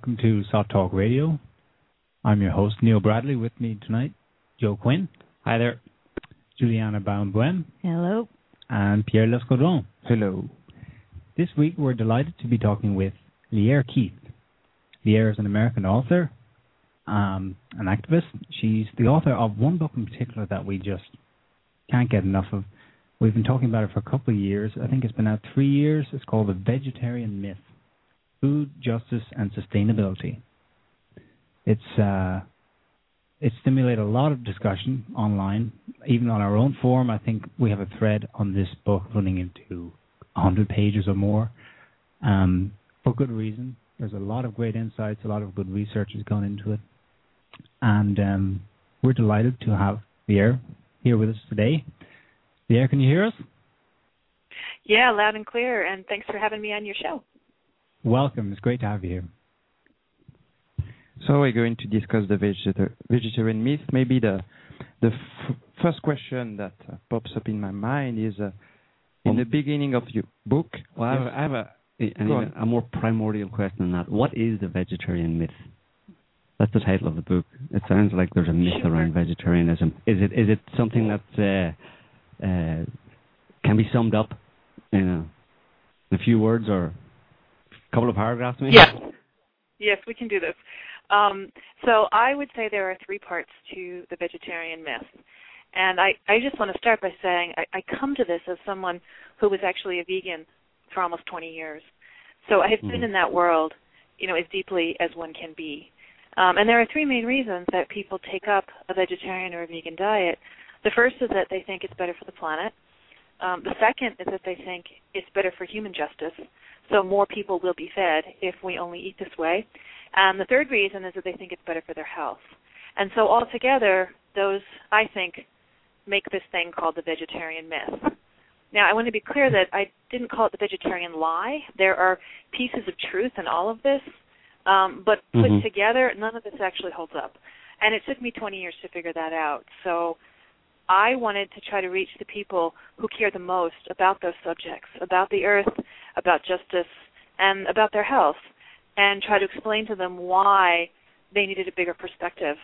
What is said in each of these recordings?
Welcome to SOTT Talk Radio. I'm your host Niall Bradley. With me tonight, Joe Quinn. Hi there. Juliana Baum-Boehm. Hello. And Pierre Lescaudron. Hello. This week we're delighted to be talking with Lierre Keith. Lierre is an American author, um, an activist. She's the author of one book in particular that we just can't get enough of. We've been talking about it for a couple of years. I think it's been out three years. It's called The Vegetarian Myth Food, Justice, and Sustainability. It's uh, it stimulated a lot of discussion online, even on our own forum. I think we have a thread on this book running into 100 pages or more, um, for good reason. There's a lot of great insights, a lot of good research has gone into it, and um, we're delighted to have Lierre here with us today. Lierre, can you hear us? Yeah, loud and clear, and thanks for having me on your show. Welcome. It's great to have you here. So we're going to discuss the vegetar- vegetarian myth. Maybe the the f- first question that uh, pops up in my mind is uh, in Um, the beginning of your book. Well, I have, Yes. I have a, an Go a more primordial question than that. What is the vegetarian myth? That's the title of the book. It sounds like there's a myth Sure. around vegetarianism. Is it is it something that uh, uh, can be summed up in a, in a few words or a couple of paragraphs? Maybe? Yes. Yes, we can do this. Um, so I would say there are three parts to the vegetarian myth. And I, I just want to start by saying I, I come to this as someone who was actually a vegan for almost 20 years. So I have been Mhm. in that world, you know, as deeply as one can be. Um, and there are three main reasons that people take up a vegetarian or a vegan diet. The first is that they think it's better for the planet. Um, the second is that they think it's better for human justice, so more people will be fed if we only eat this way. And the third reason is that they think it's better for their health. And so altogether, those I think make this thing called the vegetarian myth. Now, I want to be clear that I didn't call it the vegetarian lie. There are pieces of truth in all of this, um, but put Mhm. together, none of this actually holds up. And it took me 20 years to figure that out. So I wanted to try to reach the people who care the most about those subjects, about the earth, about justice, and about their health, and try to explain to them why they needed a bigger perspective,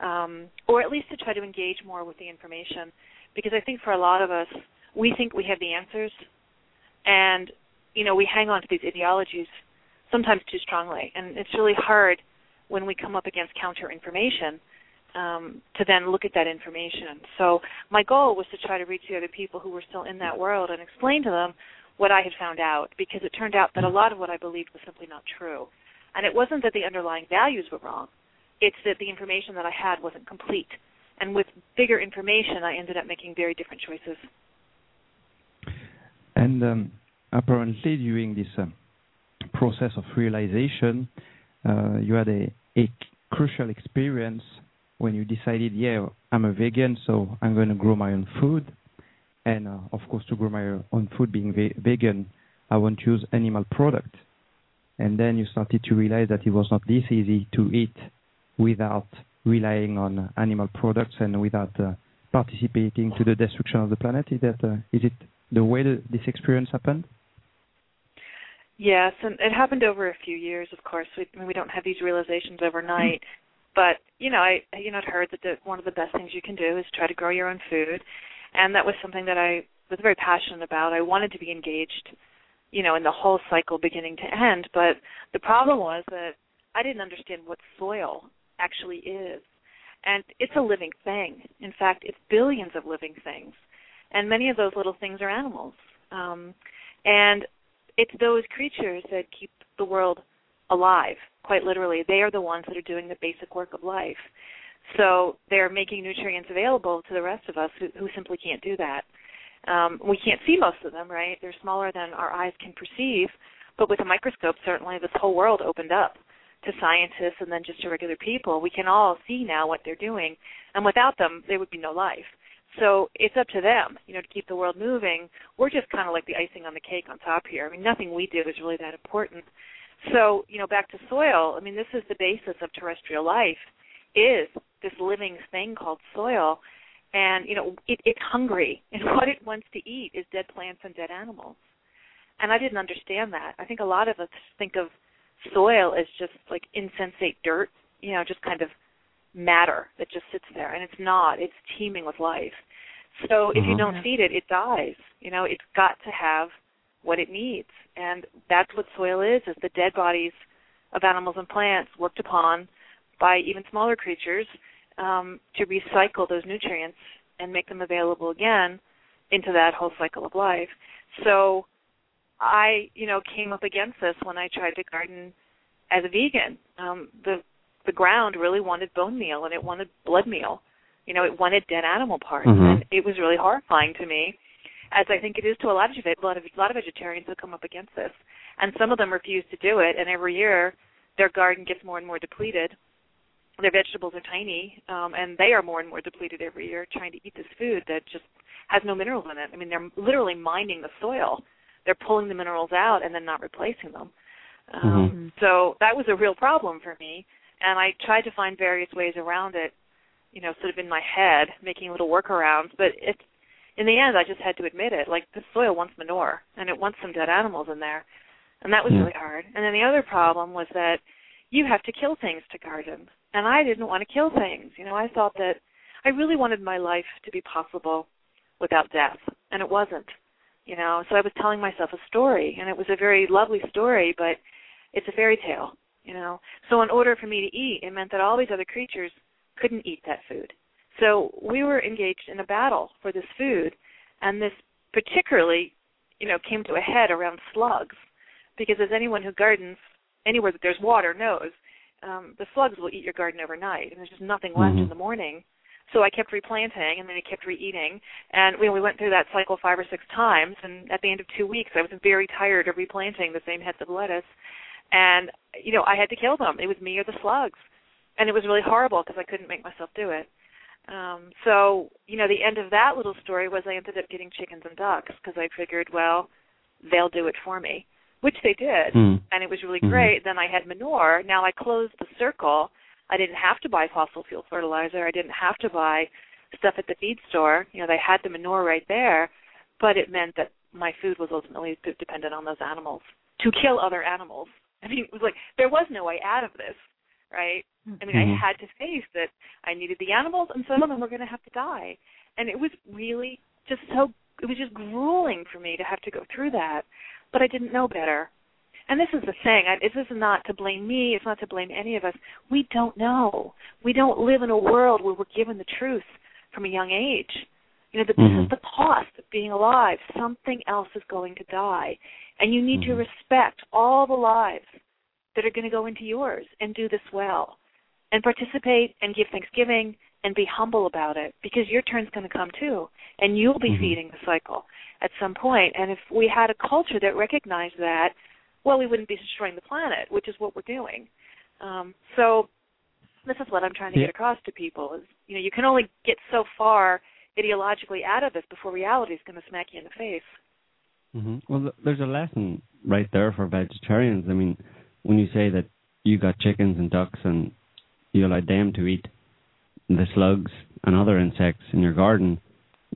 um, or at least to try to engage more with the information. Because I think for a lot of us, we think we have the answers, and you know we hang on to these ideologies sometimes too strongly, and it's really hard when we come up against counter information um, to then look at that information. So my goal was to try to reach the other people who were still in that world and explain to them what I had found out, because it turned out that a lot of what I believed was simply not true. And it wasn't that the underlying values were wrong; it's that the information that I had wasn't complete. And with bigger information, I ended up making very different choices. And um, apparently, during this uh, process of realization, uh, you had a, a crucial experience when you decided, yeah, I'm a vegan, so I'm going to grow my own food. And uh, of course, to grow my own food, being ve- vegan, I won't use animal product. And then you started to realize that it was not this easy to eat without relying on animal products and without uh, participating to the destruction of the planet. Is that uh, is it the way that this experience happened? Yes, and it happened over a few years. Of course, we we don't have these realizations overnight. But you know, I you know I'd heard that the, one of the best things you can do is try to grow your own food, and that was something that I was very passionate about. I wanted to be engaged, you know, in the whole cycle beginning to end. But the problem was that I didn't understand what soil actually is, and it's a living thing. In fact, it's billions of living things, and many of those little things are animals. Um, and it's those creatures that keep the world alive, quite literally. They are the ones that are doing the basic work of life. So they're making nutrients available to the rest of us who, who simply can't do that. Um, we can't see most of them, right? They're smaller than our eyes can perceive, but with a microscope, certainly this whole world opened up to scientists and then just to regular people. We can all see now what they're doing, and without them, there would be no life. So it's up to them, you know, to keep the world moving. We're just kind of like the icing on the cake on top here. I mean, nothing we do is really that important. So, you know, back to soil. I mean, this is the basis of terrestrial life is this living thing called soil. And, you know, it, it's hungry, and what it wants to eat is dead plants and dead animals. And I didn't understand that. I think a lot of us think of soil as just like insensate dirt, you know, just kind of matter that just sits there, and it's not. It's teeming with life. So if mm-hmm. you don't feed it, it dies. You know, it's got to have what it needs, and that's what soil is: is the dead bodies of animals and plants worked upon by even smaller creatures um, to recycle those nutrients and make them available again into that whole cycle of life. So I, you know, came up against this when I tried to garden as a vegan. Um, the the ground really wanted bone meal and it wanted blood meal. You know, it wanted dead animal parts, mm-hmm. and it was really horrifying to me, as I think it is to a lot of a lot of a lot of vegetarians who come up against this, and some of them refuse to do it, and every year their garden gets more and more depleted. Their vegetables are tiny, um, and they are more and more depleted every year, trying to eat this food that just has no minerals in it. I mean, they're literally mining the soil. They're pulling the minerals out and then not replacing them. Um, mm-hmm. So that was a real problem for me and I tried to find various ways around it, you know, sort of in my head, making little workarounds. But it, in the end, I just had to admit it. Like the soil wants manure, and it wants some dead animals in there, and that was yeah. really hard. And then the other problem was that you have to kill things to garden, and I didn't want to kill things. You know, I thought that I really wanted my life to be possible without death, and it wasn't. You know, so I was telling myself a story, and it was a very lovely story, but it's a fairy tale you know. So in order for me to eat, it meant that all these other creatures couldn't eat that food. So we were engaged in a battle for this food, and this particularly, you know, came to a head around slugs, because as anyone who gardens anywhere that there's water knows, um, the slugs will eat your garden overnight, and there's just nothing left mm-hmm. in the morning. So I kept replanting, and then I kept re-eating, and we, we went through that cycle five or six times. And at the end of two weeks, I was very tired of replanting the same heads of lettuce, and you know I had to kill them. It was me or the slugs, and it was really horrible because I couldn't make myself do it. Um, so you know the end of that little story was I ended up getting chickens and ducks because I figured, well, they'll do it for me, which they did, mm. and it was really mm-hmm. great. Then I had manure. Now I closed the circle. I didn't have to buy fossil fuel fertilizer. I didn't have to buy stuff at the feed store. You know, they had the manure right there, but it meant that my food was ultimately dependent on those animals to kill other animals I mean, it was like there was no way out of this, right? I mean, mm-hmm. I had to face that I needed the animals, and some of them were going to have to die, and it was really just so. It was just grueling for me to have to go through that, but I didn't know better. And this is the thing. I, this is not to blame me. It's not to blame any of us. We don't know. We don't live in a world where we're given the truth from a young age. You know, the, mm-hmm. this is the cost of being alive. Something else is going to die. And you need mm-hmm. to respect all the lives that are going to go into yours and do this well. And participate and give thanksgiving and be humble about it because your turn's going to come too. And you'll be mm-hmm. feeding the cycle at some point. And if we had a culture that recognized that, well, we wouldn't be destroying the planet, which is what we're doing. Um, so this is what I'm trying to yeah. get across to people is you know you can only get so far ideologically out of this before reality is going to smack you in the face. Mm-hmm. Well, there's a lesson right there for vegetarians. I mean, when you say that you got chickens and ducks and you allow them to eat the slugs and other insects in your garden,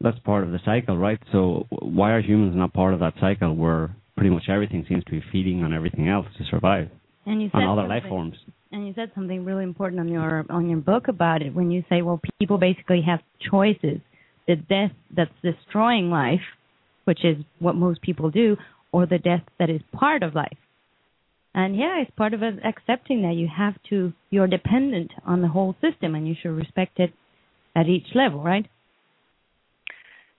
that's part of the cycle, right? So why are humans not part of that cycle where pretty much everything seems to be feeding on everything else to survive? And you said on other life forms. And you said something really important on your on your book about it when you say, well, people basically have choices. The death that's destroying life which is what most people do, or the death that is part of life. And yeah, it's part of accepting that you have to, you're dependent on the whole system and you should respect it at each level, right?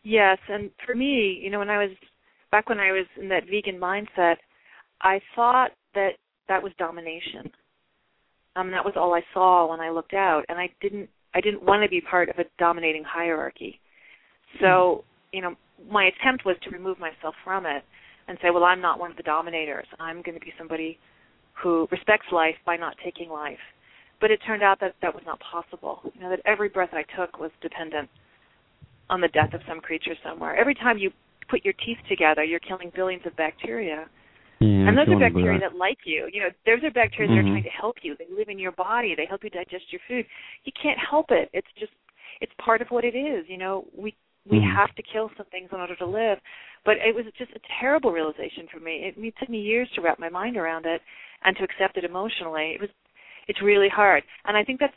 Yes, and for me, you know, when I was back when I was in that vegan mindset, I thought that that was domination. Um, that was all I saw when I looked out, and I didn't, I didn't want to be part of a dominating hierarchy. So, mm-hmm. you know, my attempt was to remove myself from it and say, well, I'm not one of the dominators. I'm going to be somebody who respects life by not taking life. But it turned out that that was not possible. You know, that every breath I took was dependent on the death of some creature somewhere. Every time you put your teeth together, you're killing billions of bacteria. Yeah, and those are bacteria there. that like you. You know, those are bacteria that are Mhm. trying to help you. They live in your body. They help you digest your food. You can't help it. It's just it's part of what it is. You know, we we Mhm. have to kill some things in order to live. But it was just a terrible realization for me. It, it took me years to wrap my mind around it and to accept it emotionally. It was it's really hard. And I think that's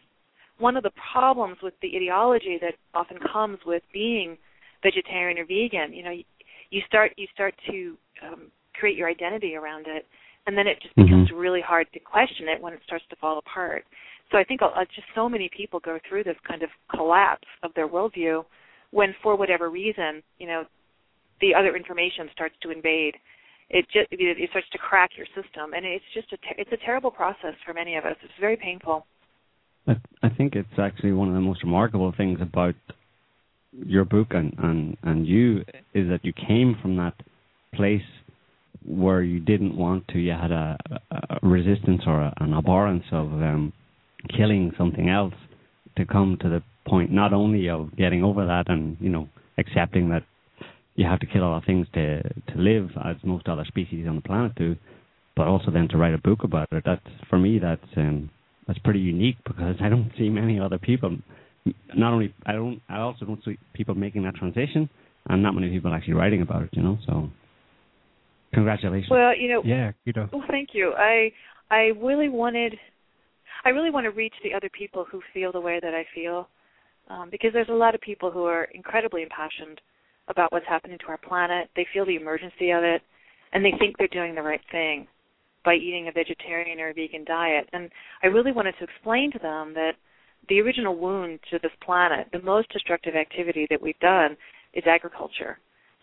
one of the problems with the ideology that often comes with being vegetarian or vegan. You know, you, you start you start to um, create your identity around it, and then it just Mhm. becomes really hard to question it when it starts to fall apart. So I think uh, just so many people go through this kind of collapse of their worldview when, for whatever reason, you know, the other information starts to invade. It just it starts to crack your system, and it's just a ter- it's a terrible process for many of us. It's very painful. I, I think it's actually one of the most remarkable things about your book and, and, and you is that you came from that place where you didn't want to. You had a, a resistance or a, an abhorrence of um, killing something else to come to the point not only of getting over that and you know accepting that you have to kill a lot of things to to live as most other species on the planet do, but also then to write a book about it. That's for me. That's um, that's pretty unique because I don't see many other people. Not only I don't, I also don't see people making that transition, and not many people actually writing about it. You know, so congratulations. Well, you know, Yeah, kudos. Well, thank you. I I really wanted I really want to reach the other people who feel the way that I feel, um, because there's a lot of people who are incredibly impassioned about what's happening to our planet. They feel the emergency of it, and they think they're doing the right thing by eating a vegetarian or a vegan diet. And I really wanted to explain to them that the original wound to this planet, the most destructive activity that we've done, is agriculture.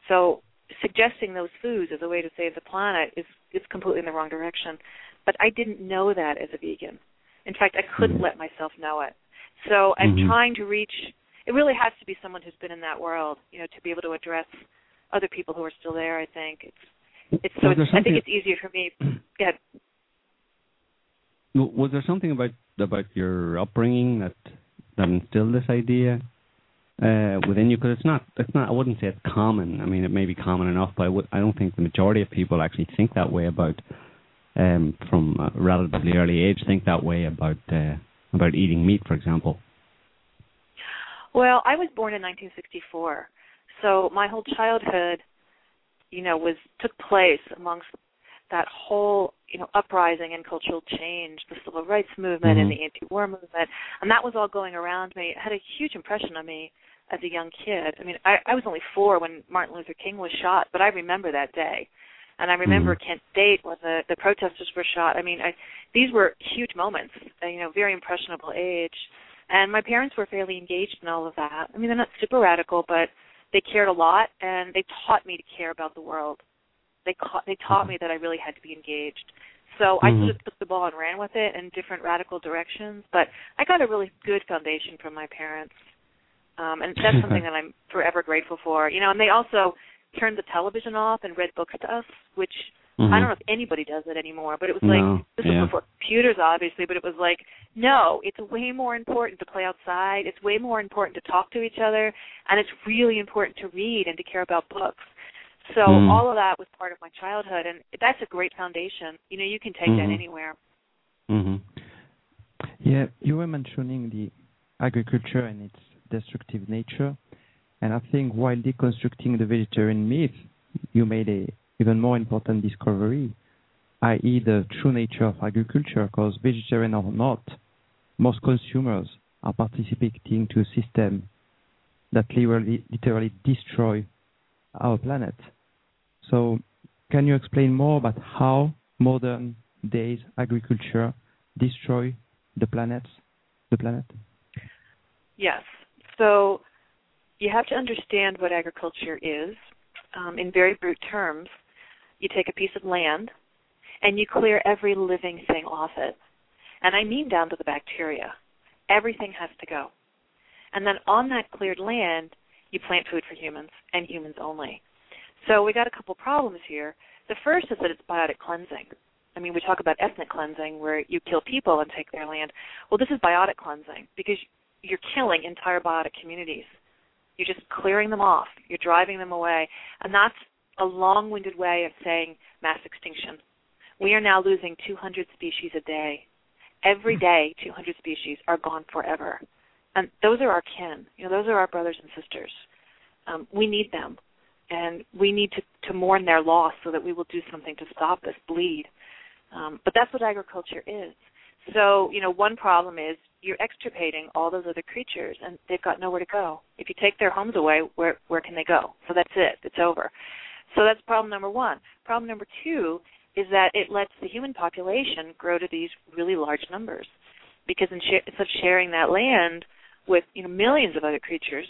So suggesting those foods as a way to save the planet is is completely in the wrong direction. But I didn't know that as a vegan. In fact, I couldn't Mhm. let myself know it. So I'm Mhm. trying to reach. It really has to be someone who's been in that world, you know, to be able to address other people who are still there. I think it's it's so it's, I think it's easier for me. Yeah, W- Was there something about about your upbringing that that instilled this idea uh, within you? Because it's not it's not. I wouldn't say it's common. I mean, it may be common enough, but I, would, I don't think the majority of people actually think that way about um, from a relatively early age. Think that way about uh, about eating meat, for example. Well, I was born in 1964, so my whole childhood, you know, was took place amongst that whole, you know, uprising and cultural change, the civil rights movement and Mhm. the anti-war movement, and that was all going around me. It had a huge impression on me as a young kid. I mean, I, I was only four when Martin Luther King was shot, but I remember that day. And I remember Mhm. Kent State when the the protesters were shot. I mean, I, these were huge moments. uh, You know, very impressionable age. And my parents were fairly engaged in all of that. I mean, they're not super radical, but they cared a lot, and they taught me to care about the world. They ca- they taught Mhm. me that I really had to be engaged. So I Mhm. sort of took the ball and ran with it in different radical directions. But I got a really good foundation from my parents, um, and that's something that I'm forever grateful for. You know, and they also turned the television off and read books to us, which I Mhm. don't know if anybody does it anymore, but it was No, like this yeah. was before computers, obviously. But it was like, no, it's way more important to play outside. It's way more important to talk to each other, and it's really important to read and to care about books. So Mm. all of that was part of my childhood, and that's a great foundation. You know, you can take that Mhm. anywhere. Mhm. Yeah, you were mentioning the agriculture and its destructive nature, and I think while deconstructing the vegetarian myth, you made a even more important discovery, i.e., the true nature of agriculture. Because vegetarian or not, most consumers are participating to a system that literally, literally destroy our planet. So, can you explain more about how modern days agriculture destroy the planet? The planet. Yes. So you have to understand what agriculture is. Um, in very brute terms, you take a piece of land and you clear every living thing off it. And I mean down to the bacteria. Everything has to go. And then on that cleared land, You plant food for humans and humans only. So we got a couple problems here. The first is that it's biotic cleansing. I mean, we talk about ethnic cleansing where you kill people and take their land. Well, this is biotic cleansing because you're killing entire biotic communities. You're just clearing them off. You're driving them away. And that's a long winded way of saying mass extinction. We are now losing 200 species a day. Every hmm. 200 species are gone forever. And those are our kin. You know, those are our brothers and sisters. Um, we need them. And we need to, to mourn their loss so that we will do something to stop this bleed. Um, but that's what agriculture is. So, you know, one problem is you're extirpating all those other creatures and they've got nowhere to go. If you take their homes away, where where can they go? So that's it. It's over. So that's problem number 1. Problem number 2 is that it lets the human population grow to these really large numbers. Because instead of sharing that land with, you know, millions of other creatures,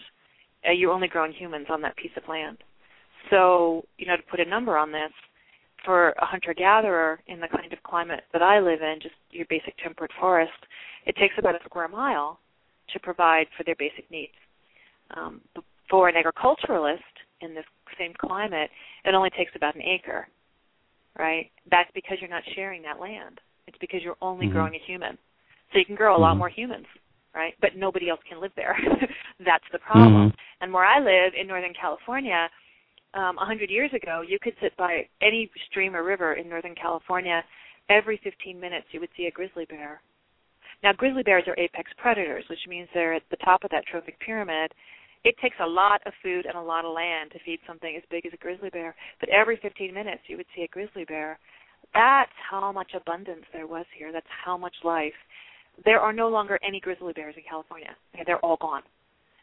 uh, you're only growing humans on that piece of land. So, you know, to put a number on this, for a hunter gatherer in the kind of climate that I live in, just your basic temperate forest, it takes about a square mile to provide for their basic needs. Um, for an agriculturalist in this same climate, it only takes about an acre, right? That's because you're not sharing that land. It's because you're only mm-hmm. growing a human. So you can grow a lot mm-hmm. more humans, right? But nobody else can live there. That's the problem. Mm-hmm. And where I live in Northern California, um, a hundred years ago, you could sit by any stream or river in Northern California. Every 15 minutes, you would see a grizzly bear. Now, grizzly bears are apex predators, which means they're at the top of that trophic pyramid. It takes a lot of food and a lot of land to feed something as big as a grizzly bear. But every 15 minutes, you would see a grizzly bear. That's how much abundance there was here. That's how much life. There are no longer any grizzly bears in California. They're all gone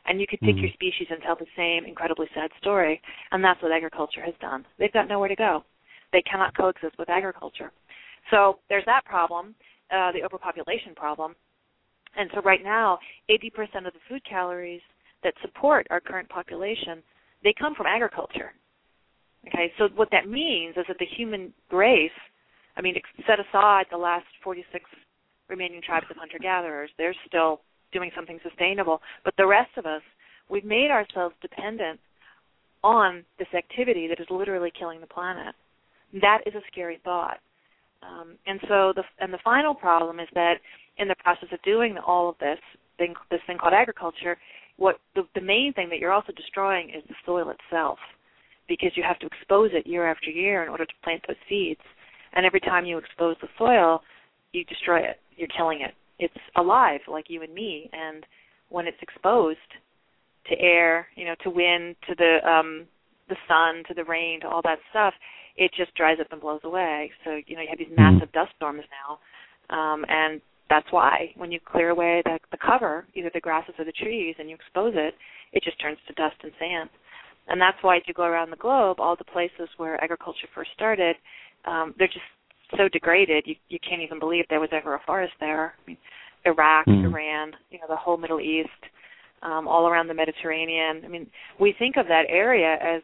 and you could pick mm-hmm. your species and tell the same incredibly sad story. And that's what agriculture has done. They've got nowhere to go. They cannot coexist with agriculture. So there's that problem, uh, the overpopulation problem. And so right now, 80% of the food calories that support our current population, they come from agriculture. Okay, so what that means is that the human race, I mean, set aside the last 46 remaining tribes of hunter-gatherers, they're still doing something sustainable. But the rest of us, we've made ourselves dependent on this activity that is literally killing the planet. That is a scary thought. Um, and so the and the final problem is that in the process of doing all of this thing this thing called agriculture, what the, the main thing that you're also destroying is the soil itself, because you have to expose it year after year in order to plant those seeds. And every time you expose the soil, you destroy it. You're killing it it's alive like you and me and when it's exposed to air you know to wind to the um the sun to the rain to all that stuff it just dries up and blows away so you know you have these mm-hmm. massive dust storms now um and that's why when you clear away the the cover either the grasses or the trees and you expose it it just turns to dust and sand and that's why as you go around the globe all the places where agriculture first started um they're just so degraded you you can't even believe there was ever a forest there. I mean, Iraq, mm. Iran, you know, the whole Middle East, um, all around the Mediterranean. I mean, we think of that area as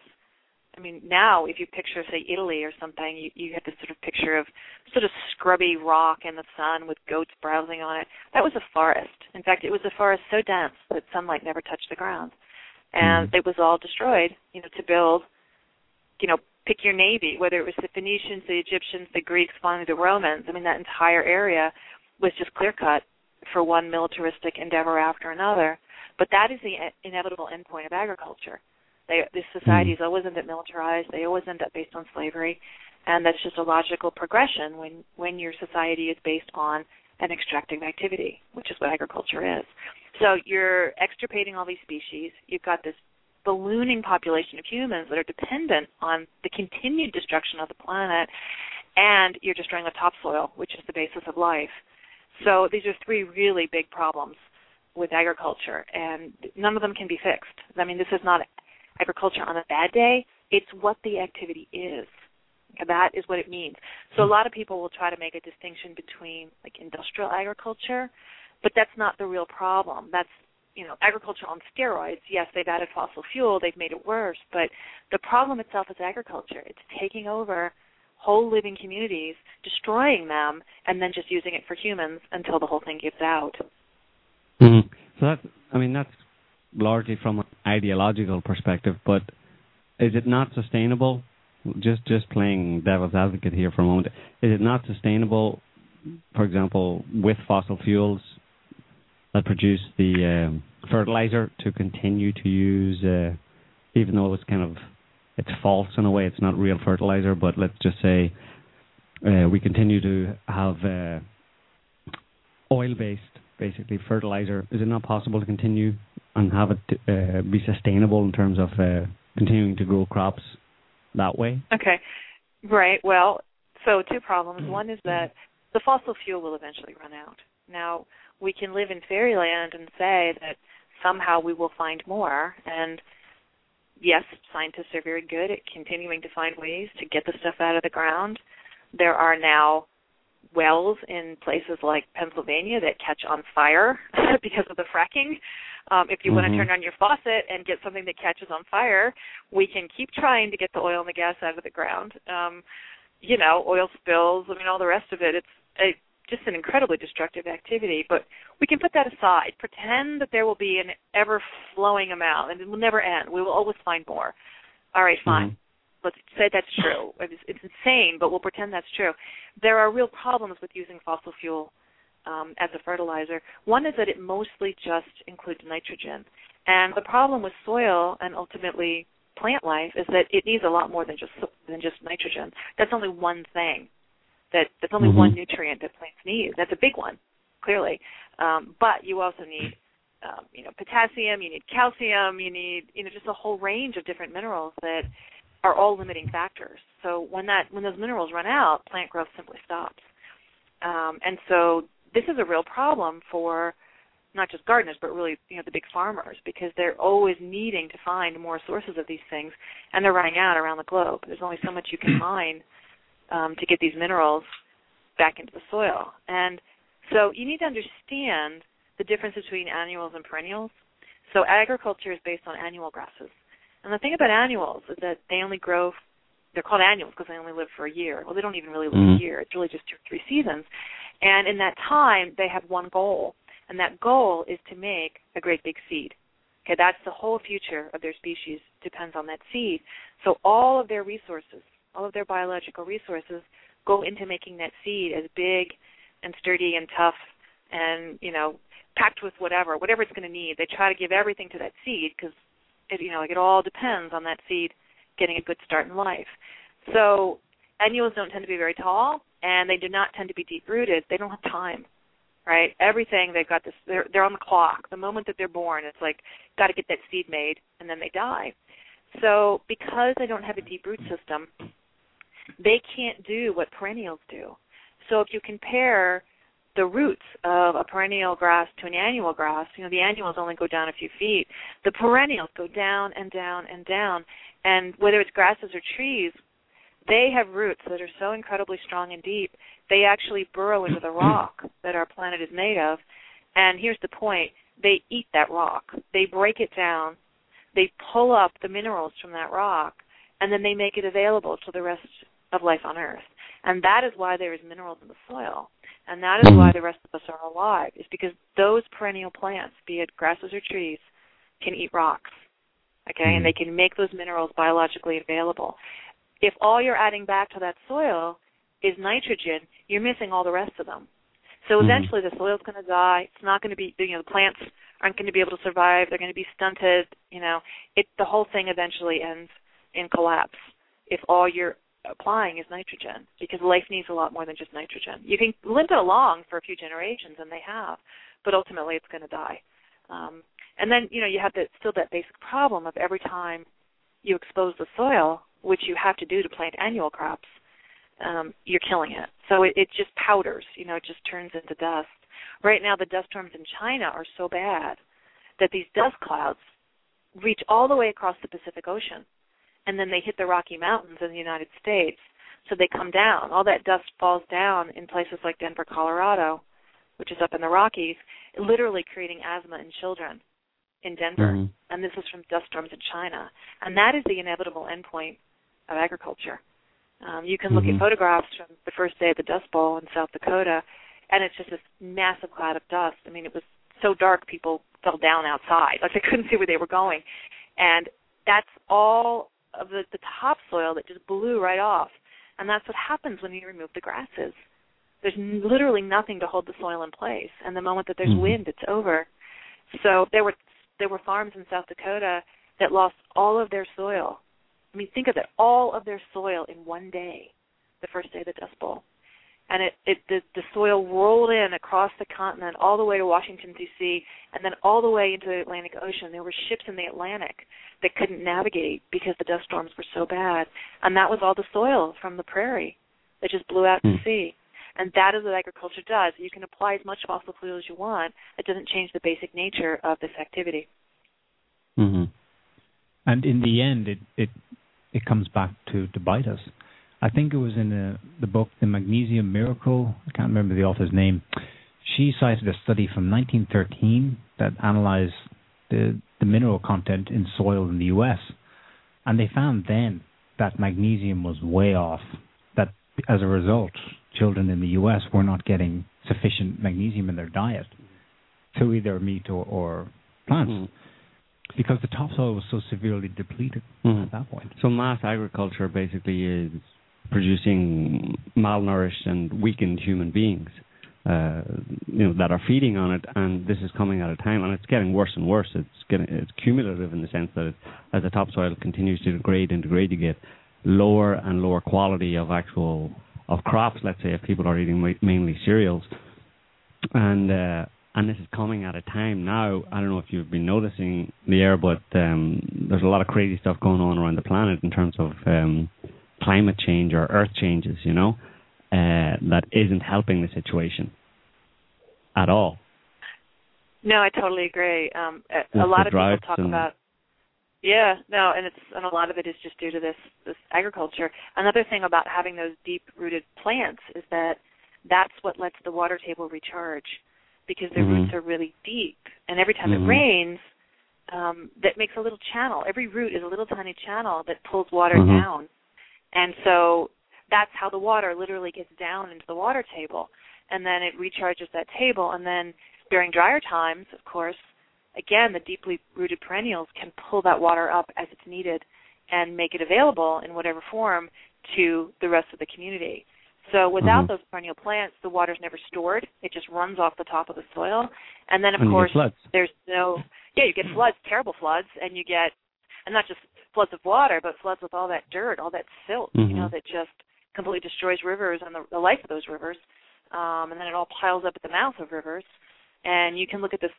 I mean, now if you picture, say, Italy or something, you, you have this sort of picture of sort of scrubby rock in the sun with goats browsing on it. That was a forest. In fact, it was a forest so dense that sunlight never touched the ground, and mm. it was all destroyed, you know, to build, you know, pick your navy, whether it was the Phoenicians, the Egyptians, the Greeks, finally the Romans. I mean, that entire area was just clear cut for one militaristic endeavor after another. But that is the inevitable endpoint of agriculture. They, this societies mm. always end up militarized. They always end up based on slavery, and that's just a logical progression when when your society is based on an extractive activity, which is what agriculture is. So you're extirpating all these species. You've got this ballooning population of humans that are dependent on the continued destruction of the planet, and you're destroying the topsoil, which is the basis of life. So these are three really big problems with agriculture, and none of them can be fixed. I mean, this is not agriculture on a bad day, it's what the activity is. That is what it means. So a lot of people will try to make a distinction between like industrial agriculture, but that's not the real problem. That's you know agriculture on steroids yes they've added fossil fuel they've made it worse but the problem itself is agriculture it's taking over whole living communities destroying them and then just using it for humans until the whole thing gives out mm-hmm. so that's i mean that's largely from an ideological perspective, but is it not sustainable? Just just playing devil's advocate here for a moment, is it not sustainable? For example, with fossil fuels that produce the um, fertilizer to continue to use, uh, even though it's kind of it's false in a way. It's not real fertilizer, but let's just say uh, we continue to have uh, oil-based, basically fertilizer. Is it not possible to continue and have it uh, be sustainable in terms of uh, continuing to grow crops that way? Okay, right. Well, so two problems. One is that the fossil fuel will eventually run out. Now we can live in fairyland and say that somehow we will find more and yes, scientists are very good at continuing to find ways to get the stuff out of the ground. There are now wells in places like Pennsylvania that catch on fire because of the fracking. Um, if you mm-hmm. want to turn on your faucet and get something that catches on fire, we can keep trying to get the oil and the gas out of the ground. Um, you know, oil spills, I mean, all the rest of it. It's a just an incredibly destructive activity. But we can put that aside. Pretend that there will be an ever flowing amount, and it will never end. We will always find more. All right, fine. Mm-hmm. Let's say that's true. It's, it's insane, but we'll pretend that's true. There are real problems with using fossil fuel um, as a fertilizer. One is that it mostly just includes nitrogen, and the problem with soil and ultimately plant life is that it needs a lot more than just than just nitrogen. That's only one thing that that's only mm-hmm. one nutrient that plants need. That's a big one, clearly. Um, but you also need um, you know potassium, you need calcium, you need you know just a whole range of different minerals that are all limiting factors. So when that when those minerals run out, plant growth simply stops. Um, and so this is a real problem for not just gardeners, but really you know the big farmers because they're always needing to find more sources of these things, and they're running out around the globe. There's only so much you can mine um, to get these minerals back into the soil. And so you need to understand the difference between annuals and perennials. So agriculture is based on annual grasses. And the thing about annuals is that they only grow they're called annuals because they only live for a year. Well, they don't even really live mm-hmm. a year. It's really just two or three seasons. And in that time, they have one goal, and that goal is to make a great big seed. Okay, that's the whole future of their species depends on that seed. So all of their resources, all of their biological resources go into making that seed as big and sturdy and tough and you know packed with whatever whatever it's going to need. They try to give everything to that seed because it you know like it all depends on that seed getting a good start in life. So annuals don't tend to be very tall and they do not tend to be deep rooted they don't have time right? Everything they've got this they're they're on the clock. The moment that they're born it's like got to get that seed made and then they die. So because they don't have a deep root system they can't do what perennials do. So if you compare the roots of a perennial grass to an annual grass, you know, the annuals only go down a few feet. The perennials go down and down and down. And whether it's grasses or trees, they have roots that are so incredibly strong and deep, they actually burrow into the rock that our planet is made of. And here's the point they eat that rock, they break it down, they pull up the minerals from that rock, and then they make it available to the rest of life on Earth. And that is why there is minerals in the soil. And that is why the rest of us are alive, is because those perennial plants, be it grasses or trees, can eat rocks. Okay, mm-hmm. and they can make those minerals biologically available. If all you're adding back to that soil is nitrogen, you're missing all the rest of them. So mm-hmm. eventually the soil's going to die. It's not going to be, you know, the plants aren't going to be able to survive. They're going to be stunted. You know, it the whole thing eventually ends in collapse if all you're applying is nitrogen because life needs a lot more than just nitrogen. You can limp it along for a few generations, and they have, but ultimately it's going to die. Um, and then you know you have that still that basic problem of every time you expose the soil, which you have to do to plant annual crops, um, you're killing it. So it, it just powders. You know, it just turns into dust. Right now, the dust storms in China are so bad that these dust clouds reach all the way across the Pacific Ocean and then they hit the Rocky Mountains in the United States. So they come down. All that dust falls down in places like Denver, Colorado, which is up in the Rockies, literally creating asthma in children in Denver. Mm-hmm. And this is from dust storms in China. And that is the inevitable endpoint of agriculture. Um, you can look mm-hmm. at photographs from the first day of the Dust Bowl in South Dakota, and it's just this massive cloud of dust. I mean, it was so dark people fell down outside. Like they couldn't see where they were going, and that's all of the, the topsoil that just blew right off. And that's what happens when you remove the grasses. There's n- literally nothing to hold the soil in place, and the moment that there's Mhm. wind, it's over. So there were there were farms in South Dakota that lost all of their soil. I mean, think of it, all of their soil in one day, the first day of the Dust Bowl and it, it the, the soil rolled in across the continent all the way to Washington D.C. and then all the way into the Atlantic Ocean. There were ships in the Atlantic that couldn't navigate because the dust storms were so bad, and that was all the soil from the prairie that just blew out to Hmm. sea. And that is what agriculture does. You can apply as much fossil fuel as you want. It doesn't change the basic nature of this activity. hmm And in the end, it it it comes back to to bite us. I think it was in the the book The Magnesium Miracle. I can't remember the author's name. She cited a study from 1913 that analyzed the the mineral content in soil in the U.S. and they found then that magnesium was way off. That as a result, children in the U.S. were not getting sufficient magnesium in their diet through either meat or, or plants Mhm. because the topsoil was so severely depleted Mhm. at that point. So mass agriculture basically is producing malnourished and weakened human beings, uh, you know, that are feeding on it, and this is coming at a time, and it's getting worse and worse. It's getting it's cumulative in the sense that it, as the topsoil continues to degrade and degrade, you get lower and lower quality of actual of crops. Let's say if people are eating mainly cereals, and uh, and this is coming at a time now. I don't know if you've been noticing the air, but um, there's a lot of crazy stuff going on around the planet in terms of um, climate change or earth changes. You know, uh, that isn't helping the situation at all. No, I totally agree. Um, a, a lot of people talk about. Yeah, no, and it's and a lot of it is just due to this this agriculture. Another thing about having those deep rooted plants is that that's what lets the water table recharge because the Mhm. roots are really deep, and every time Mhm. it rains, um, that makes a little channel. Every root is a little tiny channel that pulls water Mhm. down, and so that's how the water literally gets down into the water table, and then it recharges that table, and then during drier times, of course, again, the deeply rooted perennials can pull that water up as it's needed and make it available in whatever form to the rest of the community. So without Mhm. those perennial plants, the water's never stored. It just runs off the top of the soil. And then of And course there's no yeah, you get floods, terrible floods, and you get and not just floods of water, but floods with all that dirt, all that silt, you know, Mhm. that just completely destroys rivers and the, the life of those rivers. Um, and then it all piles up at the mouth of rivers. And you can look at this,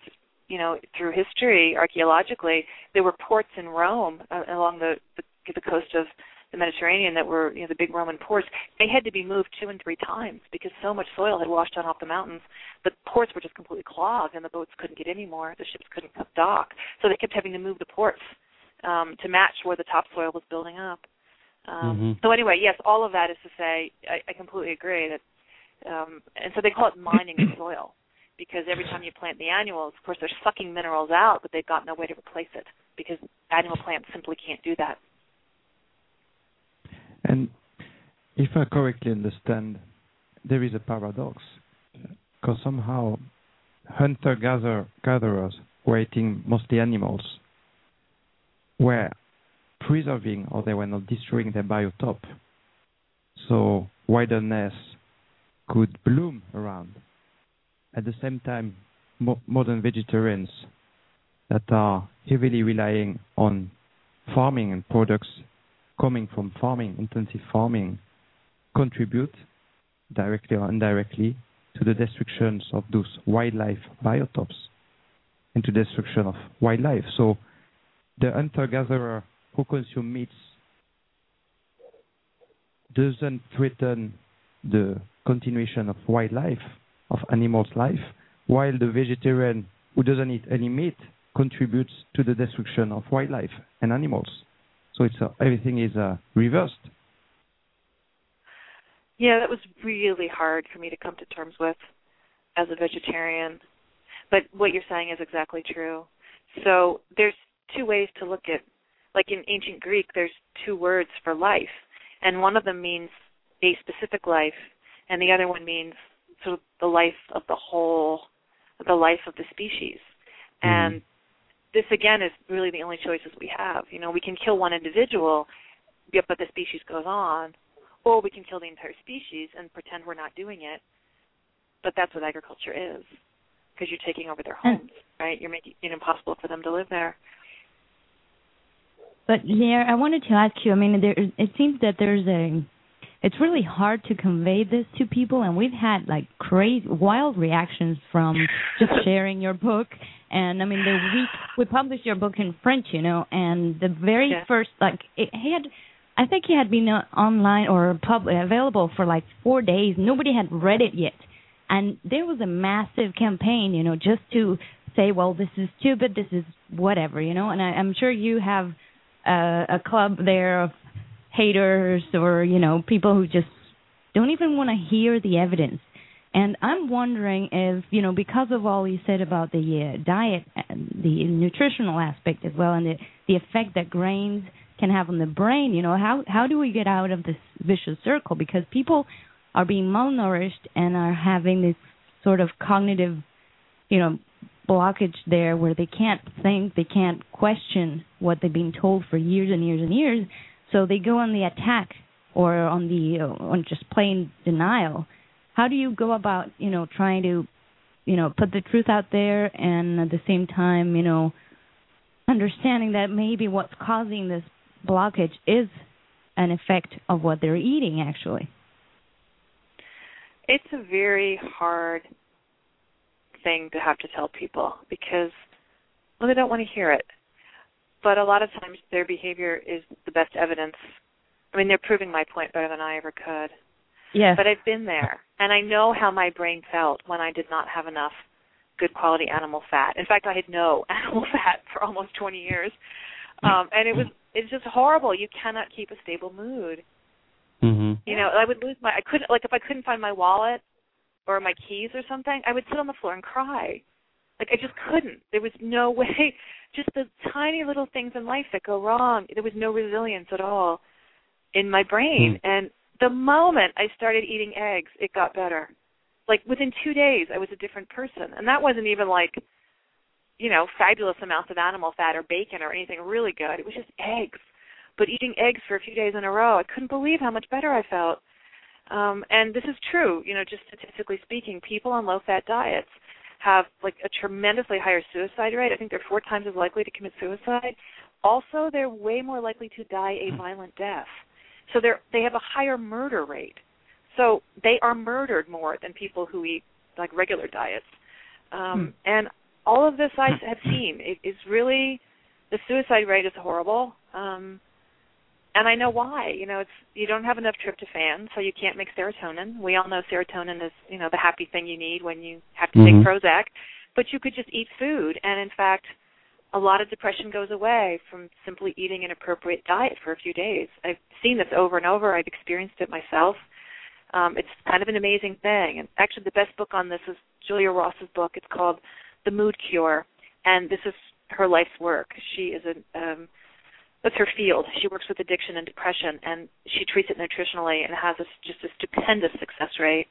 you know, through history, archaeologically. There were ports in Rome uh, along the, the the coast of the Mediterranean that were, you know, the big Roman ports. They had to be moved two and three times because so much soil had washed down off the mountains. The ports were just completely clogged, and the boats couldn't get anymore. The ships couldn't dock, so they kept having to move the ports um, to match where the topsoil was building up. Um, Mhm. So anyway, yes, all of that is to say, I, I completely agree that, um, and so they call it mining the soil because every time you plant the annuals, of course, they're sucking minerals out, but they've got no way to replace it because annual plants simply can't do that. And if I correctly understand, there is a paradox because somehow hunter gather gatherers were eating mostly animals were preserving or they were not destroying their biotop. So wilderness could bloom around. At the same time, mo- modern vegetarians that are heavily relying on farming and products coming from farming, intensive farming, contribute directly or indirectly to the destructions of those wildlife biotopes and to destruction of wildlife. So the hunter-gatherer who consumes meats doesn't threaten the continuation of wildlife, of animals' life, while the vegetarian who doesn't eat any meat contributes to the destruction of wildlife and animals. So it's uh, everything is uh, reversed. Yeah, that was really hard for me to come to terms with as a vegetarian. But what you're saying is exactly true. So there's two ways to look at like in ancient Greek there's two words for life. And one of them means a specific life and the other one means sort of the life of the whole the life of the species. Hmm. And this again is really the only choices we have. You know, we can kill one individual, but the species goes on, or we can kill the entire species and pretend we're not doing it. But that's what agriculture is, because you're taking over their homes, right? You're making it impossible for them to live there. But yeah, I wanted to ask you. I mean, there it seems that there's a it's really hard to convey this to people and we've had like crazy wild reactions from just sharing your book and i mean the week we published your book in french you know and the very Yeah. first like it had i think it had been uh, online or public available for like 4 days nobody had read it yet and there was a massive campaign you know just to say well this is stupid this is whatever you know and i i'm sure you have uh, a club there of haters or you know people who just don't even want to hear the evidence. And i'm wondering if you know because of all you said about the uh, diet and the nutritional aspect as well and the the effect that grains can have on the brain you know how how do we get out of this vicious circle? Because people are being malnourished and are having this sort of cognitive you know blockage there where they can't think they can't question what they've been told for years and years and years. So they go on the attack or on the uh, on just plain denial. How do you go about you know trying to you know put the truth out there and at the same time you know understanding that maybe what's causing this blockage is an effect of what they're eating actually? It's a very hard thing to have to tell people because well they don't want to hear it. But a lot of times their behavior is the best evidence. I mean, they're proving my point better than I ever could. yes But I've been there, and I know how my brain felt when I did not have enough good quality animal fat. In fact, I had no animal fat for almost 20 years, um, and it was it's just horrible. You cannot keep a stable mood. Mhm. You know, I would lose my. I couldn't like if I couldn't find my wallet or my keys or something. I would sit on the floor and cry. Like I just couldn't. There was no way. Just the tiny little things in life that go wrong. There was no resilience at all in my brain. Hmm. And the moment I started eating eggs, it got better. Like within two days, I was a different person, and that wasn't even like, you know, fabulous amounts of animal fat or bacon or anything really good. It was just eggs. But eating eggs for a few days in a row, I couldn't believe how much better I felt. Um, and this is true, you know, just statistically speaking, people on low-fat diets have like a tremendously higher suicide rate. I think they're four times as likely to commit suicide. Also, they're way more likely to die a violent death. So they're they have a higher murder rate. So they are murdered more than people who eat like regular diets. Um, And all of this I have seen. It is really the suicide rate is horrible. Um, and I know why. You know, it's you don't have enough tryptophan, so you can't make serotonin. We all know serotonin is, you know, the happy thing you need when you have to Mhm. take Prozac. But you could just eat food, and in fact, a lot of depression goes away from simply eating an appropriate diet for a few days. I've seen this over and over. I've experienced it myself. Um, it's kind of an amazing thing. And actually, the best book on this is Julia Ross's book. It's called The Mood Cure, and this is her life's work. She is a um, that's her field. She works with addiction and depression, and she treats it nutritionally and has a, just a stupendous success rate.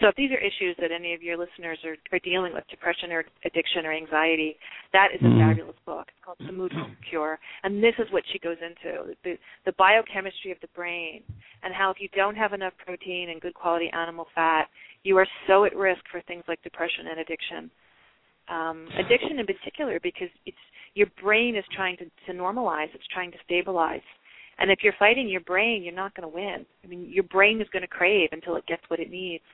So, if these are issues that any of your listeners are, are dealing with, depression or addiction or anxiety, that is a Mhm. fabulous book. It's called The Mood Cure, and this is what she goes into the, the biochemistry of the brain, and how if you don't have enough protein and good quality animal fat, you are so at risk for things like depression and addiction. Um, addiction in particular, because it's your brain is trying to, to normalize, it's trying to stabilize. And if you're fighting your brain, you're not going to win. I mean, your brain is going to crave until it gets what it needs.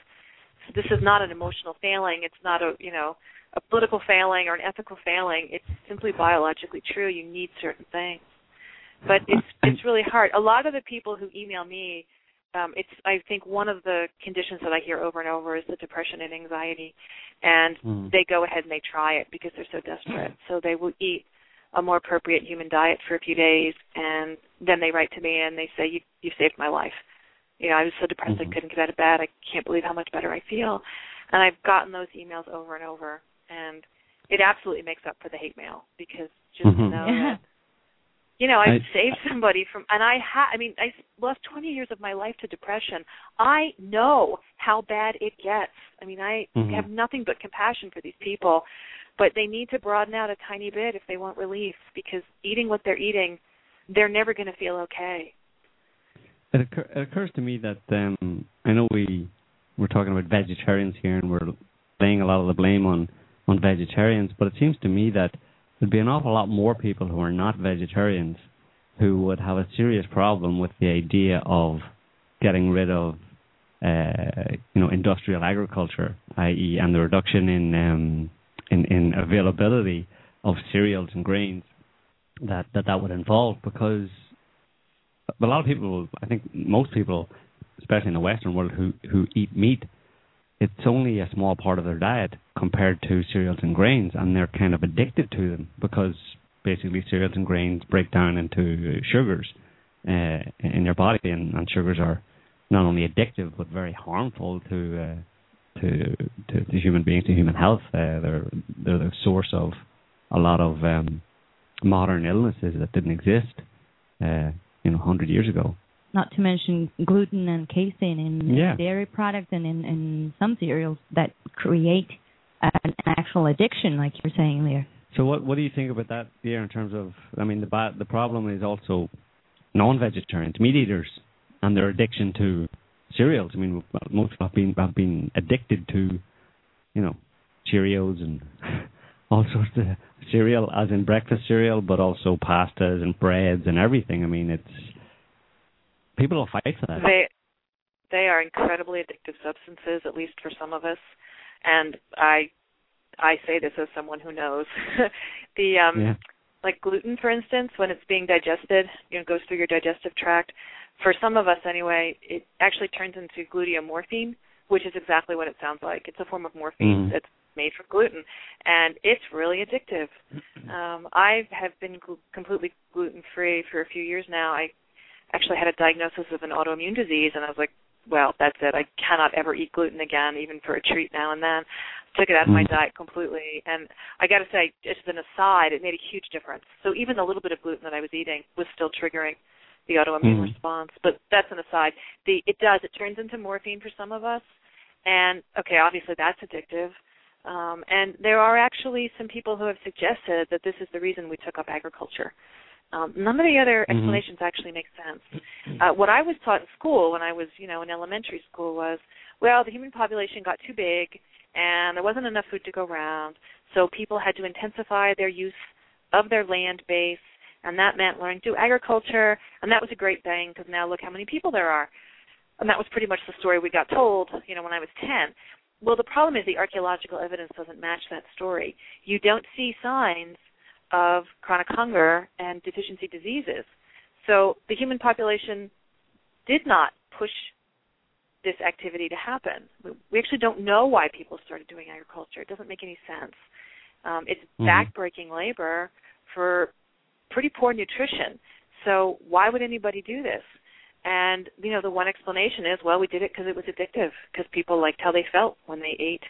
So this is not an emotional failing. It's not a you know a political failing or an ethical failing. It's simply biologically true. You need certain things, but it's it's really hard. A lot of the people who email me, um, it's I think one of the conditions that I hear over and over is the depression and anxiety, and Mm. they go ahead and they try it because they're so desperate. So they will eat a more appropriate human diet for a few days, and then they write to me and they say, "You you saved my life." You know, I was so depressed Mhm. I couldn't get out of bed. I can't believe how much better I feel, and I've gotten those emails over and over, and it absolutely makes up for the hate mail because just to Mhm. know Yeah. that you know I've I- saved somebody from, and I ha I mean I lost 20 years of my life to depression. I know how bad it gets. I mean I Mhm. have nothing but compassion for these people but they need to broaden out a tiny bit if they want relief because eating what they're eating, they're never going to feel okay. It, occur, it occurs to me that um, I know we we're talking about vegetarians here, and we're laying a lot of the blame on on vegetarians, but it seems to me that there'd be an awful lot more people who are not vegetarians who would have a serious problem with the idea of getting rid of uh, you know industrial agriculture, i.e., and the reduction in um, in, in availability of cereals and grains that, that that would involve because a lot of people, I think most people, especially in the Western world, who who eat meat, it's only a small part of their diet compared to cereals and grains, and they're kind of addicted to them because basically cereals and grains break down into sugars uh, in your body, and, and sugars are not only addictive but very harmful to uh, to, to to human beings, to human health. Uh, they're they're the source of a lot of um, modern illnesses that didn't exist, uh, you know, hundred years ago. Not to mention gluten and casein in Yeah. dairy products and in, in some cereals that create an actual addiction, like you're saying there. So what what do you think about that here in terms of I mean the ba- the problem is also non-vegetarians, meat eaters, and their addiction to cereals. I mean most have been have been addicted to, you know, Cheerios and all sorts of cereal, as in breakfast cereal, but also pastas and breads and everything. I mean it's people will fight for that. They they are incredibly addictive substances, at least for some of us. And I I say this as someone who knows. the um yeah. like gluten for instance, when it's being digested, you know, goes through your digestive tract, for some of us anyway, it actually turns into gluteomorphine, which is exactly what it sounds like. It's a form of morphine Mhm. that's made from gluten, and it's really addictive. Um, I have been gl- completely gluten free for a few years now. I actually had a diagnosis of an autoimmune disease, and I was like, well, that's it. I cannot ever eat gluten again, even for a treat now and then. Took it out of my Mhm. diet completely, and I got to say, just as an aside, it made a huge difference. So even the little bit of gluten that I was eating was still triggering the autoimmune Mhm. response. But that's an aside. The it does it turns into morphine for some of us, and okay, obviously that's addictive. Um, and there are actually some people who have suggested that this is the reason we took up agriculture. Um, none of the other Mhm. explanations actually make sense. Uh, what I was taught in school when I was, you know, in elementary school was, well, the human population got too big and there wasn't enough food to go around, so people had to intensify their use of their land base, and that meant learning to do agriculture, and that was a great thing because now look how many people there are. And that was pretty much the story we got told, you know, when I was 10. Well, the problem is the archaeological evidence doesn't match that story. You don't see signs of chronic hunger and deficiency diseases. So the human population did not push this activity to happen. We- actually don't know why people started doing agriculture. It doesn't make any sense. Um, it's Mhm. backbreaking labor for pretty poor nutrition. So why would anybody do this? And you know, the one explanation is, well, we did it because it was addictive, because people liked how they felt when they ate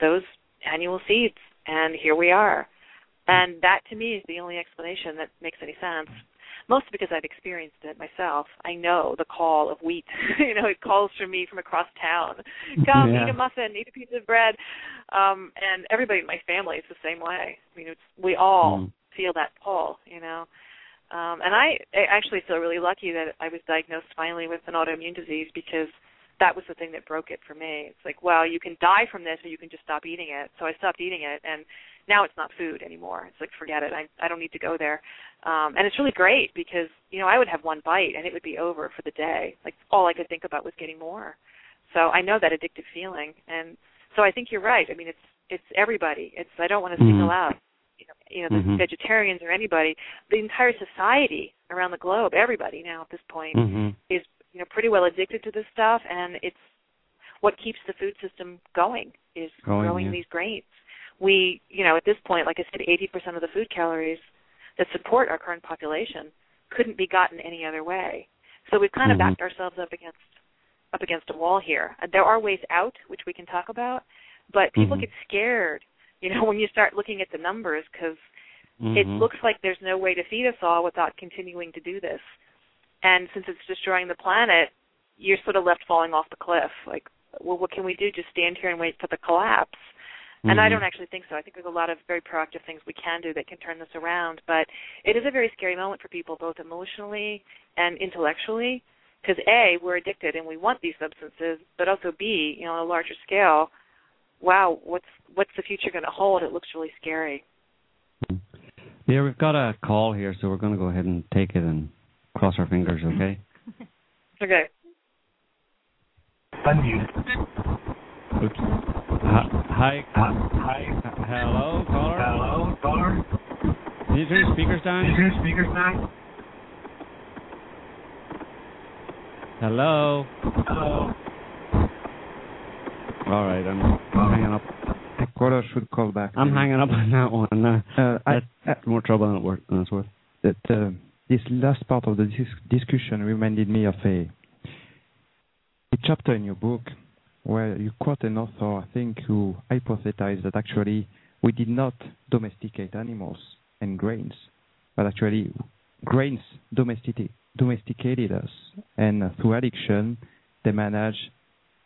those annual seeds, and here we are. And that, to me, is the only explanation that makes any sense. Mostly because I've experienced it myself. I know the call of wheat. you know, it calls for me from across town. Come Yeah. eat a muffin, eat a piece of bread. Um, and everybody in my family is the same way. I mean, it's, we all Mm. feel that pull. You know. Um, and I, I actually feel really lucky that I was diagnosed finally with an autoimmune disease because that was the thing that broke it for me. It's like, well, you can die from this, or you can just stop eating it. So I stopped eating it, and now it's not food anymore. It's like, forget it. I I don't need to go there. Um, and it's really great because you know I would have one bite and it would be over for the day. Like all I could think about was getting more. So I know that addictive feeling, and so I think you're right. I mean, it's it's everybody. It's I don't want to single Mhm. out you know, you know the Mhm. vegetarians or anybody. The entire society around the globe, everybody now at this point Mhm. is you know pretty well addicted to this stuff, and it's what keeps the food system going is Going, growing yeah. these grains. We, you know, at this point, like I said, 80% of the food calories that support our current population couldn't be gotten any other way. So we've kind of Mhm. backed ourselves up against up against a wall here. There are ways out, which we can talk about, but people Mhm. get scared, you know, when you start looking at the numbers because it Mhm. looks like there's no way to feed us all without continuing to do this. And since it's destroying the planet, you're sort of left falling off the cliff. Like, well, what can we do? Just stand here and wait for the collapse? And I Mhm. don't actually think so. I think there's a lot of very proactive things we can do that can turn this around. But it is a very scary moment for people, both emotionally and intellectually, because A, we're addicted and we want these substances, but also B, you know, on a larger scale, wow, what's what's the future going to hold? It looks really scary. Yeah, we've got a call here, so we're going to go ahead and take it and cross our fingers, okay? Okay. Unmute. Oops. Hi, hi, Hi. hello, caller. Hello, caller. Can you turn your speakers down? Is your speakers down? Hello. Hello. All right, I'm, hanging up. The caller should call back. I'm hanging up on that one. Uh, Uh, I, that's more trouble than, it wor- than it's worth. that uh, this last part of the dis- discussion reminded me of a, a chapter in your book where you quote an author, I think, who hypothesized that actually we did not domesticate animals and grains, but actually grains domesticate, domesticated us, and through addiction, they manage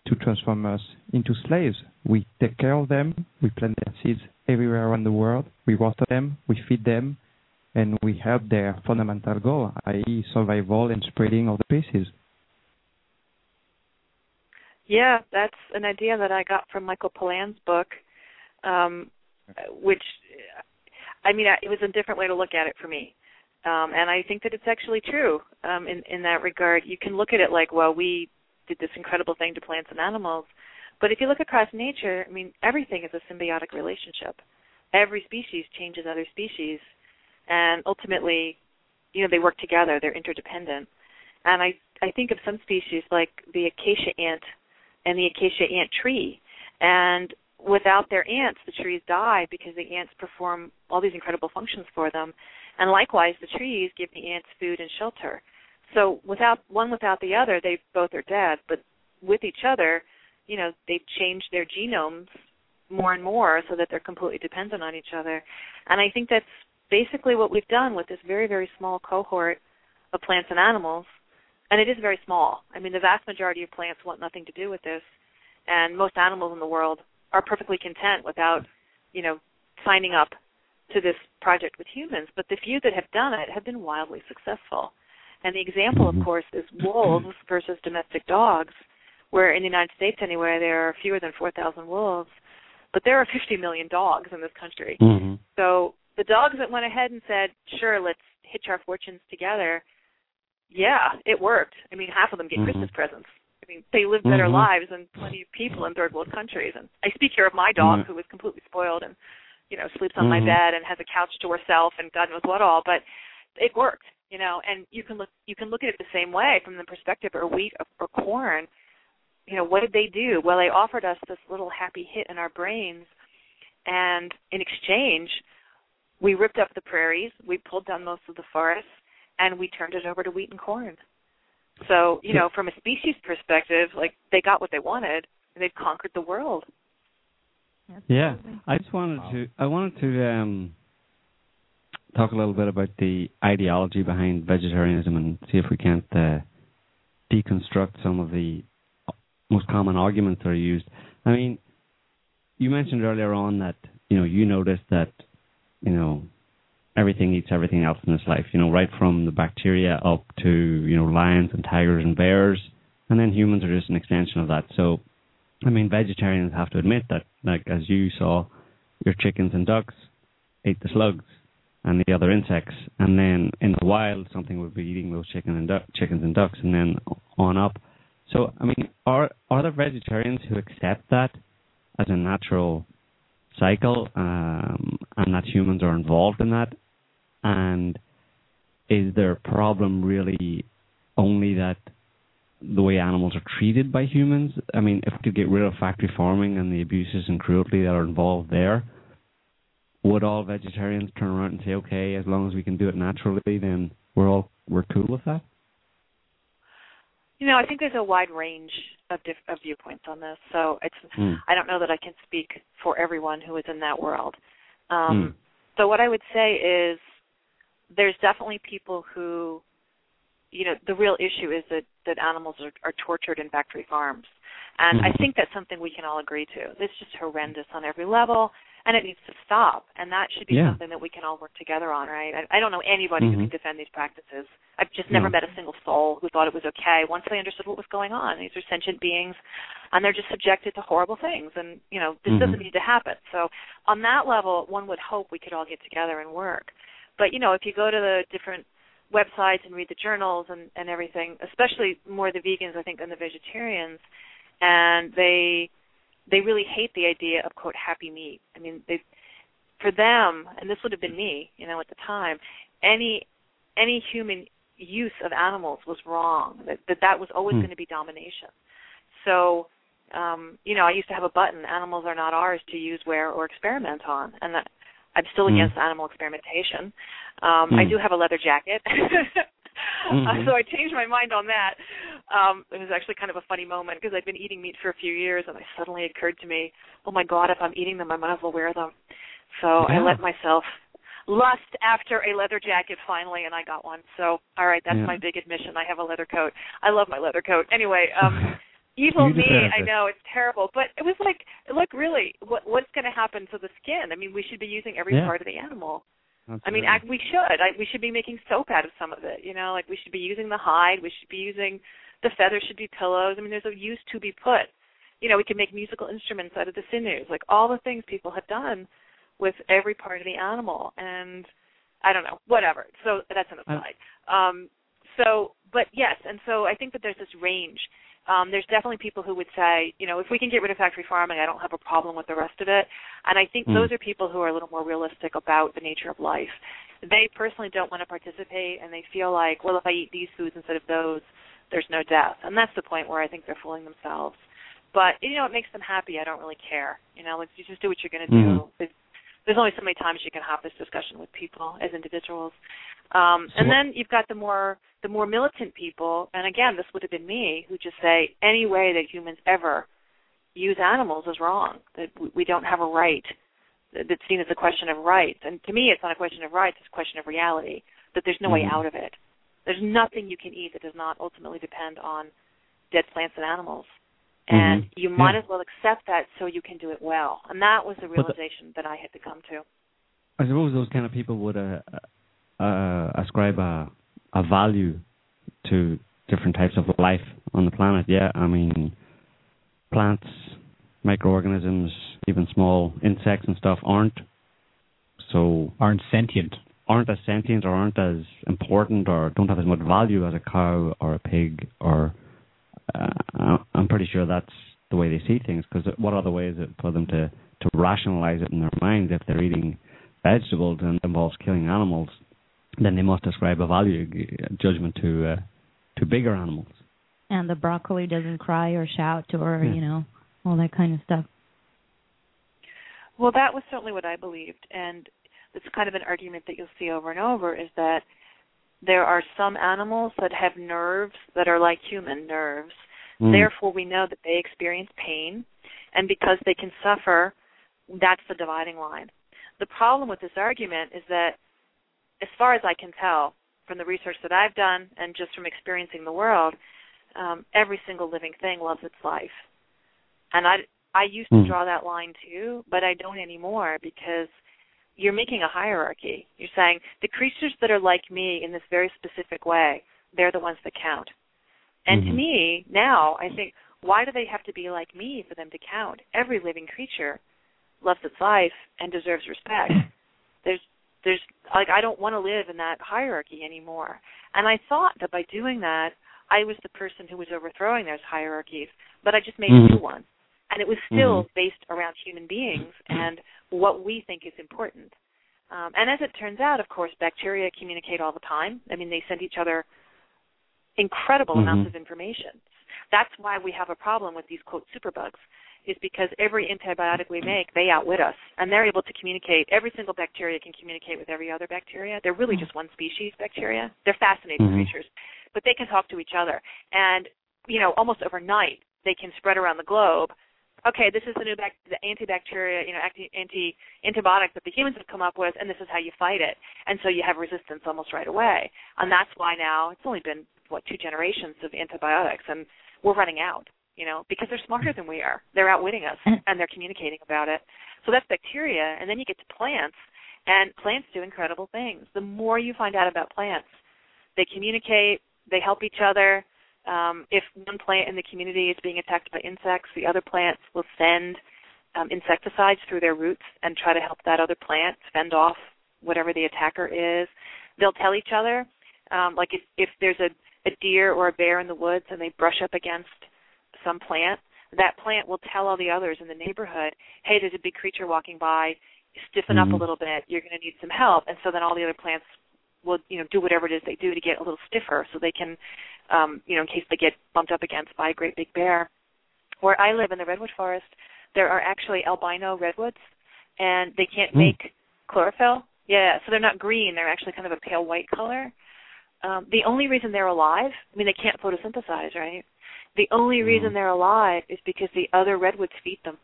to transform us into slaves. We take care of them, we plant their seeds everywhere around the world, we water them, we feed them, and we help their fundamental goal, i.e., survival and spreading of the species. Yeah, that's an idea that I got from Michael Pollan's book, um, which, I mean, it was a different way to look at it for me. Um, and I think that it's actually true um, in, in that regard. You can look at it like, well, we did this incredible thing to plants and animals. But if you look across nature, I mean, everything is a symbiotic relationship. Every species changes other species. And ultimately, you know, they work together, they're interdependent. And I, I think of some species like the acacia ant and the acacia ant tree. And without their ants, the trees die because the ants perform all these incredible functions for them. And likewise, the trees give the ants food and shelter. So without one without the other, they both are dead. But with each other, you know, they've changed their genomes more and more so that they're completely dependent on each other. And I think that's basically what we've done with this very, very small cohort of plants and animals. And it is very small. I mean, the vast majority of plants want nothing to do with this. And most animals in the world are perfectly content without, you know, signing up to this project with humans. But the few that have done it have been wildly successful. And the example, of course, is wolves versus domestic dogs, where in the United States, anyway, there are fewer than 4,000 wolves, but there are 50 million dogs in this country. Mm-hmm. So the dogs that went ahead and said, sure, let's hitch our fortunes together, yeah, it worked. I mean, half of them get Mhm. Christmas presents. I mean, they live better Mhm. lives than plenty of people in third world countries. And I speak here of my dog, Mhm. who was completely spoiled and, you know, sleeps on my Mhm. bed and has a couch to herself and God knows what all. But it worked, you know. And you can look you can look at it the same way from the perspective of wheat or, or corn. You know, what did they do? Well, they offered us this little happy hit in our brains, and in exchange, we ripped up the prairies, we pulled down most of the forests, and we turned it over to wheat and corn. So, you know, from a species perspective, like they got what they wanted, and they've conquered the world. Yeah, I just wanted to I wanted to um, talk a little bit about the ideology behind vegetarianism and see if we can't uh, deconstruct some of the most common arguments that are used. I mean, you mentioned earlier on that you know you noticed that you know everything eats everything else in this life. You know, right from the bacteria up to you know lions and tigers and bears, and then humans are just an extension of that. So I mean, vegetarians have to admit that, like as you saw, your chickens and ducks ate the slugs and the other insects, and then in the wild, something would be eating those chicken and duck, chickens and ducks, and then on up. So, I mean, are are there vegetarians who accept that as a natural cycle, um, and that humans are involved in that? And is their problem really only that the way animals are treated by humans. I mean, if we could get rid of factory farming and the abuses and cruelty that are involved there, would all vegetarians turn around and say, okay, as long as we can do it naturally, then we're all we're cool with that? You know, I think there's a wide range of diff- of viewpoints on this. So it's Mm. I don't know that I can speak for everyone who is in that world. Um, Mm. So what I would say is there's definitely people who, you know, the real issue is that that animals are, are tortured in factory farms, And I Mhm. think that's something we can all agree to. It's just horrendous on every level, and it needs to stop. And that should be Yeah. something that we can all work together on, right? I, I don't know anybody who Mhm. can defend these practices. I've just never No. met a single soul who thought it was okay once they understood what was going on. These are sentient beings, and they're just subjected to horrible things. And you know, this Mhm. doesn't need to happen. So, on that level, one would hope we could all get together and work. But you know, if you go to the different websites and read the journals and and everything, especially more the vegans, I think, than the vegetarians, and they they really hate the idea of quote happy meat. I mean, they for them, and this would have been me, you know, at the time, any any human use of animals was wrong. That that, that was always Hmm. going to be domination. So, um, you know, I used to have a button: "Animals are not ours to use, wear, or experiment on," and that, I'm still against animal experimentation. Um, I Hmm. do have a leather jacket. Uh, Mhm. so I changed my mind on that. Um, it was actually kind of a funny moment because I'd been eating meat for a few years, and it suddenly occurred to me, oh my God, if I'm eating them, I might as well wear them. So I let myself lust after a leather jacket finally, and I got one. So all right, that's Yeah. my big admission. I have a leather coat. I love my leather coat. Anyway, um, evil me. I know it's terrible, but it was like, look, really, what what's going to happen to the skin? I mean, we should be using every Yeah. part of the animal. I mean, Absolutely. act, we should. I, we should be making soap out of some of it. You know, like we should be using the hide. We should be using the feathers. Should be pillows. I mean, there's a use to be put. You know, we can make musical instruments out of the sinews. Like all the things people have done with every part of the animal, and I don't know, whatever. So that's an aside. Um, so, but yes, and so I think that there's this range. Um, there's definitely people who would say, you know, if we can get rid of factory farming, I don't have a problem with the rest of it. And I think Mm. those are people who are a little more realistic about the nature of life. They personally don't want to participate, and they feel like, well, if I eat these foods instead of those, there's no death. And that's the point where I think they're fooling themselves. But you know, it makes them happy. I don't really care. You know, like you just do what you're going to do. Mhm. There's, only so many times you can have this discussion with people as individuals. Um, So and then you've got the more the more militant people, and again, this would have been me, who just say any way that humans ever use animals is wrong. That we- don't have a right. That- That's seen as a question of rights. And to me, it's not a question of rights; it's a question of reality. That there's no way Mhm. out of it. There's nothing you can eat that does not ultimately depend on dead plants and animals. And Mhm. you might Yeah. as well accept that so you can do it well. And that was the the- realization that I had to come to. I suppose those kind of people would uh, uh, ascribe a a value to different types of life on the planet. Yeah, I mean, plants, microorganisms, even small insects and stuff aren't so Aren't sentient. aren't as sentient or aren't as important or don't have as much value as a cow or a pig or uh, I'm pretty sure that's the way they see things because what other way is it for them to to rationalize it in their minds if they're eating vegetables and it involves killing animals then they must ascribe a value a judgment to uh, to bigger animals And the broccoli doesn't cry or shout or, Yeah. you know, all that kind of stuff. Well, that was certainly what I believed, and it's kind of an argument that you'll see over and over is that there are some animals that have nerves that are like human nerves. Mm. Therefore, we know that they experience pain, and because they can suffer, that's the dividing line. The problem with this argument is that, as far as I can tell from the research that I've done and just from experiencing the world, um, every single living thing loves its life. And I, I used to Hmm. draw that line too, but I don't anymore because you're making a hierarchy. You're saying the creatures that are like me in this very specific way, they're the ones that count. And to Mhm. me, now, I think, why do they have to be like me for them to count? Every living creature loves its life and deserves respect. There's there's like I don't want to live in that hierarchy anymore. And I thought that by doing that, I was the person who was overthrowing those hierarchies, but I just made a new one. And it was still Mhm. based around human beings and what we think is important. Um, and as it turns out, of course, bacteria communicate all the time. I mean, they send each other incredible Mhm. amounts of information. That's why we have a problem with these quote superbugs, is because every antibiotic we make, they outwit us, and they're able to communicate. Every single bacteria can communicate with every other bacteria. They're really just one species, bacteria. They're fascinating Mhm. creatures, but they can talk to each other, and you know, almost overnight, they can spread around the globe. Okay, this is the new bac- the antibacteria, you know, anti, anti antibiotic that the humans have come up with, and this is how you fight it. And so you have resistance almost right away, and that's why now it's only been what two generations of antibiotics, and we're running out. you know, because they're smarter than we are. They're outwitting us mm-hmm. and they're communicating about it. So that's bacteria, and then you get to plants, and plants do incredible things. The more you find out about plants, they communicate, they help each other. Um, if one plant in the community is being attacked by insects, the other plants will send um, insecticides through their roots and try to help that other plant fend off whatever the attacker is. They'll tell each other, um, like if, if there's a, a deer or a bear in the woods and they brush up against some plant, that plant will tell all the others in the neighborhood, hey, there's a big creature walking by, stiffen Mm-hmm. up a little bit, you're going to need some help. And so then all the other plants will, you know, do whatever it is they do to get a little stiffer so they can, um, you know, in case they get bumped up against by a great big bear. Where I live in the redwood forest, there are actually albino redwoods, and they can't Hmm. make chlorophyll. Yeah, so they're not green; they're actually kind of a pale white color. Um, the only reason they're alive, I mean, they can't photosynthesize, right? The only reason they're alive is because the other redwoods feed them.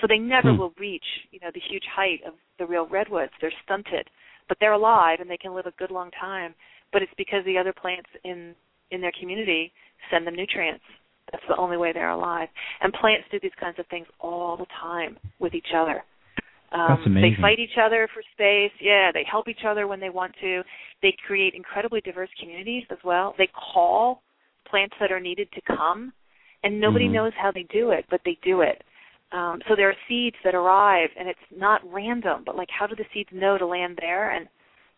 So they never Hmm. will reach, you know, the huge height of the real redwoods. They're stunted, but they're alive and they can live a good long time. But it's because the other plants in in their community send them nutrients. That's the only way they're alive. And plants do these kinds of things all the time with each other. Um, That's amazing. They fight each other for space. Yeah, they help each other when they want to. They create incredibly diverse communities as well. They call plants that are needed to come, and nobody Mhm. knows how they do it, but they do it. Um, so there are seeds that arrive, and it's not random. But like, how do the seeds know to land there? And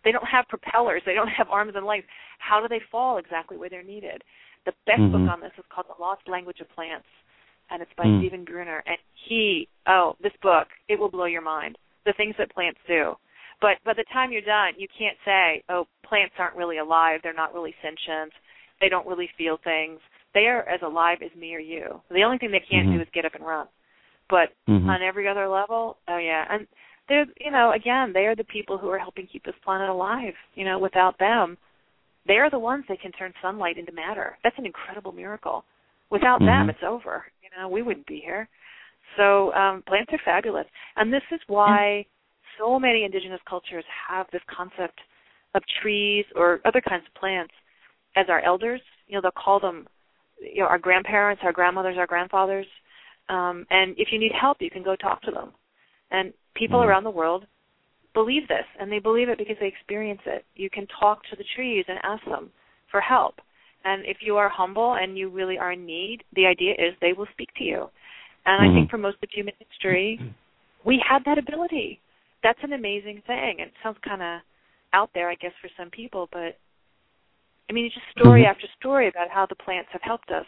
they don't have propellers. They don't have arms and legs. How do they fall exactly where they're needed? The best Mhm. book on this is called The Lost Language of Plants, and it's by Mm. Stephen Buhner. And he, oh, this book, it will blow your mind. The things that plants do. But by the time you're done, you can't say, oh, plants aren't really alive. They're not really sentient. They don't really feel things. They are as alive as me or you. The only thing they can't Mhm. do is get up and run. But Mhm. on every other level, oh yeah, and they're you know again they are the people who are helping keep this planet alive. You know, without them, they are the ones that can turn sunlight into matter. That's an incredible miracle. Without them, Mhm. it's over. You know, we wouldn't be here. So um, plants are fabulous, and this is why so many indigenous cultures have this concept of trees or other kinds of plants as our elders. You know, they'll call them you know our grandparents, our grandmothers, our grandfathers. Um, and if you need help, you can go talk to them. And people Mhm. around the world believe this, and they believe it because they experience it. You can talk to the trees and ask them for help. And if you are humble and you really are in need, the idea is they will speak to you. And I think Mhm. for most of human history, we had that ability. That's an amazing thing. It sounds kind of out there, I guess, for some people, but I mean, it's just story Mhm. after story about how the plants have helped us.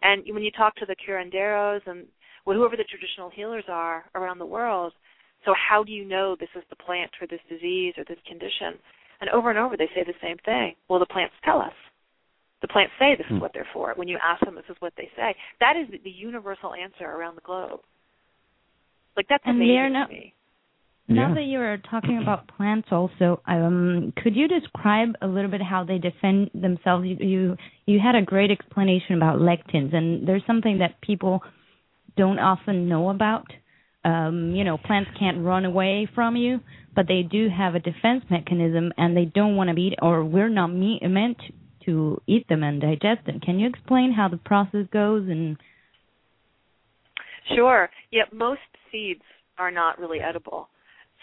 And when you talk to the curanderos and whoever the traditional healers are around the world, so how do you know this is the plant for this disease or this condition? And over and over they say the same thing. Well, the plants tell us. The plants say this is Hmm. what they're for. When you ask them, this is what they say. That is the, the universal answer around the globe. Like that's And amazing Lierre, to now- me. Now Yeah. that you are talking about plants, also, um, could you describe a little bit how they defend themselves? You, you you had a great explanation about lectins, and there's something that people don't often know about. Um, you know, plants can't run away from you, but they do have a defense mechanism, and they don't want to be, or we're not me- meant to eat them and digest them. Can you explain how the process goes? And Sure. Yeah, most seeds are not really edible.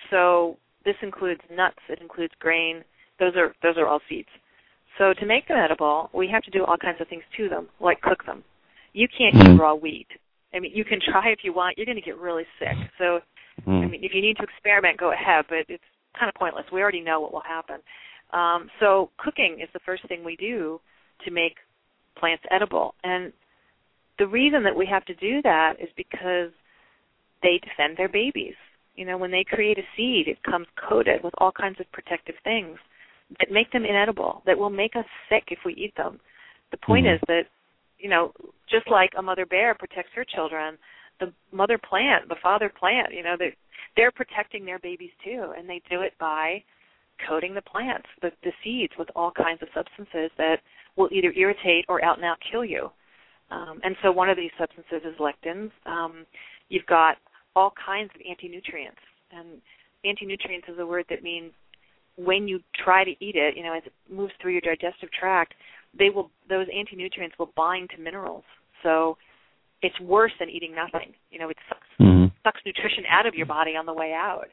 So this includes nuts, it includes grain. Those are those are all seeds. So to make them edible, we have to do all kinds of things to them, like cook them. You can't eat Mhm. raw wheat. I mean, you can try if you want. You're going to get really sick. So I Mm. mean, if you need to experiment, go ahead, but it's kind of pointless. We already know what will happen. Um, so cooking is the first thing we do to make plants edible. And the reason that we have to do that is because they defend their babies. You know, when they create a seed, it comes coated with all kinds of protective things that make them inedible, that will make us sick if we eat them. The point Mhm. is that, you know, just like a mother bear protects her children, the mother plant, the father plant, you know, they they're protecting their babies too, and they do it by coating the plants, the, the seeds, with all kinds of substances that will either irritate or out and out kill you. Um, and so one of these substances is lectins. Um, you've got all kinds of anti-nutrients, and anti-nutrients is a word that means when you try to eat it, you know, as it moves through your digestive tract, they will those anti-nutrients will bind to minerals. So it's worse than eating nothing. You know, it sucks hmm sucks nutrition out of your body on the way out.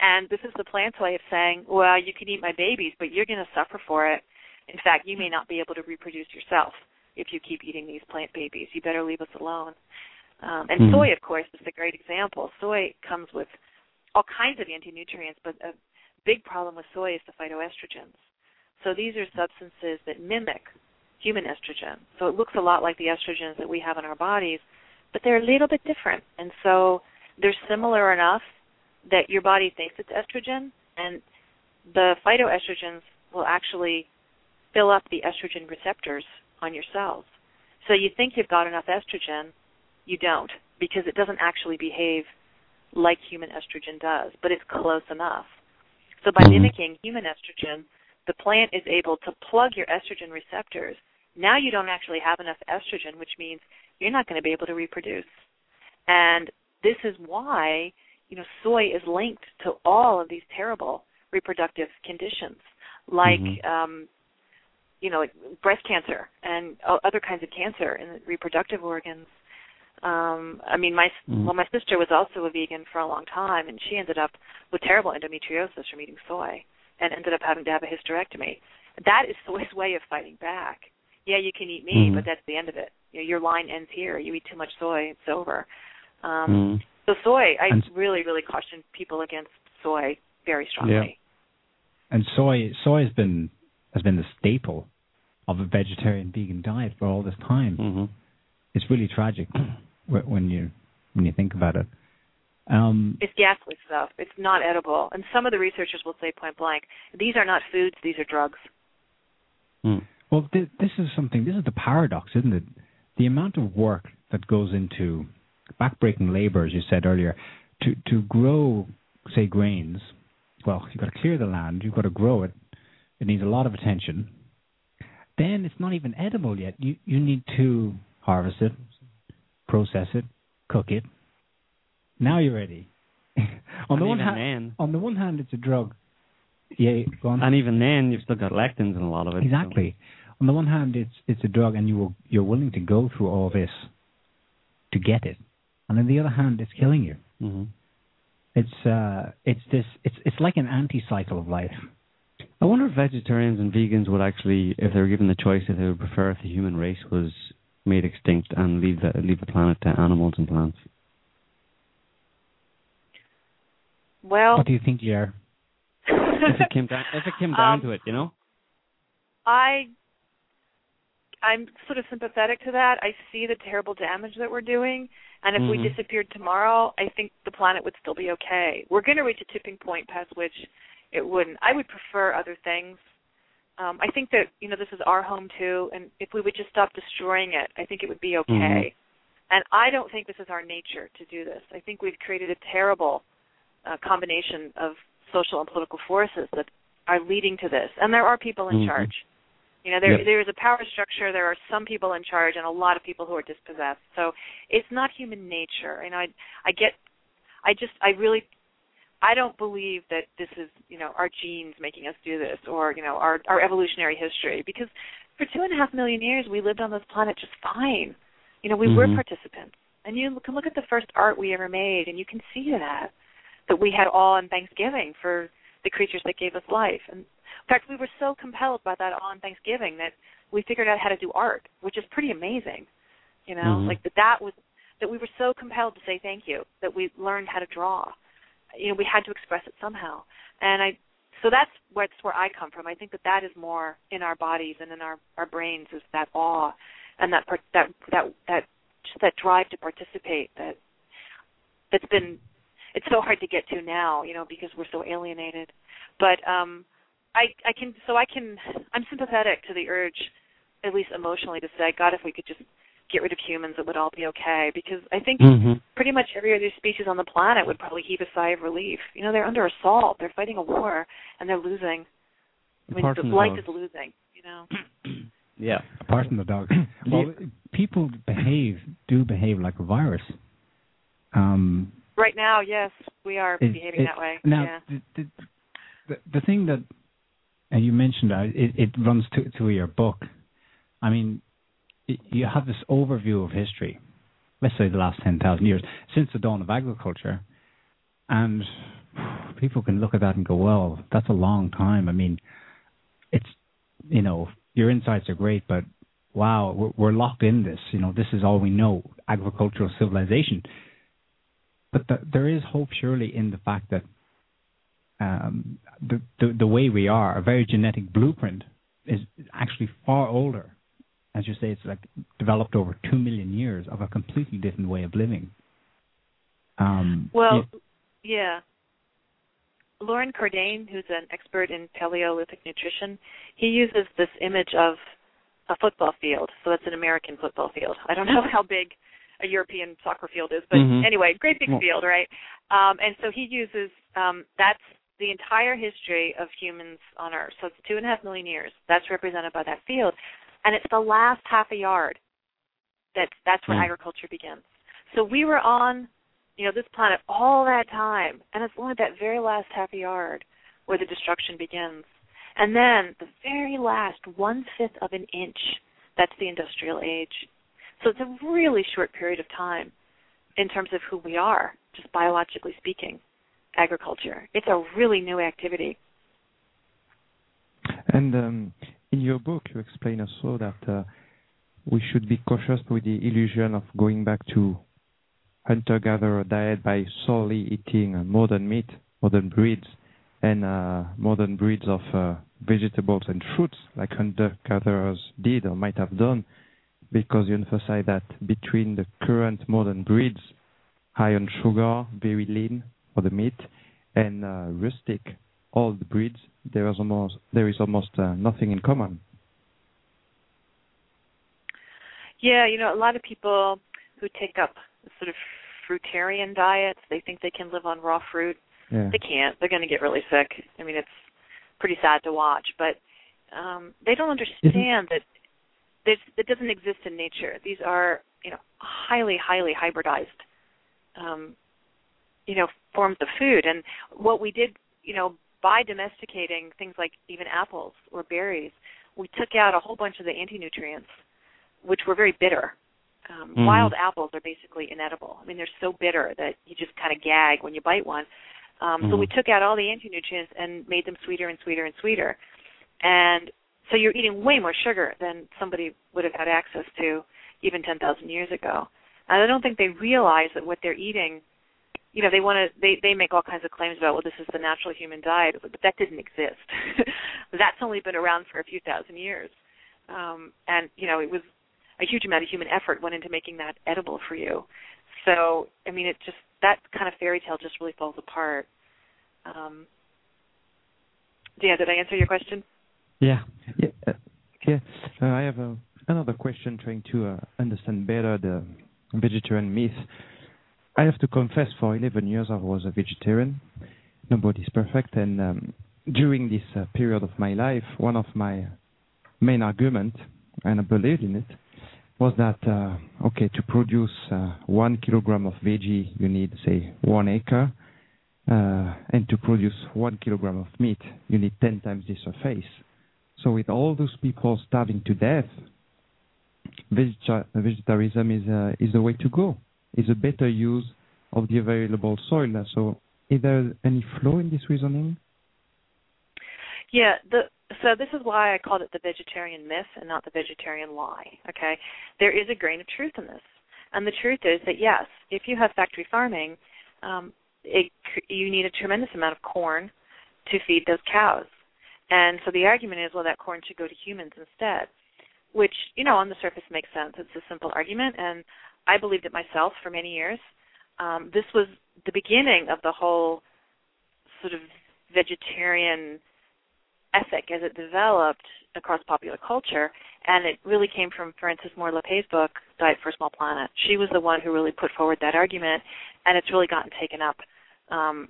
And this is the plant's way of saying, well, you can eat my babies, but you're going to suffer for it. In fact, you may not be able to reproduce yourself if you keep eating these plant babies. You better leave us alone. Um, and Mhm. soy, of course, is a great example. Soy comes with all kinds of anti-nutrients, but a big problem with soy is the phytoestrogens. So these are substances that mimic human estrogen. So it looks a lot like the estrogens that we have in our bodies, but they're a little bit different. And so they're similar enough that your body thinks it's estrogen, and the phytoestrogens will actually fill up the estrogen receptors on your cells. So you think you've got enough estrogen, you don't, because it doesn't actually behave like human estrogen does, but it's close enough. So by Mhm. mimicking human estrogen, the plant is able to plug your estrogen receptors. Now you don't actually have enough estrogen, which means you're not going to be able to reproduce. And this is why, you know, soy is linked to all of these terrible reproductive conditions, like, Mhm. um, you know, like breast cancer and other kinds of cancer in the reproductive organs. Um, I mean, my Mhm. well, my sister was also a vegan for a long time, and she ended up with terrible endometriosis from eating soy, and ended up having to have a hysterectomy. That is soy's way of fighting back. Yeah, you can eat meat, Mhm. but that's the end of it. You know, your line ends here. You eat too much soy, it's over. Um, Mhm. So soy, I And- really, really caution people against soy very strongly. Yeah. And soy soy has been has been the staple of a vegetarian vegan diet for all this time. Mhm. It's really tragic when you when you think about it. Um, It's ghastly stuff. It's not edible. And some of the researchers will say point blank, these are not foods, these are drugs. Mm. well, th- this is something. This is the paradox, isn't it? The amount of work that goes into backbreaking labor, as you said earlier, to to grow, say, grains. Well, you've got to clear the land. You've got to grow it. It needs a lot of attention. Then it's not even edible yet. You you need to harvest it, process it, cook it. Now you're ready. on the hand, then, on the one hand, it's a drug. Yeah, and even then, you've still got lectins in a lot of it. so- Exactly. On the one hand, it's it's a drug, and you will, you're willing to go through all this to get it, and on the other hand, it's killing you. Mhm. It's uh, it's this, it's it's like an anti-cycle of life. I wonder if vegetarians and vegans would actually, if they were given the choice, if they would prefer if the human race was made extinct and leave the leave the planet to animals and plants. Well, What do you think, Jer? if it came down, if it came down Um, to it, you know. I I'm sort of sympathetic to that. I see the terrible damage that we're doing, and if we Mhm. disappeared tomorrow, I think the planet would still be okay. We're going to reach a tipping point past which it wouldn't. I would prefer other things. Um, I think that you know this is our home too, and if we would just stop destroying it, I think it would be okay. Mhm. And I don't think this is our nature to do this. I think we've created a terrible uh, combination of social and political forces that are leading to this, and there are people in Mhm. charge. You know, there Yep. there is a power structure. There are some people in charge, and a lot of people who are dispossessed. So it's not human nature. You know, I I get, I just I really, I don't believe that this is you know our genes making us do this, or you know our our evolutionary history. Because for two and a half million years we lived on this planet just fine. You know, we were Mhm. participants, and you can look at the first art we ever made, and you can see that that we had awe and thanksgiving for the creatures that gave us life. And in fact, we were so compelled by that awe and thanksgiving that we figured out how to do art, which is pretty amazing. You know, Mhm. like that that was that we were so compelled to say thank you that we learned how to draw. You know, we had to express it somehow. And I so that's where that's where I come from. I think that that is more in our bodies and in our our brains is that awe and that that that that just that drive to participate that that's been it's so hard to get to now, you know, because we're so alienated. But um I I can so I can I'm sympathetic to the urge, at least emotionally, to say, God, if we could just get rid of humans, it would all be okay. Because I think Mhm. pretty much every other species on the planet would probably heave a sigh of relief. You know, they're under assault. They're fighting a war and they're losing. I mean, the from life is losing. You know. Yeah. Apart from the dog, well, people behave do behave like a virus. Um, Right now, yes, we are It- behaving it- that way. Now, yeah. the, the, the thing that uh, you mentioned, uh, it, it runs to, through your book. I mean, it, you have this overview of history, let's say the last 10,000 years, since the dawn of agriculture. And people can look at that and go, well, that's a long time. I mean, it's, you know, your insights are great, but wow, we're, we're locked in this. You know, this is all we know agricultural civilization. But the, there is hope, surely, in the fact that um, the, the, the way we are, a very genetic blueprint, is actually far older. As you say, it's like developed over two million years of a completely different way of living. Um, well, yeah. Loren Cordain, who's an expert in Paleolithic nutrition, he uses this image of a football field. So that's an American football field. I don't know how big a European soccer field is, but Mhm. anyway, great big field, right? Um, and so he uses um, that's the entire history of humans on Earth. So it's two and a half million years. That's represented by that field, and it's the last half a yard. That's that's where Mm. agriculture begins. So we were on, you know, this planet all that time, and it's only that very last half a yard where the destruction begins. And then the very last one fifth of an inch, that's the industrial age. So it's a really short period of time in terms of who we are, just biologically speaking, agriculture. It's a really new activity. And um, in your book, you explain also that uh, we should be cautious with the illusion of going back to hunter-gatherer diet by solely eating uh, modern meat, modern breeds, and uh, modern breeds of uh, vegetables and fruits, like hunter-gatherers did or might have done, because you emphasize that between the current modern breeds, high on sugar, very lean for the meat, and uh, rustic old breeds, there is almost there is almost uh, nothing in common. Yeah, you know, a lot of people who take up sort of fruitarian diets, they think they can live on raw fruit. Yeah. They can't. They're going to get really sick. I mean, it's pretty sad to watch, but um they don't understand that that doesn't exist in nature. These are, you know, highly highly hybridized um you know, forms of food and what we did, you know, by domesticating things like even apples or berries, we took out a whole bunch of the anti-nutrients which were very bitter. Um, Mhm. Wild apples are basically inedible. I mean, they're so bitter that you just kind of gag when you bite one. Um, So we Mhm. took out all the anti-nutrients and made them sweeter and sweeter and sweeter. And so you're eating way more sugar than somebody would have had access to even 10,000 years ago. And I don't think they realize that what they're eating, you know, they want to, they, they make all kinds of claims about, well, this is the natural human diet, but that didn't exist. That's only been around for a few thousand years. Um, and, you know, it was a huge amount of human effort went into making that edible for you. So, I mean, it just, that kind of fairy tale just really falls apart. Um, yeah, did I answer your question? Yeah. Yeah. Uh. Uh, I have uh, another question trying to understand better the vegetarian myth. I have to confess, for 11 years I was a vegetarian. Nobody's perfect. And um, during this uh, period of my life, one of my main arguments, and I believed in it, was that, uh, okay, to produce uh, one kilogram of veggie, you need, say, one acre. And to produce one kilogram of meat, you need 10 times the surface. So with all those people starving to death, vegeta- vegetarianism is uh, is the way to go. Is a better use of the available soil. So is there any flaw in this reasoning? Yeah, the so this is why I called it the vegetarian myth and not the vegetarian lie. Okay, there is a grain of truth in this, and the truth is that yes, if you have factory farming, um, it, you need a tremendous amount of corn to feed those cows, and so the argument is, well, that corn should go to humans instead, which you know on the surface makes sense. It's a simple argument, and I believed it myself for many years. Um, this was the beginning of the whole sort of vegetarian ethic as it developed across popular culture, and it really came from Frances Moore Lappé's book, Diet for a Small Planet. She was the one who really put forward that argument, and it's really gotten taken up. Um,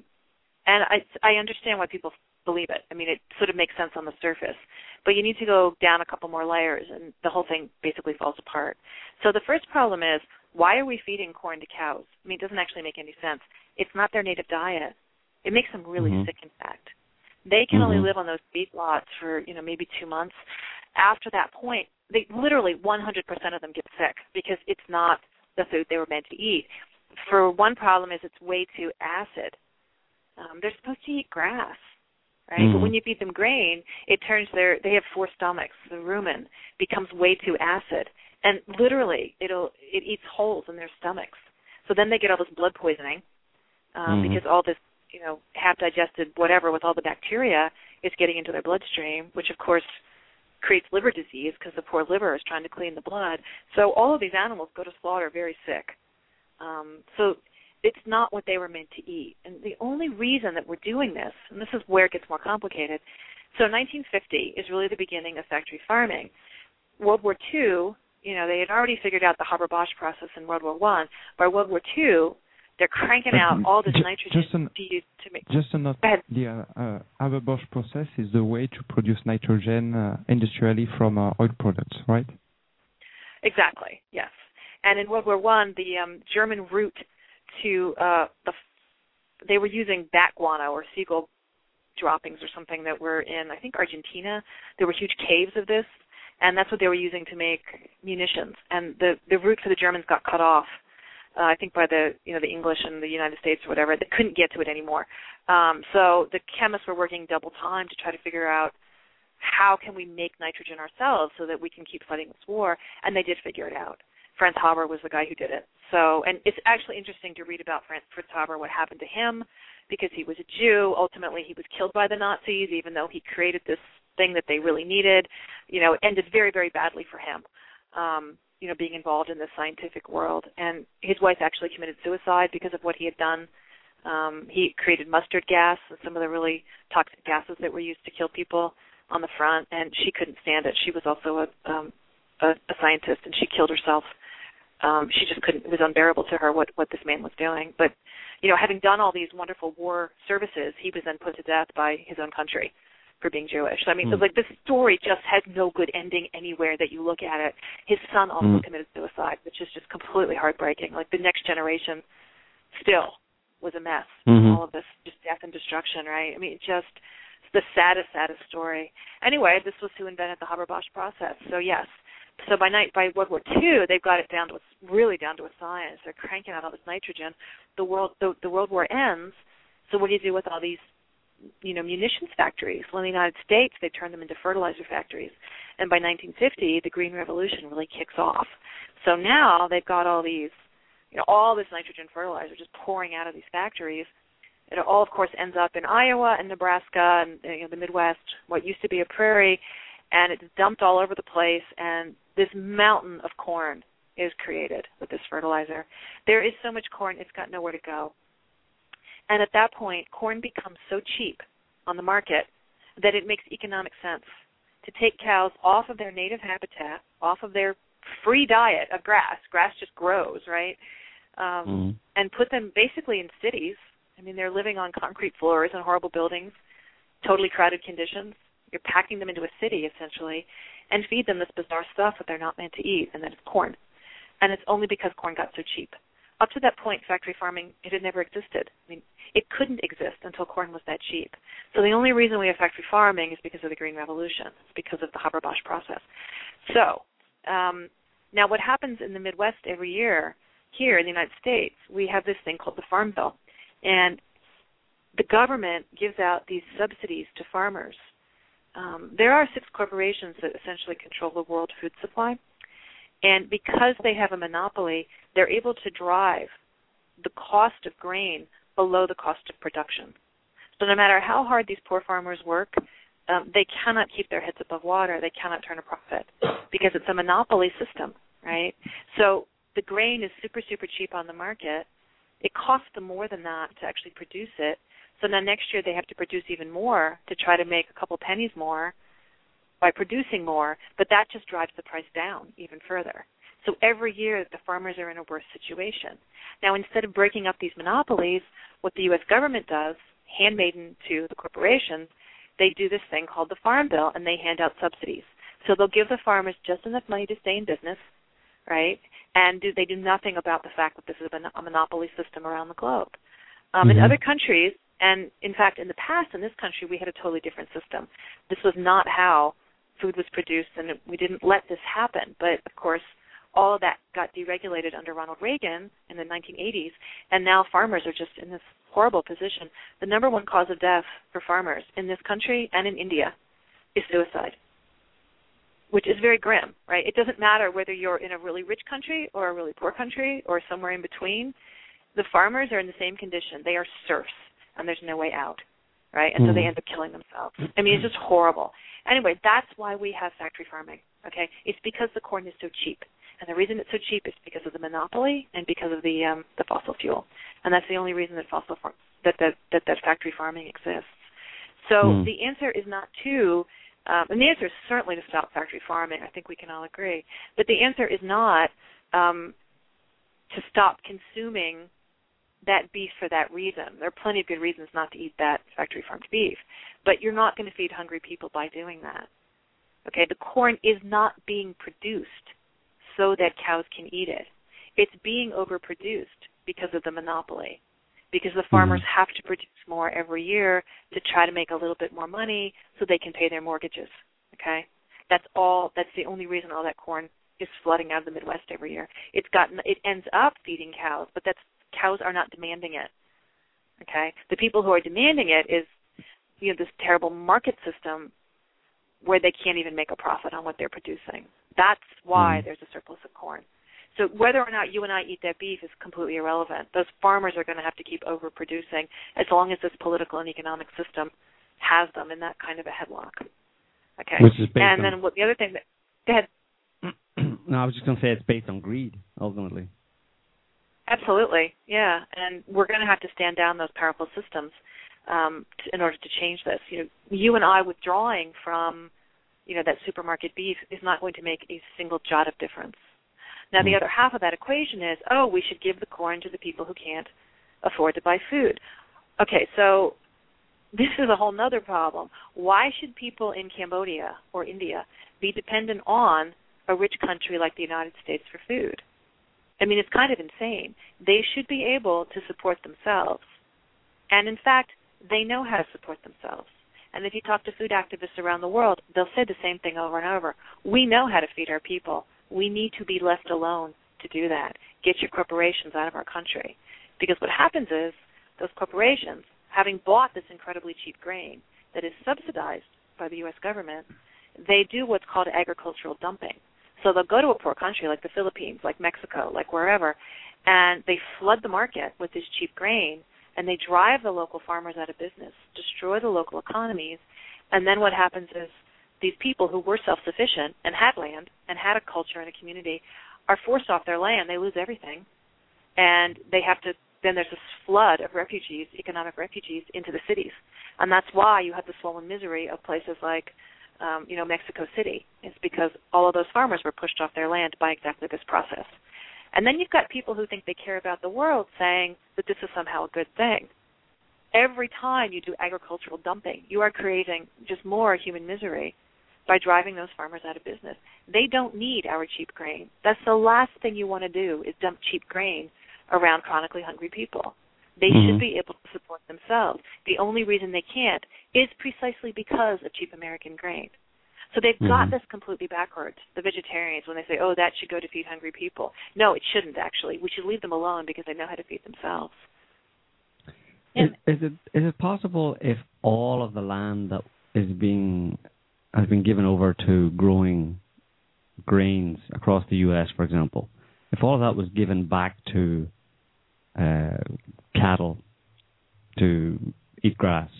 and I, I understand why people believe it. I mean, it sort of makes sense on the surface, but you need to go down a couple more layers, and the whole thing basically falls apart. So the first problem is why are we feeding corn to cows? I mean, it doesn't actually make any sense. It's not their native diet. It makes them really Mhm. sick, in fact. They can only Mhm. live on those beef lots for you know maybe two months. After that point, they literally 100% of them get sick because it's not the food they were meant to eat. For one problem is it's way too acid. Um, they're supposed to eat grass, right? Mhm. But when you feed them grain, it turns their they have four stomachs. The rumen becomes way too acid, and literally it'll it eats holes in their stomachs. So then they get all this blood poisoning um, Mhm. because all this you know half digested whatever with all the bacteria is getting into their bloodstream, which of course creates liver disease because the poor liver is trying to clean the blood. So all of these animals go to slaughter very sick. Um, so it's not what they were meant to eat. And the only reason that we're doing this, and this is where it gets more complicated. So 1950 is really the beginning of factory farming. World War II, you know, they had already figured out the Haber-Bosch process in World War One. By World War II, they're cranking out all this ju- nitrogen just an- to use to make. Just a note, the uh, uh, Haber-Bosch process is the way to produce nitrogen uh, industrially from uh, oil products, right? Exactly. Yes. And in World War One, the um, German route to uh, the they were using bat guano or seagull droppings or something that were in I think Argentina. There were huge caves of this, and that's what they were using to make munitions. And the the route for the Germans got cut off. Uh, I think by the you know the English and the United States or whatever. They couldn't get to it anymore. Um, so the chemists were working double time to try to figure out how can we make nitrogen ourselves so that we can keep fighting this war, and they did figure it out. Franz Haber was the guy who did it. So, and it's actually interesting to read about Franz Fritz Haber, what happened to him, because he was a Jew. Ultimately, he was killed by the Nazis, even though he created this thing that they really needed. You know, it ended very, very badly for him. Um, you know, being involved in the scientific world, and his wife actually committed suicide because of what he had done. Um, he created mustard gas and some of the really toxic gases that were used to kill people on the front, and she couldn't stand it. She was also a um, a, a scientist, and she killed herself. Um, she just couldn't. It was unbearable to her what what this man was doing. But you know, having done all these wonderful war services, he was then put to death by his own country for being Jewish. So I mean, Hmm. so like this story just has no good ending anywhere that you look at it. His son also Hmm. committed suicide, which is just completely heartbreaking. Like the next generation still was a mess. Mhm. All of this just death and destruction, right? I mean, it just the saddest, saddest story. Anyway, this was who invented the Haber-Bosch process. So yes, so by night by World War II, they've got it down to a, really down to a science. They're cranking out all this nitrogen. The world the, the World War ends. So what do you do with all these, you know, munitions factories? Well, in the United States, they turn them into fertilizer factories. And by 1950, the Green Revolution really kicks off. So now they've got all these, you know, all this nitrogen fertilizer just pouring out of these factories. It all, of course, ends up in Iowa and Nebraska and you know, the Midwest, what used to be a prairie, and it's dumped all over the place. And this mountain of corn is created with this fertilizer. There is so much corn; it's got nowhere to go. And at that point, corn becomes so cheap on the market that it makes economic sense to take cows off of their native habitat, off of their free diet of grass. Grass just grows, right? Um, Mhm. and put them basically in cities. I mean, they're living on concrete floors in horrible buildings, totally crowded conditions. You're packing them into a city essentially, and feed them this bizarre stuff that they're not meant to eat, and then it's corn. And it's only because corn got so cheap. Up to that point, factory farming it had never existed. I mean, it couldn't exist until corn was that cheap. So the only reason we have factory farming is because of the Green Revolution. It's because of the Haber-Bosch process. So um, now, what happens in the Midwest every year here in the United States, we have this thing called the Farm Bill, and the government gives out these subsidies to farmers. Um, there are six corporations that essentially control the world food supply, and because they have a monopoly, they're able to drive the cost of grain below the cost of production. So no matter how hard these poor farmers work, um, they cannot keep their heads above water. They cannot turn a profit because it's a monopoly system, right? So the grain is super, super cheap on the market. It costs them more than that to actually produce it. So now next year they have to produce even more to try to make a couple pennies more by producing more, but that just drives the price down even further. So every year the farmers are in a worse situation. Now instead of breaking up these monopolies, what the US government does, handmaiden to the corporations, they do this thing called the Farm Bill and they hand out subsidies. So they'll give the farmers just enough money to stay in business, right? And do, they do nothing about the fact that this is a monopoly system around the globe. Um, In Mhm. other countries, and in fact, in the past in this country, we had a totally different system. This was not how food was produced, and we didn't let this happen. But of course, all of that got deregulated under Ronald Reagan in the 1980s, and now farmers are just in this horrible position. The number one cause of death for farmers in this country and in India is suicide, which is very grim, right? It doesn't matter whether you're in a really rich country or a really poor country or somewhere in between. The farmers are in the same condition. They are serfs, and there's no way out, right? And mm. so they hmm. end up killing themselves. I mean, it's just horrible. Anyway, that's why we have factory farming. Okay, it's because the corn is so cheap, and the reason it's so cheap is because of the monopoly and because of the um, the fossil fuel, and that's the only reason that fossil farm, that, that that that factory farming exists. So mm. the answer is not to, um, and the answer is certainly to stop factory farming. I think we can all agree. But the answer is not um, to stop consuming that beef for that reason. There are plenty of good reasons not to eat that factory farmed beef, but you're not going to feed hungry people by doing that. Okay, the corn is not being produced so that cows can eat it. It's being overproduced because of the monopoly. Because the farmers mm-hmm. have to produce more every year to try to make a little bit more money so they can pay their mortgages. Okay? That's all that's the only reason all that corn is flooding out of the Midwest every year. It's gotten it ends up feeding cows, but that's cows are not demanding it. Okay? The people who are demanding it is you know this terrible market system where they can't even make a profit on what they're producing. That's why mm. there's a surplus of corn. So whether or not you and I eat that beef is completely irrelevant. Those farmers are going to have to keep overproducing as long as this political and economic system has them in that kind of a headlock. Okay. Which is based and on... then what, the other thing that go ahead. no, I was just going to say it's based on greed ultimately. Absolutely, yeah, and we're going to have to stand down those powerful systems um, to, in order to change this. You know, you and I withdrawing from, you know, that supermarket beef is not going to make a single jot of difference. Now, the hmm. other half of that equation is, oh, we should give the corn to the people who can't afford to buy food. Okay, so this is a whole other problem. Why should people in Cambodia or India be dependent on a rich country like the United States for food? I mean, it's kind of insane. They should be able to support themselves. And in fact, they know how to support themselves. And if you talk to food activists around the world, they'll say the same thing over and over. We know how to feed our people. We need to be left alone to do that. Get your corporations out of our country. Because what happens is those corporations, having bought this incredibly cheap grain that is subsidized by the US government, they do what's called agricultural dumping. So they'll go to a poor country like the Philippines, like Mexico, like wherever, and they flood the market with this cheap grain and they drive the local farmers out of business, destroy the local economies, and then what happens is these people who were self-sufficient and had land and had a culture and a community are forced off their land. They lose everything, and they have to. Then there's this flood of refugees, economic refugees, into the cities, and that's why you have the swollen misery of places like um, you know, Mexico City. It's because all of those farmers were pushed off their land by exactly this process. And then you've got people who think they care about the world saying that this is somehow a good thing. Every time you do agricultural dumping, you are creating just more human misery by driving those farmers out of business. They don't need our cheap grain. That's the last thing you want to do is dump cheap grain around chronically hungry people. They mm-hmm. should be able to support themselves. The only reason they can't is precisely because of cheap American grain. So they've mm-hmm. got this completely backwards. The vegetarians, when they say, "Oh, that should go to feed hungry people," no, it shouldn't. Actually, we should leave them alone because they know how to feed themselves. Is, is it is it possible if all of the land that is being has been given over to growing grains across the U.S., for example, if all of that was given back to uh, cattle to eat grass,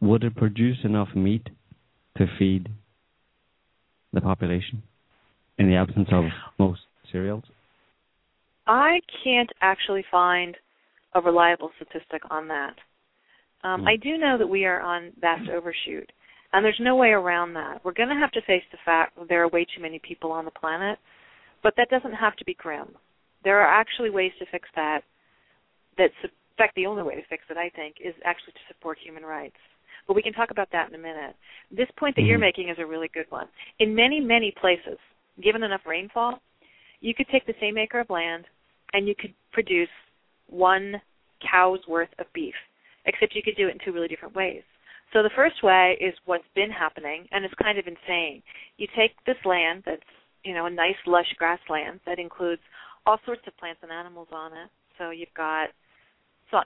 would it produce enough meat to feed the population in the absence of most cereals? I can't actually find a reliable statistic on that. Um, mm. I do know that we are on vast overshoot, and there's no way around that. We're going to have to face the fact that there are way too many people on the planet, but that doesn't have to be grim. There are actually ways to fix that that's in fact the only way to fix it, I think, is actually to support human rights. But we can talk about that in a minute. This point that mm-hmm. you're making is a really good one. In many, many places, given enough rainfall, you could take the same acre of land and you could produce one cow's worth of beef, except you could do it in two really different ways. So the first way is what's been happening, and it's kind of insane. You take this land that's you know, a nice lush grassland that includes all sorts of plants and animals on it. So you've got,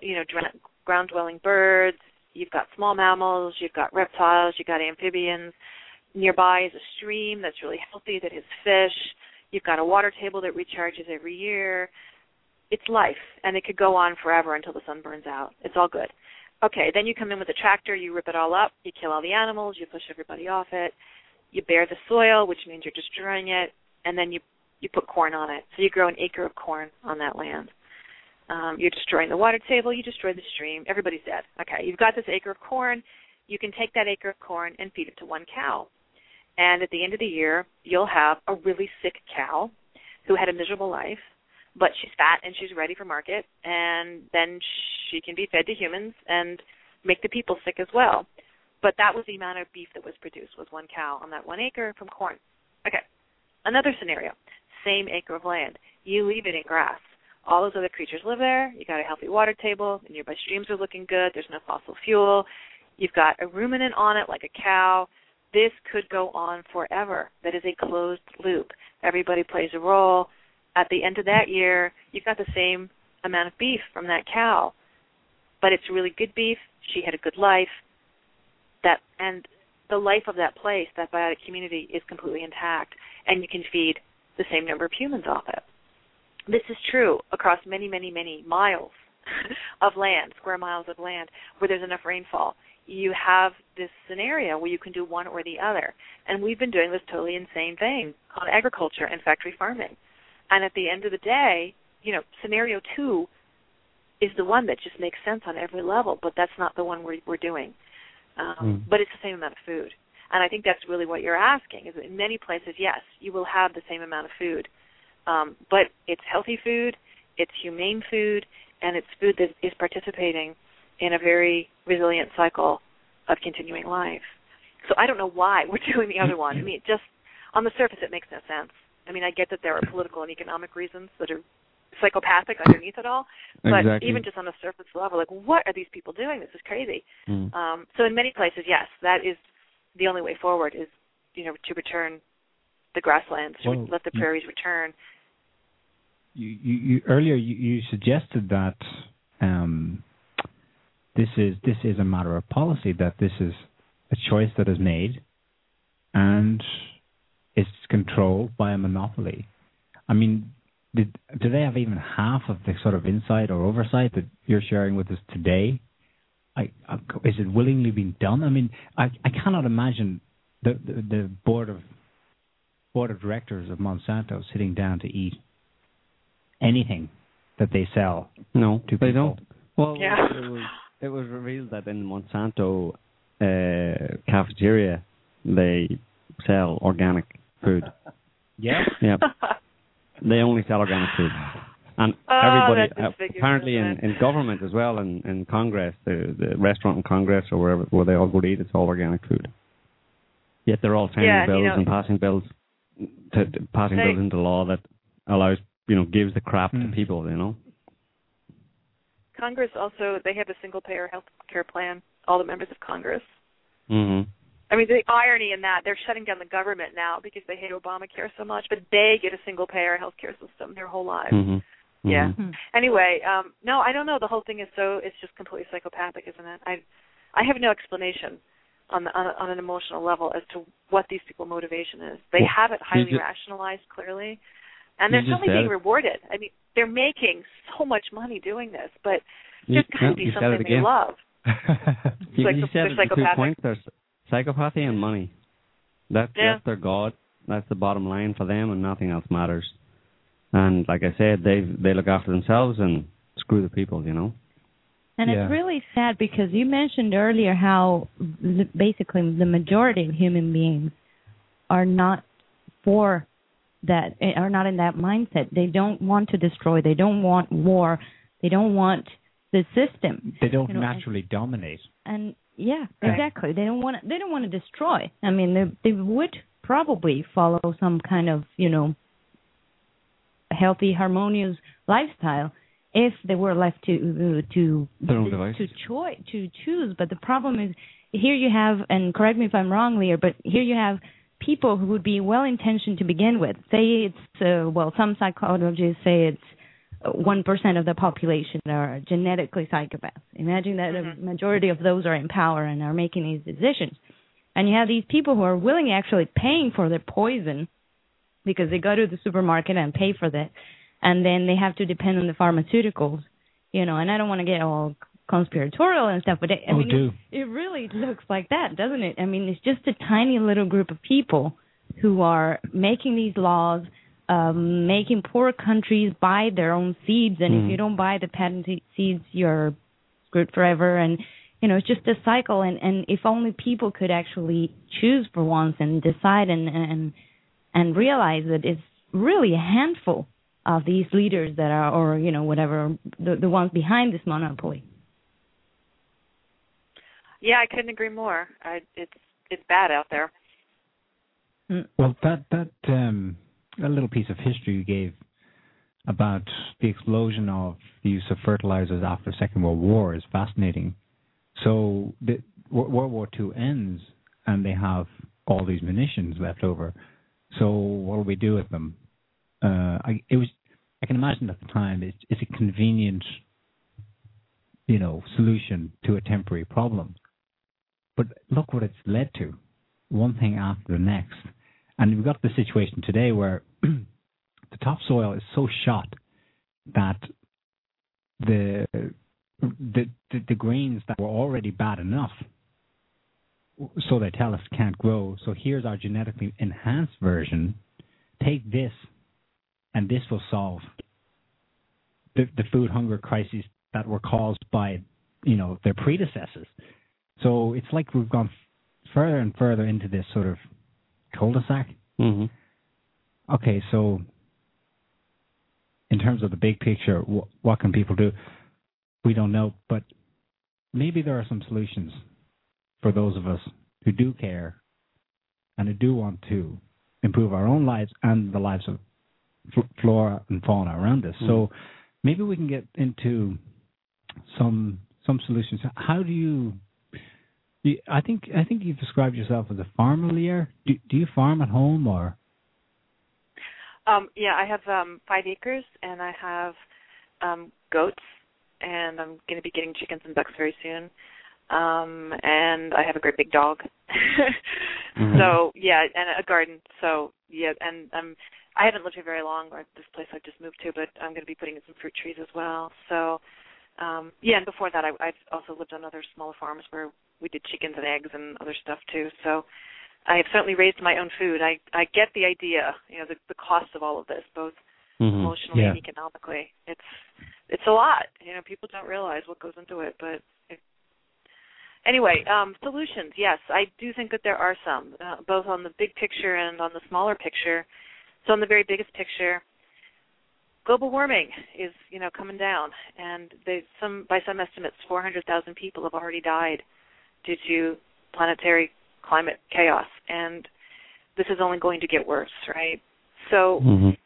you know, ground dwelling birds, you've got small mammals, you've got reptiles, you've got amphibians. Nearby is a stream that's really healthy that has fish. You've got a water table that recharges every year. It's life, and it could go on forever until the sun burns out. It's all good. Okay, then you come in with a tractor, you rip it all up, you kill all the animals, you push everybody off it, you bare the soil, which means you're destroying it, and then you you put corn on it. So you grow an acre of corn on that land. Um, you're destroying the water table, you destroy the stream, everybody's dead. Okay, you've got this acre of corn, you can take that acre of corn and feed it to one cow. And at the end of the year, you'll have a really sick cow who had a miserable life, but she's fat and she's ready for market, and then she can be fed to humans and make the people sick as well. But that was the amount of beef that was produced was one cow on that one acre from corn. Okay. Another scenario. Same acre of land. You leave it in grass. All those other creatures live there. You got a healthy water table. The nearby streams are looking good. There's no fossil fuel. You've got a ruminant on it like a cow. This could go on forever. That is a closed loop. Everybody plays a role. At the end of that year, you've got the same amount of beef from that cow. But it's really good beef. She had a good life that and the life of that place, that biotic community, is completely intact, and you can feed the same number of humans off it. This is true across many, many, many miles of land, square miles of land, where there's enough rainfall. You have this scenario where you can do one or the other. And we've been doing this totally insane thing on agriculture and factory farming. And at the end of the day, you know, scenario two is the one that just makes sense on every level, but that's not the one we're, we're doing. Um, mm. But it's the same amount of food. And I think that's really what you're asking. Is that in many places, yes, you will have the same amount of food, um, but it's healthy food, it's humane food, and it's food that is participating in a very resilient cycle of continuing life. So I don't know why we're doing the other one. I mean, just on the surface, it makes no sense. I mean, I get that there are political and economic reasons that are psychopathic underneath it all. But exactly. even just on a surface level, like what are these people doing? This is crazy. Mm. Um, so in many places, yes, that is the only way forward is you know to return the grasslands, to well, let the prairies return. You, you, earlier you, you suggested that um, this is this is a matter of policy that this is a choice that is made and it's controlled by a monopoly. I mean, did, do they have even half of the sort of insight or oversight that you're sharing with us today? I, I, is it willingly being done? I mean, I, I cannot imagine the, the, the board of board of directors of Monsanto sitting down to eat anything that they sell. No, to they people. don't. Well, Yeah. it was it was revealed that in Monsanto uh, cafeteria they sell organic food. Yeah. Yeah, they only sell organic food. And Oh, everybody, apparently in, in government as well, in, in Congress, the, the restaurant in Congress or wherever where they all go to eat, it's all organic food. Yet they're all signing Yeah, you bills know- and passing bills, to, to- passing They- bills into law that allows, you know, gives the crap Hmm. to people, you know. Congress also they have a single payer health care plan. All the members of Congress. Mhm. I mean, the irony in that they're shutting down the government now because they hate Obamacare so much, but they get a single payer health care system their whole lives. Mhm. Yeah. Mhm. Hmm. Anyway, um, no, I don't know. The whole thing is so it's just completely psychopathic, isn't it? I I have no explanation on the on, on an emotional level as to what these people motivation is. They Well, have it highly ju- rationalized clearly, and they're just certainly being it. rewarded. I mean, they're making so much money doing this, but there's got to be something they love. You, Psycho- you said it, the two psychopathic. points. There's psychopathy and money. That, Yeah. That's their god. That's the bottom line for them, and nothing else matters. And like I said, they they look after themselves and screw the people, you know. And Yeah. it's really sad because you mentioned earlier how basically the majority of human beings are not for that, eh, are not in that mindset. They don't want to destroy. They don't want war. They don't want the system. They don't You know, and- naturally dominate. And yeah, Right. exactly. They don't want to, they don't want to destroy. I mean, they they would probably follow some kind of you know healthy, harmonious lifestyle if they were left to to Their own to devices. choi- to choose. But the problem is here you have, and correct me if I'm wrong, Lierre, but here you have people who would be well intentioned to begin with. Say it's uh, well, some psychologists say it's one percent of the population are genetically psychopaths. Imagine that Mm-hmm. a majority of those are in power and are making these decisions. And you have these people who are willing actually paying for their poison because they go to the supermarket and pay for that, and then they have to depend on the pharmaceuticals, you know. And I don't want to get all conspiratorial and stuff, but it, I Oh, mean. It, it really looks like that, doesn't it? I mean, it's just a tiny little group of people who are making these laws, um, making poor countries buy their own seeds, and Mm. if you don't buy the patented seeds, you're screwed forever. And you know, it's just a cycle. And and if only people could actually choose for once and decide and and and realize that it's really a handful of these leaders that are, or you know, whatever the the ones behind this monopoly. Yeah, I couldn't agree more. I, it's it's bad out there. Mm. Well, that that um, that little piece of history you gave about the explosion of the use of fertilizers after the Second World War is fascinating. So the, Wo- World War II ends, and they have all these munitions left over. So what do we do with them? Uh, I, it was I can imagine at the time it's, it's a convenient, you know, solution to a temporary problem. But look what it's led to, one thing after the next. And we've got the situation today where the topsoil is so shot that the, the the the grains that were already bad enough, so they tell us can't grow. So here's our genetically enhanced version. Take this, and this will solve the the food hunger crises that were caused by you know their predecessors. So it's like we've gone further and further into this sort of cul-de-sac. hmm Okay, so in terms of the big picture, wh- what can people do? We don't know, but maybe there are some solutions for those of us who do care and who do want to improve our own lives and the lives of flora and fauna around us. So maybe we can get into some some solutions. How do you? you I think I think you've described yourself as a farmer, Lierre. Do, do you farm at home or? Um, yeah, I have um, five acres, and I have um, goats, and I'm going to be getting chickens and ducks very soon. Um, and I have a great big dog. Mhm. So yeah, and a garden. So yeah, and um, I haven't lived here very long. Or this place I've just moved to, but I'm going to be putting in some fruit trees as well. So um, yeah, and before that, I, I've also lived on other smaller farms where we did chickens and eggs and other stuff too. So I have certainly raised my own food. I I get the idea, you know, the the cost of all of this, both Mhm. emotionally Yeah. and economically. It's it's a lot. You know, people don't realize what goes into it, but it, anyway, um, solutions. Yes, I do think that there are some, uh, both on the big picture and on the smaller picture. So, on the very biggest picture, global warming is you know coming down, and they some by some estimates, 400,000 people have already died due to planetary climate chaos, and this is only going to get worse, right? So Mhm.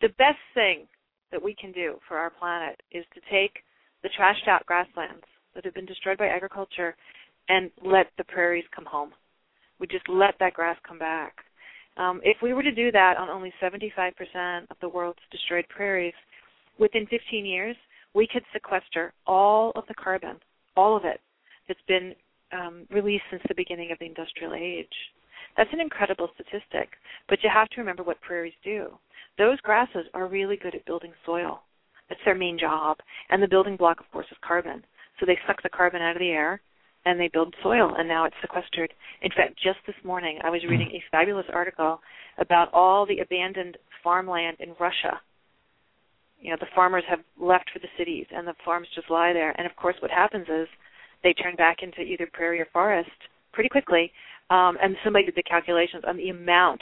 the best thing that we can do for our planet is to take the trashed out grasslands that have been destroyed by agriculture and let the prairies come home. We just let that grass come back. Um, if we were to do that on only 75% of the world's destroyed prairies, within 15 years, we could sequester all of the carbon, all of it, that's been um, released since the beginning of the industrial age. That's an incredible statistic, but you have to remember what prairies do those grasses are really good at building soil. That's their main job. And the building block, of course, is carbon. So they suck the carbon out of the air and they build soil, and now it's sequestered. In fact, just this morning, I was reading a fabulous article about all the abandoned farmland in Russia. You know, the farmers have left for the cities, and the farms just lie there. And of course, what happens is they turn back into either prairie or forest pretty quickly. Um, and somebody did the calculations on the amount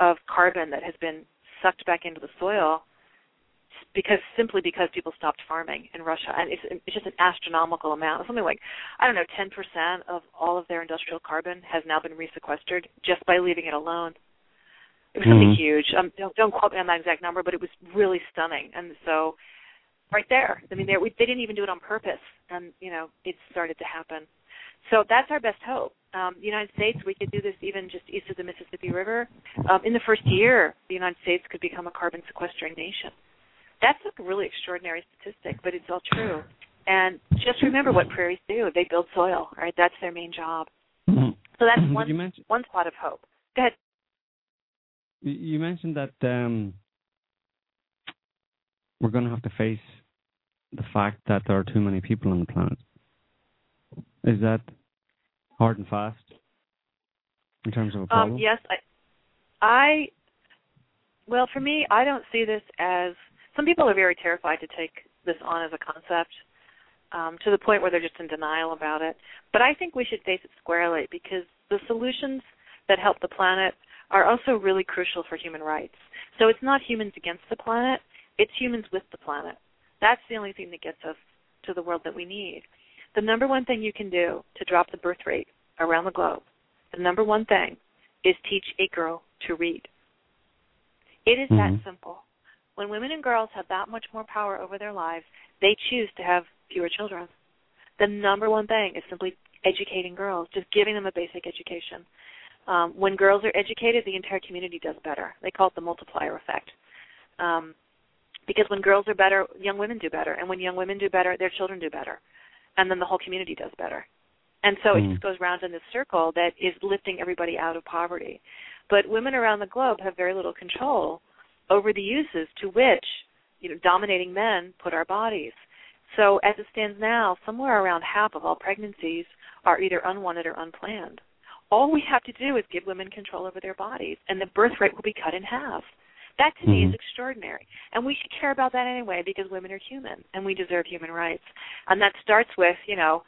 of carbon that has been sucked back into the soil because simply because people stopped farming in Russia, and it's it's just an astronomical amount. It's something like I don't know, ten percent of all of their industrial carbon has now been resequestered just by leaving it alone. It was something Mhm. huge. Um, don't don't quote me on that exact number, but it was really stunning. And so, right there, I mean, they we, they didn't even do it on purpose, and you know, it started to happen. So that's our best hope Um, the United States, we could do this even just east of the Mississippi River. Um, in the first year, the United States could become a carbon sequestering nation. That's a really extraordinary statistic, but it's all true. And just remember what prairies do. They build soil, right? That's their main job. Mhm. So that's one you mention one spot of hope. Go ahead. you- you mentioned that um, we're going to have to face the fact that there are too many people on the planet. Is that hard and fast in terms of a problem? Um, yes, I, I, well, for me, I don't see this as. Some people are very terrified to take this on as a concept, um, to the point where they're just in denial about it. But I think we should face it squarely because the solutions that help the planet are also really crucial for human rights. So it's not humans against the planet; it's humans with the planet. That's the only thing that gets us to the world that we need. The number one thing you can do to drop the birth rate around the globe, the number one thing, is teach a girl to read. It is Mhm. that simple. When women and girls have that much more power over their lives, they choose to have fewer children. The number one thing is simply educating girls, just giving them a basic education. Um, when girls are educated, the entire community does better. They call it the multiplier effect. Um, because when girls are better, young women do better, and when young women do better, their children do better, and then the whole community does better. And so it Mm. just goes round in this circle that is lifting everybody out of poverty. But women around the globe have very little control over the uses to which, you know, dominating men put our bodies. So as it stands now, somewhere around half of all pregnancies are either unwanted or unplanned. All we have to do is give women control over their bodies, and the birth rate will be cut in half. That to me is Mhm. extraordinary. And we should care about that anyway because women are human and we deserve human rights. And that starts with, you know,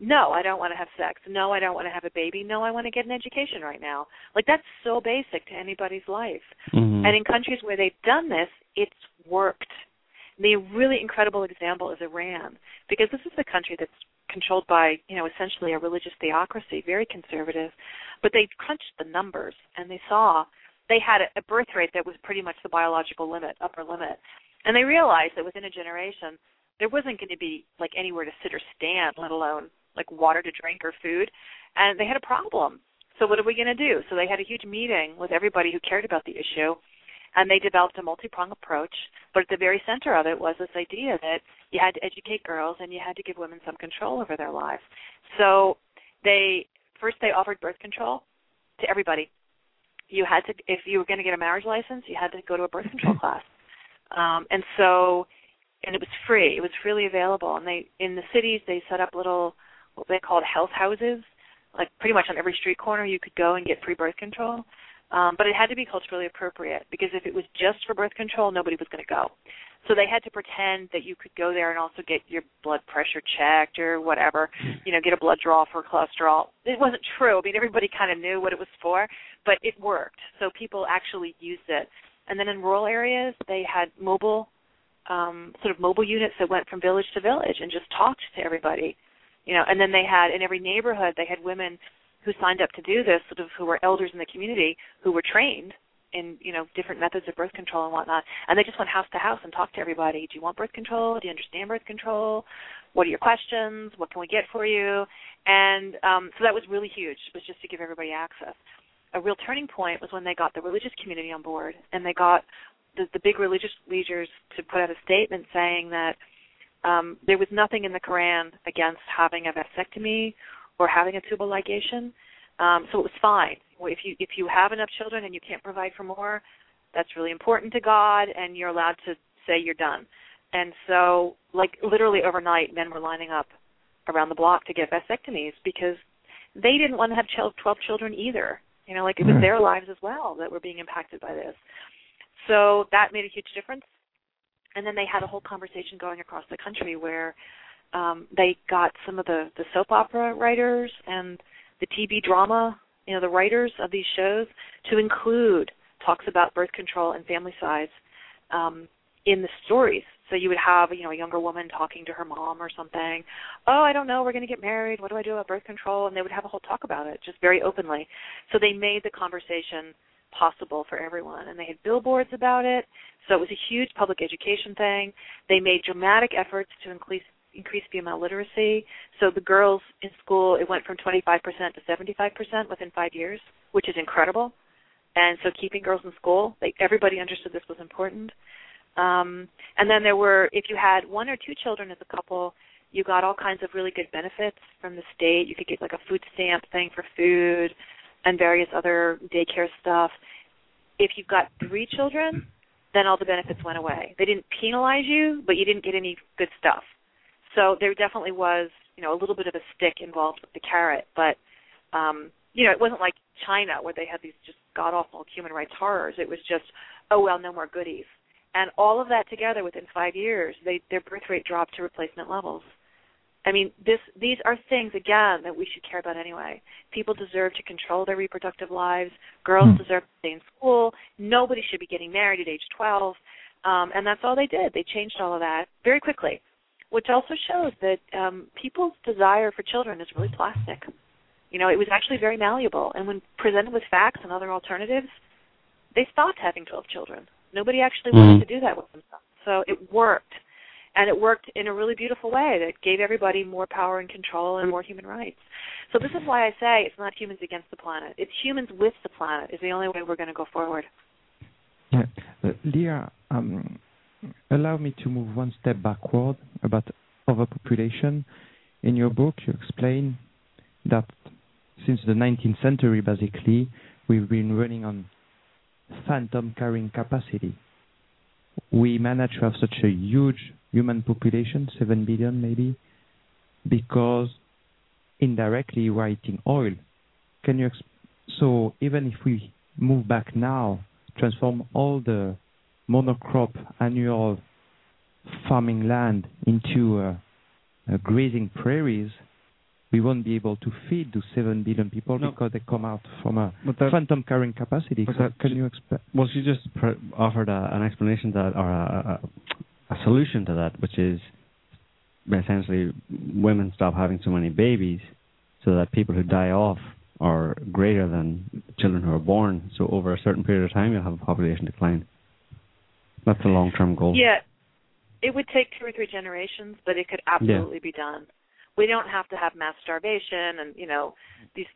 no, I don't want to have sex. No, I don't want to have a baby. No, I want to get an education right now. Like that's so basic to anybody's life. Mhm. And in countries where they've done this, it's worked. The really incredible example is Iran, because this is a country that's controlled by, you know, essentially a religious theocracy, very conservative. But they crunched the numbers and they saw they had a, a birth rate that was pretty much the biological limit, upper limit. And they realized that within a generation, there wasn't going to be like anywhere to sit or stand, let alone like water to drink or food. And they had a problem. So what are we going to do? So they had a huge meeting with everybody who cared about the issue, and they developed a multi-pronged approach. But at the very center of it was this idea that you had to educate girls and you had to give women some control over their lives. So they first they offered birth control to everybody. You had to if you were going to get a marriage license, you had to go to a birth control class. Um, and so and it was free. It was freely available. And they in the cities they set up little what they called health houses, like pretty much on every street corner you could go and get free birth control. Um, but it had to be culturally appropriate because if it was just for birth control, nobody was going to go. So they had to pretend that you could go there and also get your blood pressure checked or whatever, you know, get a blood draw for cholesterol. It wasn't true. I mean, everybody kind of knew what it was for, but it worked. So people actually used it. And then in rural areas, they had mobile, um, sort of mobile units that went from village to village and just talked to everybody, you know. And then they had in every neighborhood they had women who signed up to do this, sort of who were elders in the community who were trained in you know different methods of birth control and whatnot, and they just went house to house and talked to everybody. Do you want birth control? Do you understand birth control? What are your questions? What can we get for you? And um, so that was really huge. Was just to give everybody access. A real turning point was when they got the religious community on board, and they got the, the big religious leaders to put out a statement saying that um, there was nothing in the Quran against having a vasectomy or having a tubal ligation. Um, so it was fine. If you if you have enough children and you can't provide for more, that's really important to God, and you're allowed to say you're done. And so, like literally overnight, men were lining up around the block to get vasectomies because they didn't want to have 12 children either. You know, like it was their lives as well that were being impacted by this. So that made a huge difference. And then they had a whole conversation going across the country where um, they got some of the the soap opera writers and the TV drama, you know, the writers of these shows to include talks about birth control and family size um, in the stories. So you would have, you know, a younger woman talking to her mom or something. Oh, I don't know, we're going to get married. What do I do about birth control? And they would have a whole talk about it, just very openly. So they made the conversation possible for everyone. And they had billboards about it. So it was a huge public education thing. They made dramatic efforts to increase increased female literacy. So the girls in school, it went from 25% to 75% within five years, which is incredible. And so keeping girls in school, like everybody understood this was important. Um, and then there were, if you had one or two children as a couple, you got all kinds of really good benefits from the state. You could get like a food stamp thing for food and various other daycare stuff. If you've got three children, then all the benefits went away. They didn't penalize you, but you didn't get any good stuff. So there definitely was, you know, a little bit of a stick involved with the carrot, but um, you know, it wasn't like China where they had these just god awful human rights horrors. It was just, oh well, no more goodies. And all of that together within five years, they their birth rate dropped to replacement levels. I mean, this these are things again that we should care about anyway. People deserve to control their reproductive lives. Girls mm. deserve to stay in school. Nobody should be getting married at age 12. Um, and that's all they did. They changed all of that very quickly, which also shows that um, people's desire for children is really plastic. You know, it was actually very malleable. And when presented with facts and other alternatives, they stopped having 12 children. Nobody actually wanted mm. to do that with themselves. So it worked and it worked in a really beautiful way that gave everybody more power and control and more human rights. So this is why I say it's not humans against the planet. It's humans with the planet is the only way we're going to go forward. Yeah. Uh, Lierre, um, allow me to move one step backward about overpopulation. In your book, you explain that since the 19th century, basically, we've been running on phantom carrying capacity. We managed to have such a huge human population, 7 billion maybe, because indirectly we're eating oil. Can you exp- so even if we move back now, transform all the monocrop annual farming land into uh, uh, grazing prairies, we won't be able to feed those 7 billion people no. because they come out from a phantom carrying capacity. So can you explain? Well, she just offered a, an explanation that, or a, a solution to that, which is essentially women stop having so many babies so that people who die off are greater than children who are born. So over a certain period of time, you'll have a population decline. That's a long-term goal. Yeah, it would take two or three generations, but it could absolutely yeah. be done. We don't have to have mass starvation and you know these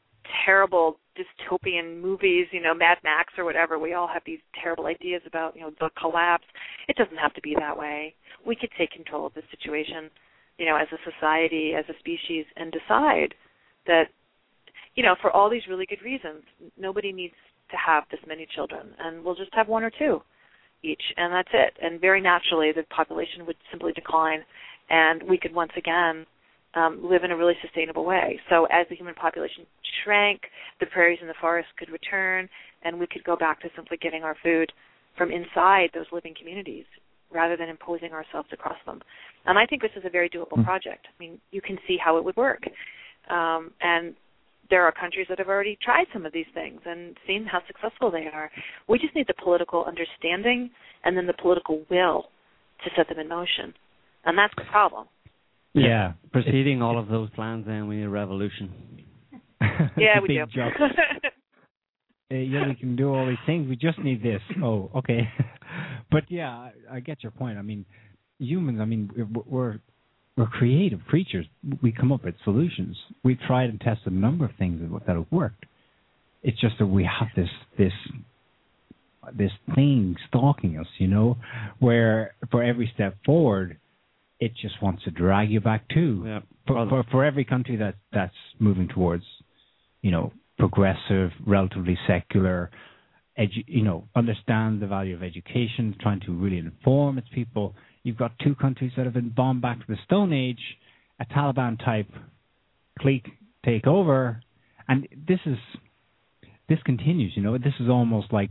terrible dystopian movies, you know, Mad Max or whatever. We all have these terrible ideas about, you know, the collapse. It doesn't have to be that way. We could take control of the situation, you know, as a society, as a species, and decide that, you know, for all these really good reasons, nobody needs to have this many children, and we'll just have one or two each, and that's it. And very naturally, the population would simply decline, and we could once again um, live in a really sustainable way. So as the human population shrank, the prairies and the forests could return, and we could go back to simply getting our food from inside those living communities rather than imposing ourselves across them. And I think this is a very doable mm. project. I mean, you can see how it would work. Um, and there are countries that have already tried some of these things and seen how successful they are. We just need the political understanding and then the political will to set them in motion. And that's the problem. Yeah, preceding all of those plans, then we need a revolution. yeah, we do. uh, yeah, we can do all these things. We just need this. Oh, okay. but yeah, I, I get your point. I mean, humans. I mean, we're we're creative creatures. We come up with solutions. We've tried and tested a number of things that have worked. It's just that we have this this this thing stalking us, you know, where for every step forward, it just wants to drag you back too. Yeah. For, for, for every country that that's moving towards, you know, progressive, relatively secular, edu- you know, understand the value of education, trying to really inform its people. You've got two countries that have been bombed back to the Stone Age, a Taliban type clique take over, and this is this continues. You know, this is almost like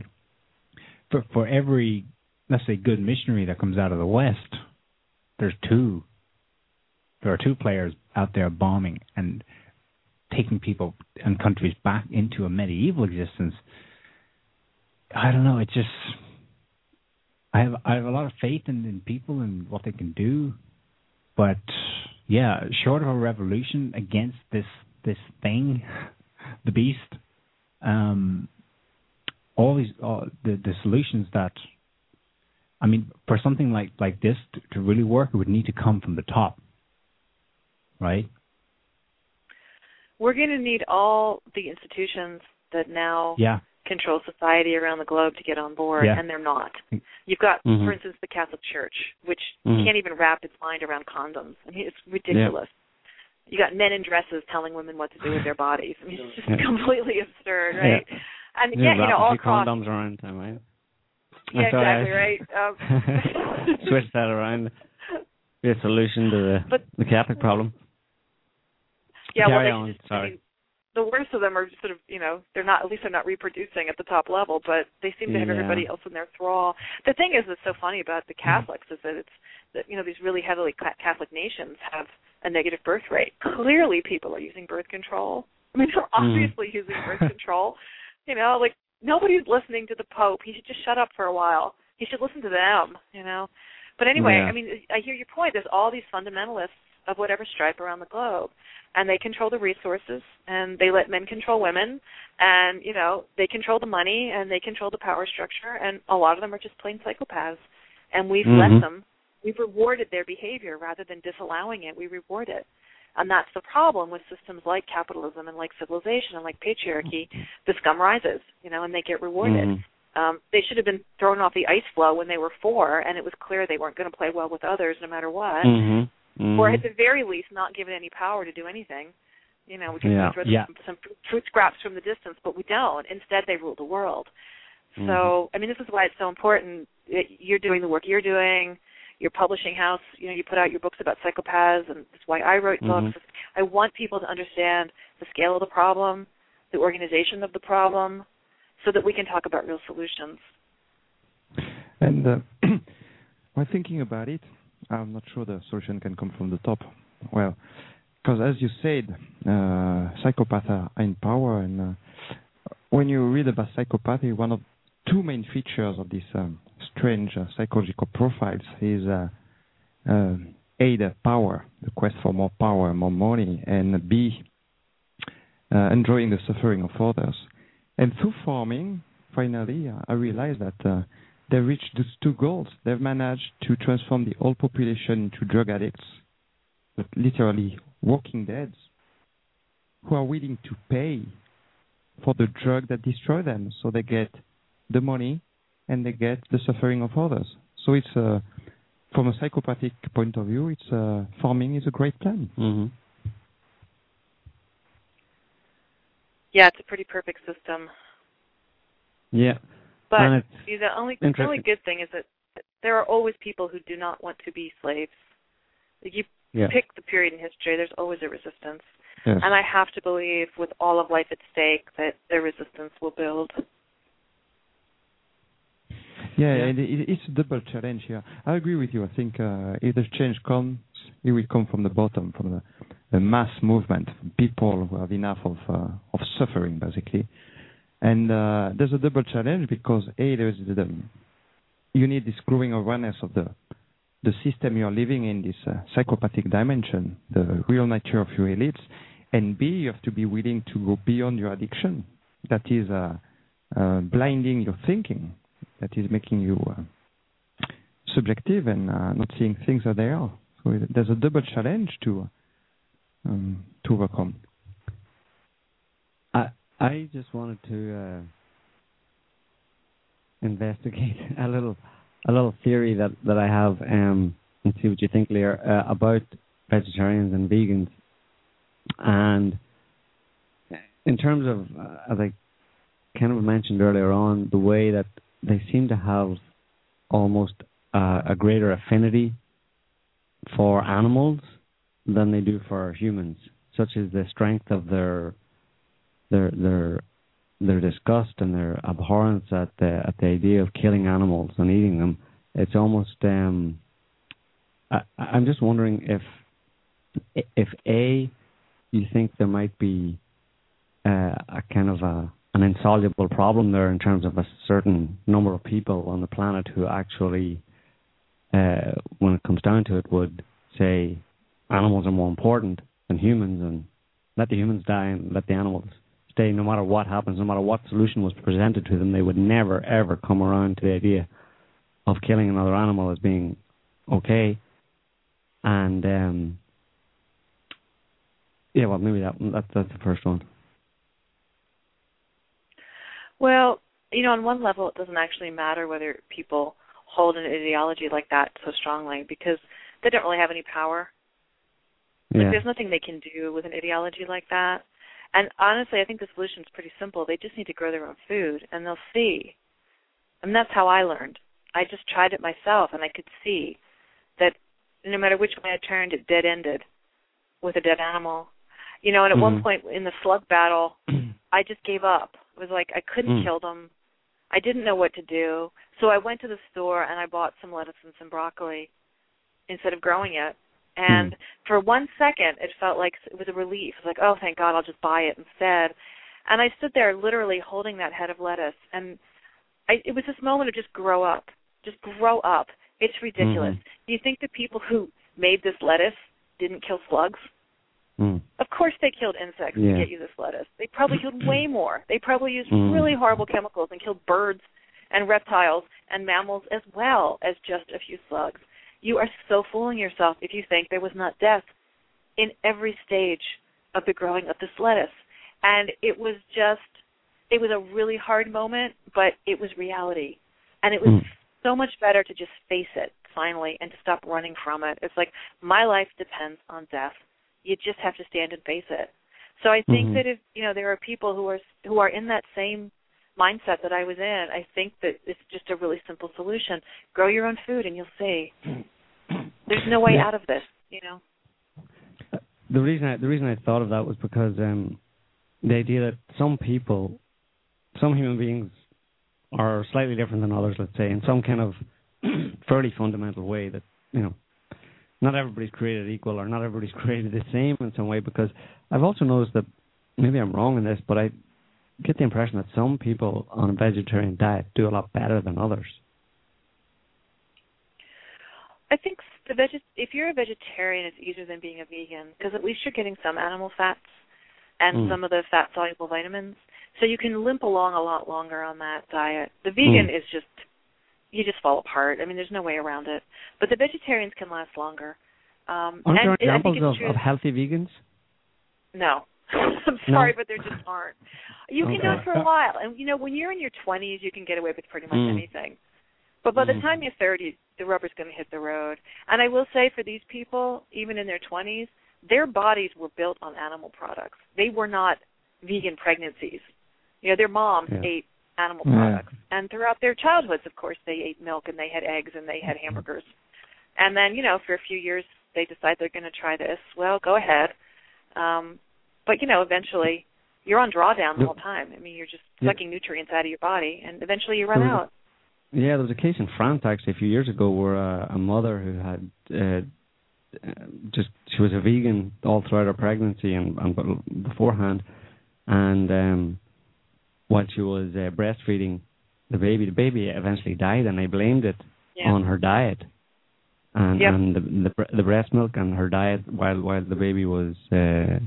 for for every let's say good missionary that comes out of the West there's two there are two players out there bombing and taking people and countries back into a medieval existence. I don't know. It's just I have I have a lot of faith in, in people and what they can do, but yeah, short of a revolution against this this thing, the beast, um, all these all the the solutions that I mean, for something like like this to, to really work, it would need to come from the top. right? We're going to need all the institutions that now Yeah. control society around the globe to get on board, Yeah. and they're not. You've got, Mhm. for instance, the Catholic Church, which Mhm. can't even wrap its mind around condoms. I mean, it's ridiculous. You got men in dresses telling women what to do with their bodies. I mean, it's just Yeah. completely absurd, right? And Yeah, you know, all across. condoms around time, right? Yeah, thought I- exactly right. Um, Switch that around. Be a solution to the But- the Catholic problem. Yeah, well, Carry they on, just, sorry. I mean, the worst of them are sort of, you know, they're not at least they're not reproducing at the top level, but they seem to have Yeah. everybody else in their thrall. The thing is that's so funny about the Mm-hmm. Catholics is that it's that you know these really heavily ca- Catholic nations have a negative birth rate. Clearly, people are using birth control. I mean, they're Mm. obviously using birth control. You know, like nobody's listening to the Pope. He should just shut up for a while. He should listen to them. You know. But anyway, Yeah. I mean, I hear your point. There's all these fundamentalists of whatever stripe around the globe, and they control the resources, and they let men control women, and you know they control the money, and they control the power structure, and a lot of them are just plain psychopaths, and we've Mhm. let them. We've rewarded their behavior rather than disallowing it. We reward it. And that's the problem with systems like capitalism and like civilization and like patriarchy. The scum rises, you know, and they get rewarded Mhm. um, they should have been thrown off the ice floe when they were four, and it was clear they weren't going to play well with others no matter what. Mhm. Mhm. Or at the very least, not given any power to do anything. You know, we can Yeah. throw Yeah. some, some fruit scraps from the distance, but we don't. Instead, they rule the world. So, Mhm. I mean, this is why it's so important. It, you're doing the work you're doing. Your publishing house, you know, you put out your books about psychopaths, and that's why I wrote Mhm. books. I want people to understand the scale of the problem, the organization of the problem, so that we can talk about real solutions. And uh, while thinking about it, I'm not sure the solution can come from the top. Well, because as you said, uh, psychopaths are in power, and uh, when you read about psychopathy, one of two main features of this um, strange psychological profiles is A, the power, the quest for more power, more money, and B, uh, enjoying the suffering of others. And through farming, finally, uh, I realized that uh, they reached those two goals. They've managed to transform the whole population into drug addicts, but literally walking deads, who are willing to pay for the drug that destroy them. So they get the money and they get the suffering of others. So it's uh, from a psychopathic point of view, it's uh, farming is a great plan. Mhm. Yeah, it's a pretty perfect system. Yeah. But And it's you know, the only the only good thing is that there are always people who do not want to be slaves. Like you Yeah. pick the period in history, there's always a resistance. Yes. And I have to believe, with all of life at stake, that the resistance will build. Yeah, Yeah. and it, it's a double challenge here. I agree with you. I think uh, if the change comes, it will come from the bottom, from the, the mass movement, people who have enough of uh, of suffering, basically. And uh, there's a double challenge because a there's the you need this growing awareness of the the system you're living in, this uh, psychopathic dimension, the real nature of your elites, and B, you have to be willing to go beyond your addiction. That is uh, uh, blinding your thinking. That is making you uh, subjective and uh, not seeing things as they are. So there's a double challenge to um, to overcome. I I just wanted to uh, investigate a little a little theory that that I have um, and see what you think, Lierre, uh, about vegetarians and vegans. And in terms of, uh, as I kind of mentioned earlier on, the way that they seem to have almost uh, a greater affinity for animals than they do for humans, such as the strength of their their their their disgust and their abhorrence at the at the idea of killing animals and eating them. It's almost um I, I'm just wondering if if a you think there might be uh, a kind of a an insoluble problem there in terms of a certain number of people on the planet who actually uh, when it comes down to it would say animals are more important than humans and let the humans die and let the animals stay no matter what happens, no matter what solution was presented to them, they would never ever come around to the idea of killing another animal as being okay. And um Yeah, well, maybe that that that's the first one. Well, you know, on one level, it doesn't actually matter whether people hold an ideology like that so strongly because they don't really have any power. Yeah. Like, there's nothing they can do with an ideology like that. And honestly, I think the solution is pretty simple. They just need to grow their own food, and they'll see. And that's how I learned. I just tried it myself, and I could see that no matter which way I turned, it dead ended with a dead animal. You know, and at one Mhm. point in the slug battle, I just gave up. It was like I couldn't Mm. kill them. I didn't know what to do. So I went to the store and I bought some lettuce and some broccoli instead of growing it. And Mm. for one second, it felt like it was a relief. It was like, oh, thank God, I'll just buy it instead. And I stood there literally holding that head of lettuce. And I, it was this moment of just grow up. Just grow up. It's ridiculous. Mhm. Do you think the people who made this lettuce didn't kill slugs? Mm. Of course they killed insects Yeah. to get you this lettuce. They probably killed way more. They probably used Mm. really horrible chemicals and killed birds and reptiles and mammals as well as just a few slugs. You are so fooling yourself if you think there was not death in every stage of the growing of this lettuce. And it was just it was a really hard moment, but it was reality. And it was Mm. so much better to just face it finally and to stop running from it. It's like my life depends on death. You just have to stand and face it. So I think Mhm. that if you know there are people who are who are in that same mindset that I was in, I think that it's just a really simple solution. Grow your own food and you'll see. There's no way Yeah. out of this, you know. The reason I, the reason I thought of that was because um, the idea that some people, some human beings, are slightly different than others. Let's say in some kind of fairly fundamental way that you know, not everybody's created equal or not everybody's created the same in some way. Because I've also noticed that maybe I'm wrong in this, but I get the impression that some people on a vegetarian diet do a lot better than others. I think the veg- if you're a vegetarian, it's easier than being a vegan because at least you're getting some animal fats and Mm. some of the fat soluble vitamins. So you can limp along a lot longer on that diet. The vegan Mm. is just you just fall apart. I mean, there's no way around it. But the vegetarians can last longer. Um, Aren't there examples of, of healthy vegans? No. I'm No? sorry, but there just aren't. You can do it for a while. And you know, when you're in your twenties you can get away with pretty much Mm. anything. But by the Mm. time you're thirty, the rubber's gonna hit the road. And I will say for these people, even in their twenties, their bodies were built on animal products. They were not vegan pregnancies. You know, their moms Yeah. ate animal Yeah. products. And throughout their childhoods, of course, they ate milk and they had eggs and they had hamburgers. And then, you know, for a few years they decide they're going to try this. Well, go ahead. Um, but you know, eventually you're on drawdown the whole time. I mean, you're just Yeah. sucking nutrients out of your body, and eventually you run out. Yeah, there was a case in France actually a few years ago where uh, a mother who had uh, uh, just she was a vegan all throughout her pregnancy and, and beforehand, and um, while she was uh, breastfeeding the baby, the baby eventually died, and they blamed it Yeah. on her diet and Yep. and the, the the breast milk and her diet while while the baby was uh,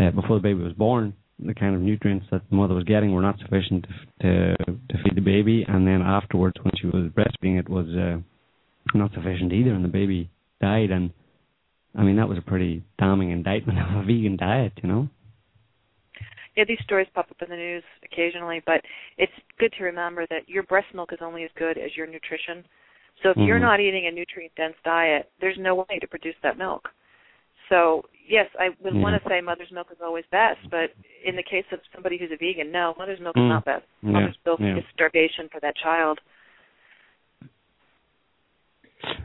uh, before the baby was born. The kind of nutrients that the mother was getting were not sufficient to to, to feed the baby. And then afterwards when she was breastfeeding it was uh, not sufficient either and the baby died. And I mean that was a pretty damning indictment of a vegan diet you know Yeah, these stories pop up in the news occasionally, but it's good to remember that your breast milk is only as good as your nutrition. So if you're Mhm. not eating a nutrient dense diet, there's no way to produce that milk. So yes, I would Yeah. want to say mother's milk is always best, but in the case of somebody who's a vegan, no, mother's milk Mm. is not best. Yeah, Mother's milk yeah. is starvation for that child.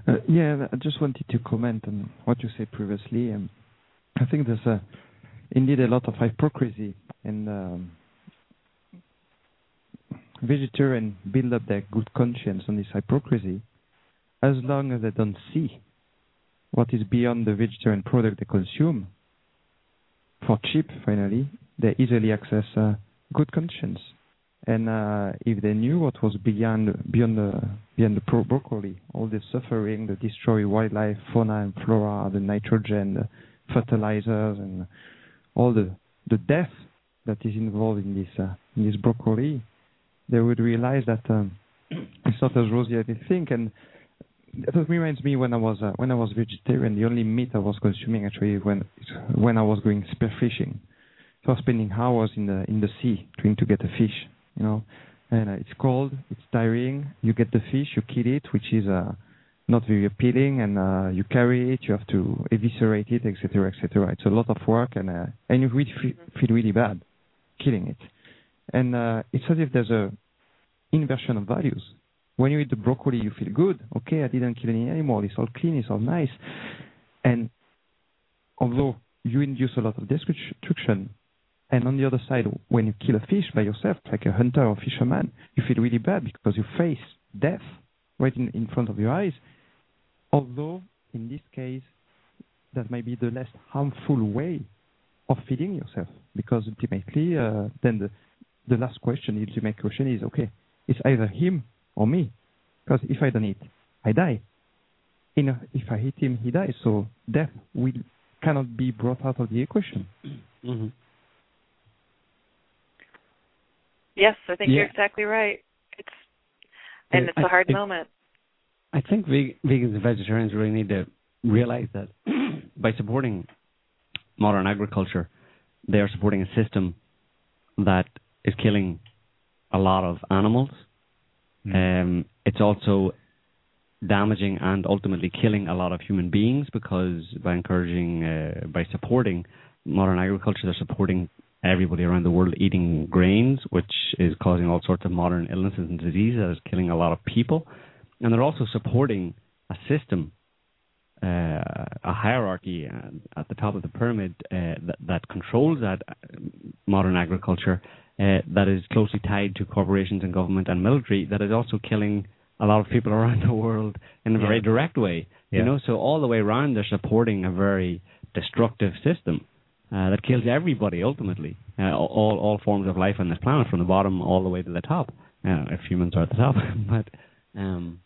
Uh, yeah, I just wanted to comment on what you said previously. Um, I think there's a, indeed a lot of hypocrisy, and um, vegetarians build up their good conscience on this hypocrisy as long as they don't see what is beyond the vegetarian product they consume. For cheap, finally, they easily access uh, good conscience. And uh, if they knew what was beyond beyond the beyond the broccoli, all the suffering, the destroy wildlife, fauna and flora, the nitrogen, the fertilizers, and all the the death that is involved in this uh, in this broccoli, they would realize that um, it's not as rosy as they think. And that reminds me when I was uh, when I was vegetarian, the only meat I was consuming actually when when I was going spearfishing. So I was spending hours in the in the sea trying to get a fish, you know. And uh, it's cold, it's tiring. You get the fish, you kill it, which is uh, not very appealing, and uh, you carry it, you have to eviscerate it, etc., etc. It's a lot of work, and uh, and you really feel, feel really bad killing it. And uh, it's as if there's a inversion of values. When you eat the broccoli, you feel good. Okay, I didn't kill any animal. It's all clean. It's all nice. And although you induce a lot of destruction, and on the other side, when you kill a fish by yourself, like a hunter or fisherman, you feel really bad because you face death right in, in front of your eyes. Although, in this case, that might be the less harmful way of feeding yourself because ultimately, uh, then the, the last question, the ultimate question is okay, it's either him or me. Because if I don't eat, I die. You know, if I hit him, he dies. So death will cannot be brought out of the equation. Mm-hmm. Yes, I think Yeah. you're exactly right. It's and Yeah, it's a I hard think- moment. I think vegans and vegetarians really need to realize that by supporting modern agriculture, they are supporting a system that is killing a lot of animals. Um, it's also damaging and ultimately killing a lot of human beings because by encouraging, uh, by supporting modern agriculture, they're supporting everybody around the world eating grains, which is causing all sorts of modern illnesses and diseases that is killing a lot of people. And they're also supporting a system, uh, a hierarchy at the top of the pyramid uh, that, that controls that uh, modern agriculture uh, that is closely tied to corporations and government and military that is also killing a lot of people around the world in a Yeah. very direct way. Yeah. You know, so all the way around they're supporting a very destructive system uh, that kills everybody ultimately, uh, all all forms of life on this planet, from the bottom all the way to the top. Uh, if humans are at the top, but um,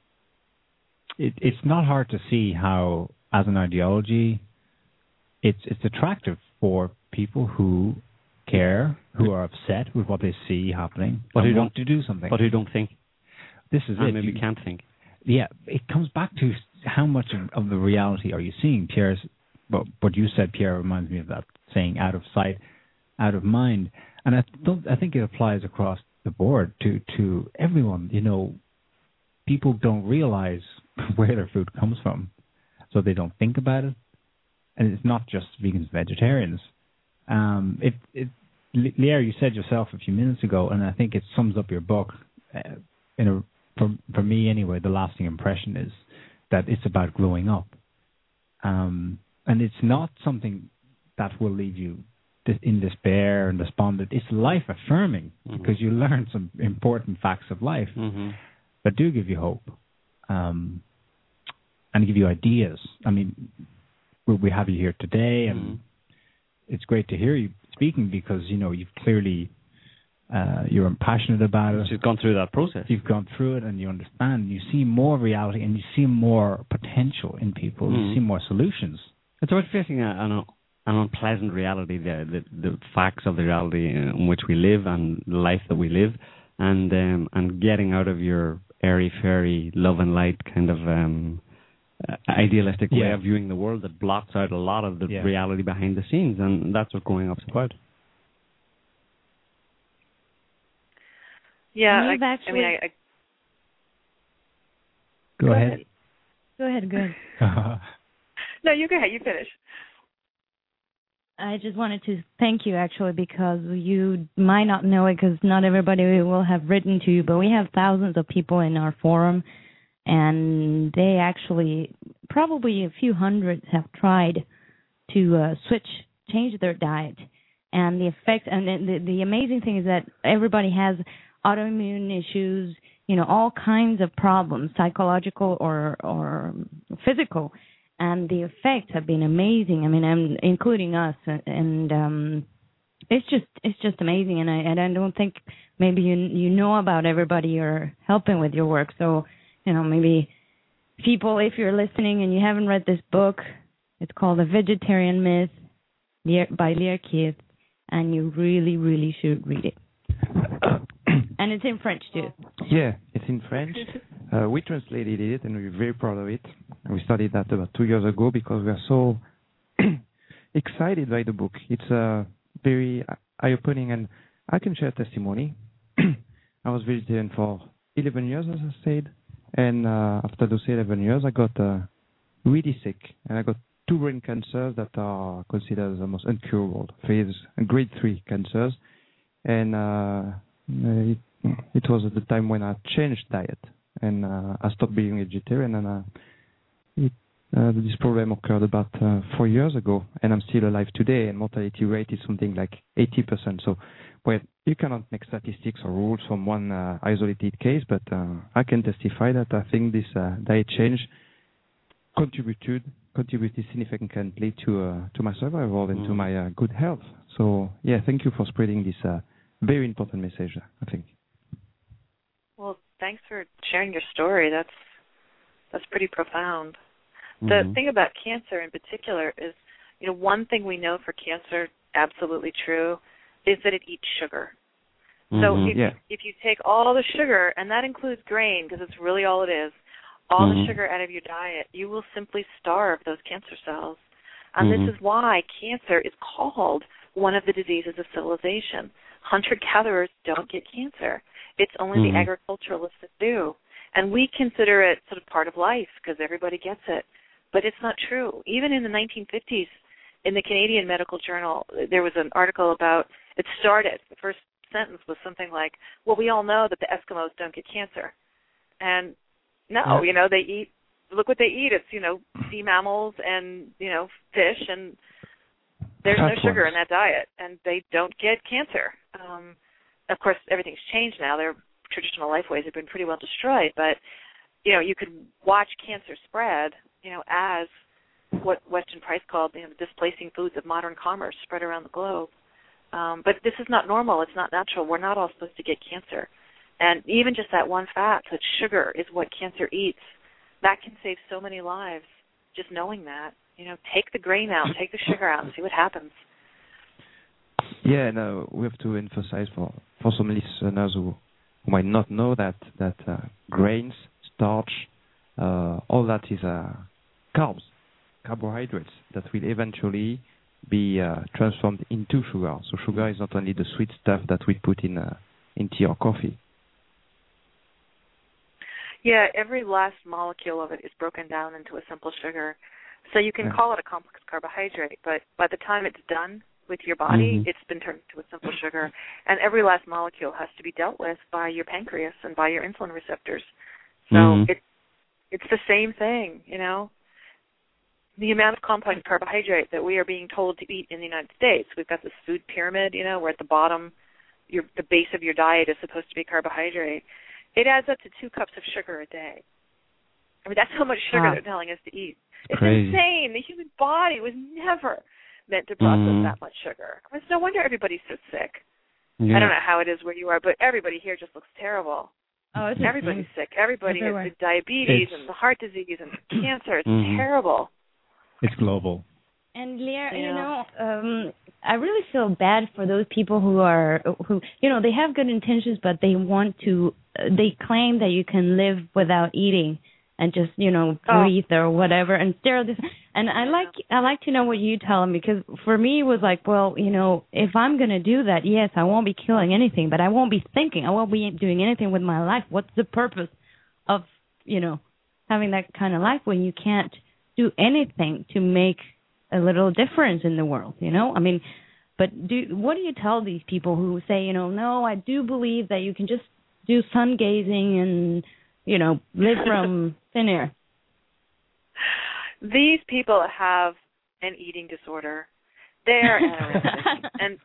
it, it's not hard to see how, as an ideology, it's it's attractive for people who care, who are upset with what they see happening, But who want to do something. but who don't think this is and it. maybe You- can't think. yeah, it comes back to how much of, of the reality are you seeing? Pierre's, what, what you said, Pierre, reminds me of that saying, "Out of sight, out of mind," and I don't. I think it applies across the board to to everyone. You know, people don't realize where their food comes from, so they don't think about it. And it's not just vegans, vegetarians. Um, it, it, Lierre, you said yourself a few minutes ago, and I think it sums up your book. Uh, in a, for for me anyway, the lasting impression is that it's about growing up, um, and it's not something that will leave you in despair and despondent. It's life affirming Mhm. because you learn some important facts of life Mm-hmm. That do give you hope, um, and give you ideas. I mean, we, we have you here today, and Mhm. it's great to hear you speaking because you know you've clearly uh, you're passionate about it. You've gone through that process. You've gone through it and you understand. You see more reality and you see more potential in people. You Mhm. see more solutions. It's about facing a, an, an unpleasant reality, the, the the facts of the reality in which we live and the life that we live, and um, and getting out of your airy fairy love and light kind of um, uh, idealistic way of viewing the world that blocks out a lot of the Yeah. reality behind the scenes, and that's what growing up's about. Yeah, We've I, I actually- mean, I, I Go, Go ahead. ahead. Go ahead, go ahead. no, you go ahead. You finish. I just wanted to thank you actually because you might not know it because not everybody will have written to you, but we have thousands of people in our forum, and they actually probably a few hundred have tried to uh, switch, change their diet, and the effect. And the the amazing thing is that everybody has autoimmune issues, you know, all kinds of problems, psychological or or physical and the effects have been amazing. I mean, I'm including us, and um, it's just it's just amazing. And I and I don't think maybe you you know about everybody you're helping with your work. So you know maybe people, if you're listening and you haven't read this book, it's called The Vegetarian Myth by Lierre Keith, and you really really should read it. and it's in French too. Yeah, it's in French. Uh, we translated it, and we're very proud of it. We started that about two years ago because we are so excited by the book. It's uh, very eye-opening, and I can share testimony. I was vegetarian for 11 years, as I said, and uh, after those 11 years, I got uh, really sick, and I got two brain cancers that are considered the most incurable, phase grade three cancers, and uh, it, it was at the time when I changed diet and uh, I stopped being vegetarian, and uh, it, uh, this problem occurred about uh, four years ago, and I'm still alive today, and mortality rate is something like 80%. So, well, you cannot make statistics or rules from one uh, isolated case, but uh, I can testify that I think this uh, diet change contributed contributed significantly to uh, to my survival and Mm. to my uh, good health. So, yeah, thank you for spreading this uh, very important message. I think. Well, thanks for sharing your story. That's that's pretty profound. The Mhm. thing about cancer in particular is, you know, one thing we know for cancer, absolutely true, is that it eats sugar. So Mhm. if Yeah. if you take all the sugar, and that includes grain, because it's really all it is, all the Mhm. sugar out of your diet, you will simply starve those cancer cells. And this is why cancer is called one of the diseases of civilization. Hunter gatherers don't get cancer. It's only Mhm. the agriculturalists that do. And we consider it sort of part of life because everybody gets it. But it's not true. Even in the 1950s, in the Canadian Medical Journal, there was an article about it started, the first sentence was something like, Well, we all know that the Eskimos don't get cancer. And no, Yeah. you know, they eat look what they eat. It's, you know, sea mammals and, you know, fish and there's no Fat sugar ones. in that diet and they don't get cancer. Um of course everything's changed now. Their traditional life ways have been pretty well destroyed, but you know, you could watch cancer spread, you know, as what Weston Price called you know, the displacing foods of modern commerce spread around the globe. Um, but this is not normal. It's not natural. We're not all supposed to get cancer. And even just that one fact that sugar is what cancer eats, that can save so many lives. Just knowing that, you know, take the grain out, take the sugar out, and see what happens. Yeah, no, we have to emphasize for for some listeners who, who might not know that that uh, grains, starch, uh, all that is uh, carbs, carbohydrates that will eventually be uh, transformed into sugar. So sugar is not only the sweet stuff that we put in uh, in tea or coffee. Yeah, every last molecule of it is broken down into a simple sugar. So you can Yeah. call it a complex carbohydrate, but by the time it's done with your body, Mhm. it's been turned into a simple sugar. And every last molecule has to be dealt with by your pancreas and by your insulin receptors. So Mhm. it it's the same thing, you know. The amount of complex carbohydrate that we are being told to eat in the United States, we've got this food pyramid, you know, where at the bottom your the base of your diet is supposed to be carbohydrate. It adds up to two cups of sugar a day. I mean, that's how much sugar Wow. they're telling us to eat. It's Crazy. insane. The human body was never meant to process Mhm. that much sugar. I mean, it's no wonder everybody's so sick. Yeah. I don't know how it is where you are, but everybody here just looks terrible. Oh, it's Everybody's sick. Everybody Everywhere. has the diabetes It's- and the heart disease and cancer. It's Mhm. terrible. It's global. And Lierre, you know, um, I really feel bad for those people who are who you know they have good intentions, but they want to. Uh, they claim that you can live without eating and just you know Oh. breathe or whatever and stare at this. And I like I like to know what you tell them because for me it was like, well, you know, if I'm gonna do that, yes, I won't be killing anything, but I won't be thinking, I won't be doing anything with my life. What's the purpose of you know having that kind of life when you can't do anything to make a little difference in the world, you know? I mean, but do what do you tell these people who say, you know, no, I do believe that you can just do sun gazing and, you know, live from thin air. These people have an eating disorder. They're anorexic. and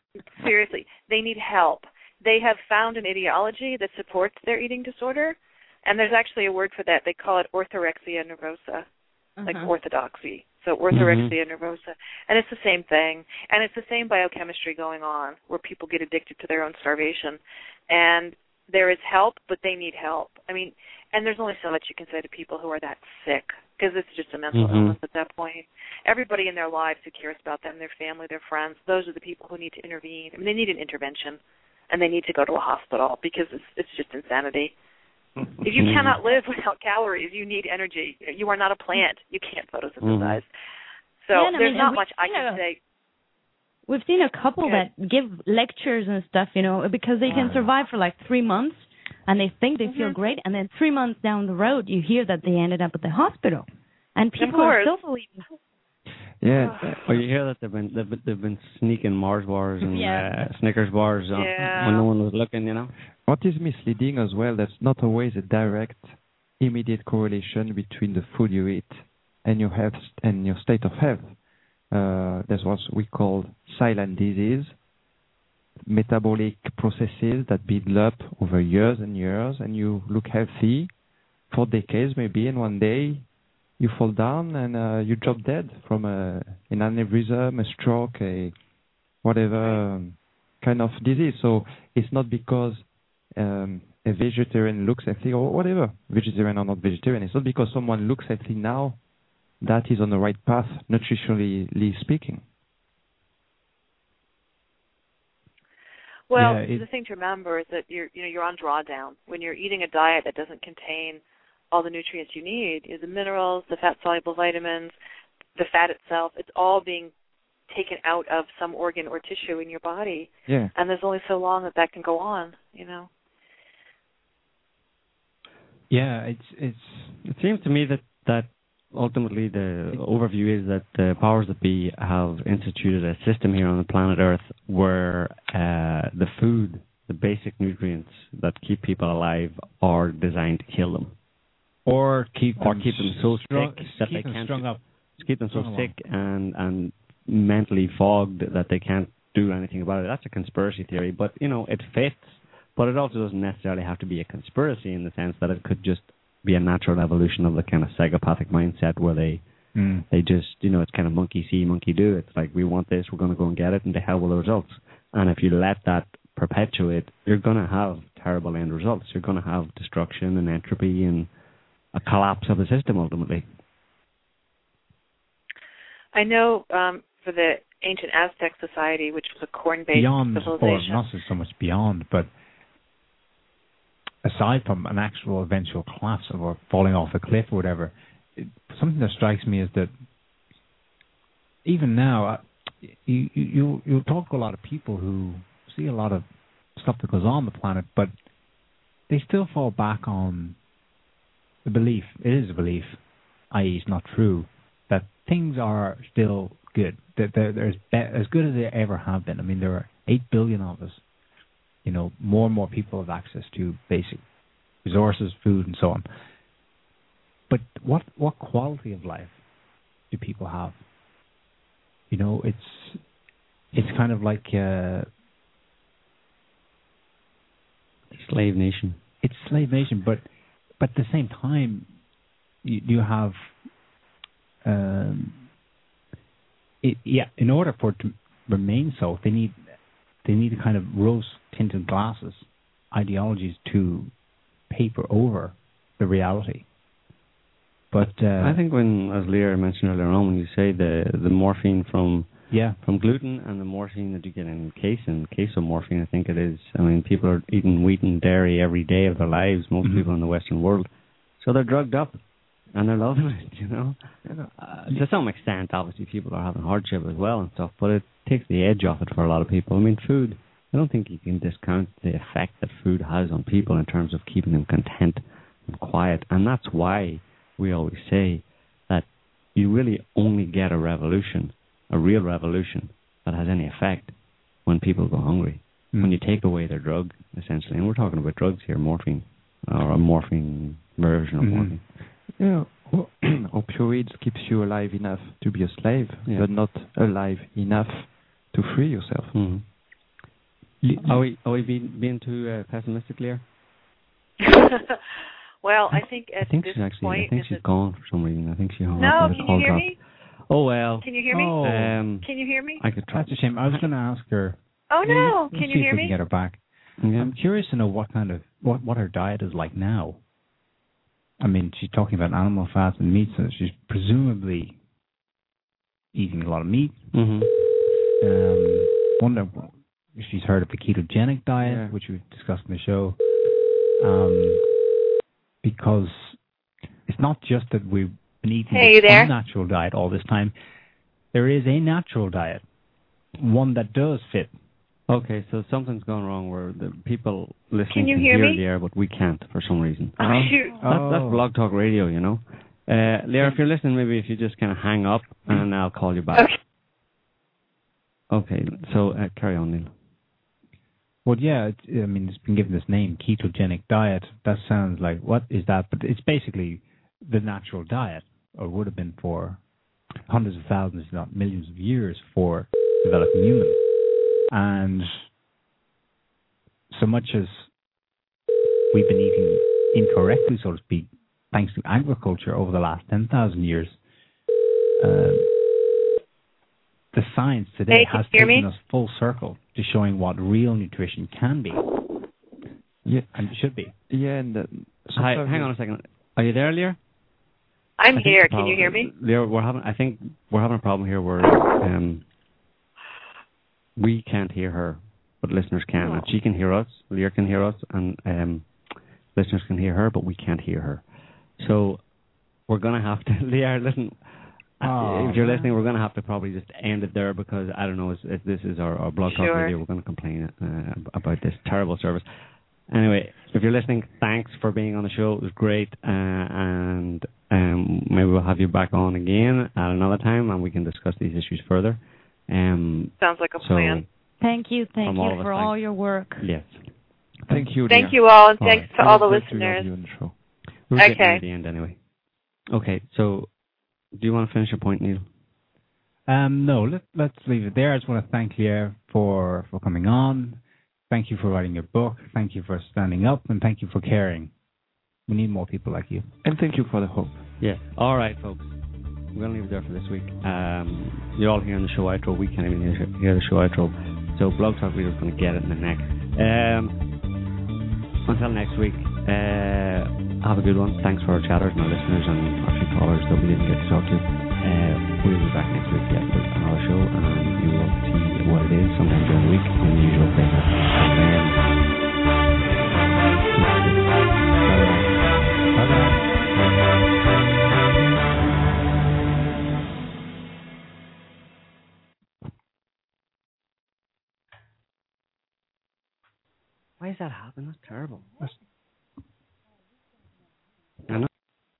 seriously, they need help. They have found an ideology that supports their eating disorder, and there's actually a word for that. They call it orthorexia nervosa, like Uh-huh. orthodoxy. So orthorexia nervosa, and it's the same thing, and it's the same biochemistry going on where people get addicted to their own starvation, and there is help, but they need help. I mean, and there's only so much you can say to people who are that sick because it's just a mental Mhm. illness at that point. Everybody in their lives who cares about them, their family, their friends, those are the people who need to intervene. I mean, they need an intervention, and they need to go to a hospital because it's it's just insanity. If you cannot live without calories, you need energy. You are not a plant. You can't photosynthesize. So Yeah, and I there's mean, not much I can know, say. We've seen a couple Good. that give lectures and stuff, you know, because they can survive for like three months and they think they feel Mhm. great, and then three months down the road, you hear that they ended up at the hospital, and people are still believing. Yeah, or you hear that they've been they've been, they've been sneaking Mars bars and Yeah. uh, Snickers bars on, Yeah. when no one was looking, you know. What is misleading as well, that's not always a direct, immediate correlation between the food you eat and your health and your state of health. Uh, that's what we call silent disease, metabolic processes that build up over years and years, and you look healthy for decades maybe, and one day you fall down and uh, you drop dead from a, an aneurysm, a stroke, a whatever kind of disease. So it's not because um, a vegetarian looks healthy or whatever, vegetarian or not vegetarian. It's not because someone looks healthy now that is on the right path, nutritionally speaking. Well, Yeah, it- the thing to remember is that you're you know you're on drawdown when you're eating a diet that doesn't contain all the nutrients you need. You know, the minerals, the fat soluble vitamins, the fat itself. It's all being taken out of some organ or tissue in your body, Yeah. and there's only so long that that can go on. You know. Yeah, it's it's It seems to me that that ultimately the overview is that the powers that be have instituted a system here on the planet Earth where uh, the food, the basic nutrients that keep people alive, are designed to kill them. or keep Or them keep them so strung, sick that they can't strung up. keep them so sick and and mentally fogged that they can't do anything about it. That's a conspiracy theory, but you know it fits. But it also doesn't necessarily have to be a conspiracy in the sense that it could just be a natural evolution of the kind of psychopathic mindset where they Mm. they just you know it's kind of monkey see monkey do. It's like we want this, we're going to go and get it, and to hell with the results. And if you let that perpetuate, you're going to have terrible end results. You're going to have destruction and entropy and a collapse of the system ultimately. I know um, for the ancient Aztec society, which was a corn-based beyond, or civilization. not so much beyond, but aside from an actual eventual collapse or falling off a cliff or whatever, it, something that strikes me is that even now, uh, you you you talk to a lot of people who see a lot of stuff that goes on the planet, but they still fall back on the belief. It is a belief, i.e., it's not true that things are still good. That they're, they're as, be- as good as they ever have been. I mean, there are eight billion of us. You know, more and more people have access to basic resources, food, and so on. But what what quality of life do people have? You know, it's it's kind of like uh, Slave nation. it's slave nation, but but at the same time, you, you have, um, it, yeah. In order for it to remain so, they need they need a kind of rose tinted glasses ideologies to paper over the reality. But uh, I think when, as Lierre mentioned earlier on, when you say the the morphine from yeah, from gluten and the morphine that you get in casein, morphine, I think it is. I mean, people are eating wheat and dairy every day of their lives. Most Mhm. people in the Western world, so they're drugged up and they're loving it. You know, uh, to some extent, obviously, people are having hardship as well and stuff, but it takes the edge off it for a lot of people. I mean, food. I don't think you can discount the effect that food has on people in terms of keeping them content and quiet, and that's why we always say that you really only get a revolution, a real revolution that has any effect when people go hungry. Mm. When you take away their drug, essentially, and we're talking about drugs here, morphine or a morphine version of Mhm. morphine. Yeah, well, opioids keeps you alive enough to be a slave, Yeah. but not alive enough to free yourself. Mm-hmm. Li- Are we are we being, being too uh, pessimistic, Lierre? well, I think I at think this she's actually. point, I think she's gone for some reason. I think she hung no, up. and the can you hear dropped. me? Oh well. Can you hear me? Oh. Um, Can you hear me? I could try. that's a shame. I was going to ask her. Oh no! Let's Can see you if hear we me? can get her back. Yeah. I'm curious to know what kind of what what her diet is like now. I mean, she's talking about animal fats and meat, so she's presumably eating a lot of meat. hmm Um, wonder if she's heard of the ketogenic diet, Yeah. which we've discussed in the show. Um, because it's not just that we've been eating Hey, this you unnatural diet all this time. There is a natural diet, one that does fit. Okay, so something's gone wrong where the people listening Can you can hear me? the air, but we can't for some reason. Oh, shoot. That's, that's Oh. Blog Talk Radio, you know. Uh, Lierre, if you're listening, maybe if you just kind of hang up and I'll call you back. Okay. Okay, so uh, carry on, Niall. Well, yeah, it, I mean, it's been given this name, ketogenic diet. That sounds like what is that? But it's basically the natural diet, or would have been for hundreds of thousands, if not millions of years, for developing humans. And so much as we've been eating incorrectly, so to speak, thanks to agriculture over the last 10,000 years, uh, the science today Hey, has you taken me? us full circle to showing what real nutrition can be Yeah, and should be. yeah, and uh, Hi, hang on a second. Are you there, Lierre? I'm I here. Can you hear me? Lierre, we're having. I think we're having a problem here where um, we can't hear her, but listeners can. And she can hear us. Lierre can hear us, and um, listeners can hear her, but we can't hear her. So we're gonna have to. Lierre, listen. Oh, if you're man. listening, we're gonna have to probably just end it there because I don't know if, if this is our, our blog talk Sure. video. We're gonna complain uh, about this terrible service. Anyway, if you're listening, thanks for being on the show. It was great, uh, and um, maybe we'll have you back on again at another time, and we can discuss these issues further. Um, Sounds like a so plan. Thank you, thank From all you us, for thanks. all your work. yes, Thank you. Thank Lierre. you all, and All thanks right. to all the It was great to have listeners. you the show. we're getting Okay. near the end anyway. Okay, so do you want to finish your point, Niall? Um, no, let, let's leave it there. I just want to thank Lierre for, for coming on. Thank you for writing your book. Thank you for standing up, and thank you for caring. We need more people like you. And thank you for the hope. Yeah. All right, folks. We're gonna leave it there for this week. Um, you're all here hearing the show outro. We can't even hear, hear the show outro. So Blog Talk Radio's gonna get it in the neck. Um, until next week. Uh, have a good one. Thanks for our chatters and our listeners and our few callers that we didn't get to talk to. Uh, we'll be back next week yeah, with another show, and you will see what it is sometime during the week on the usual place. Why does that happen? That's terrible. That's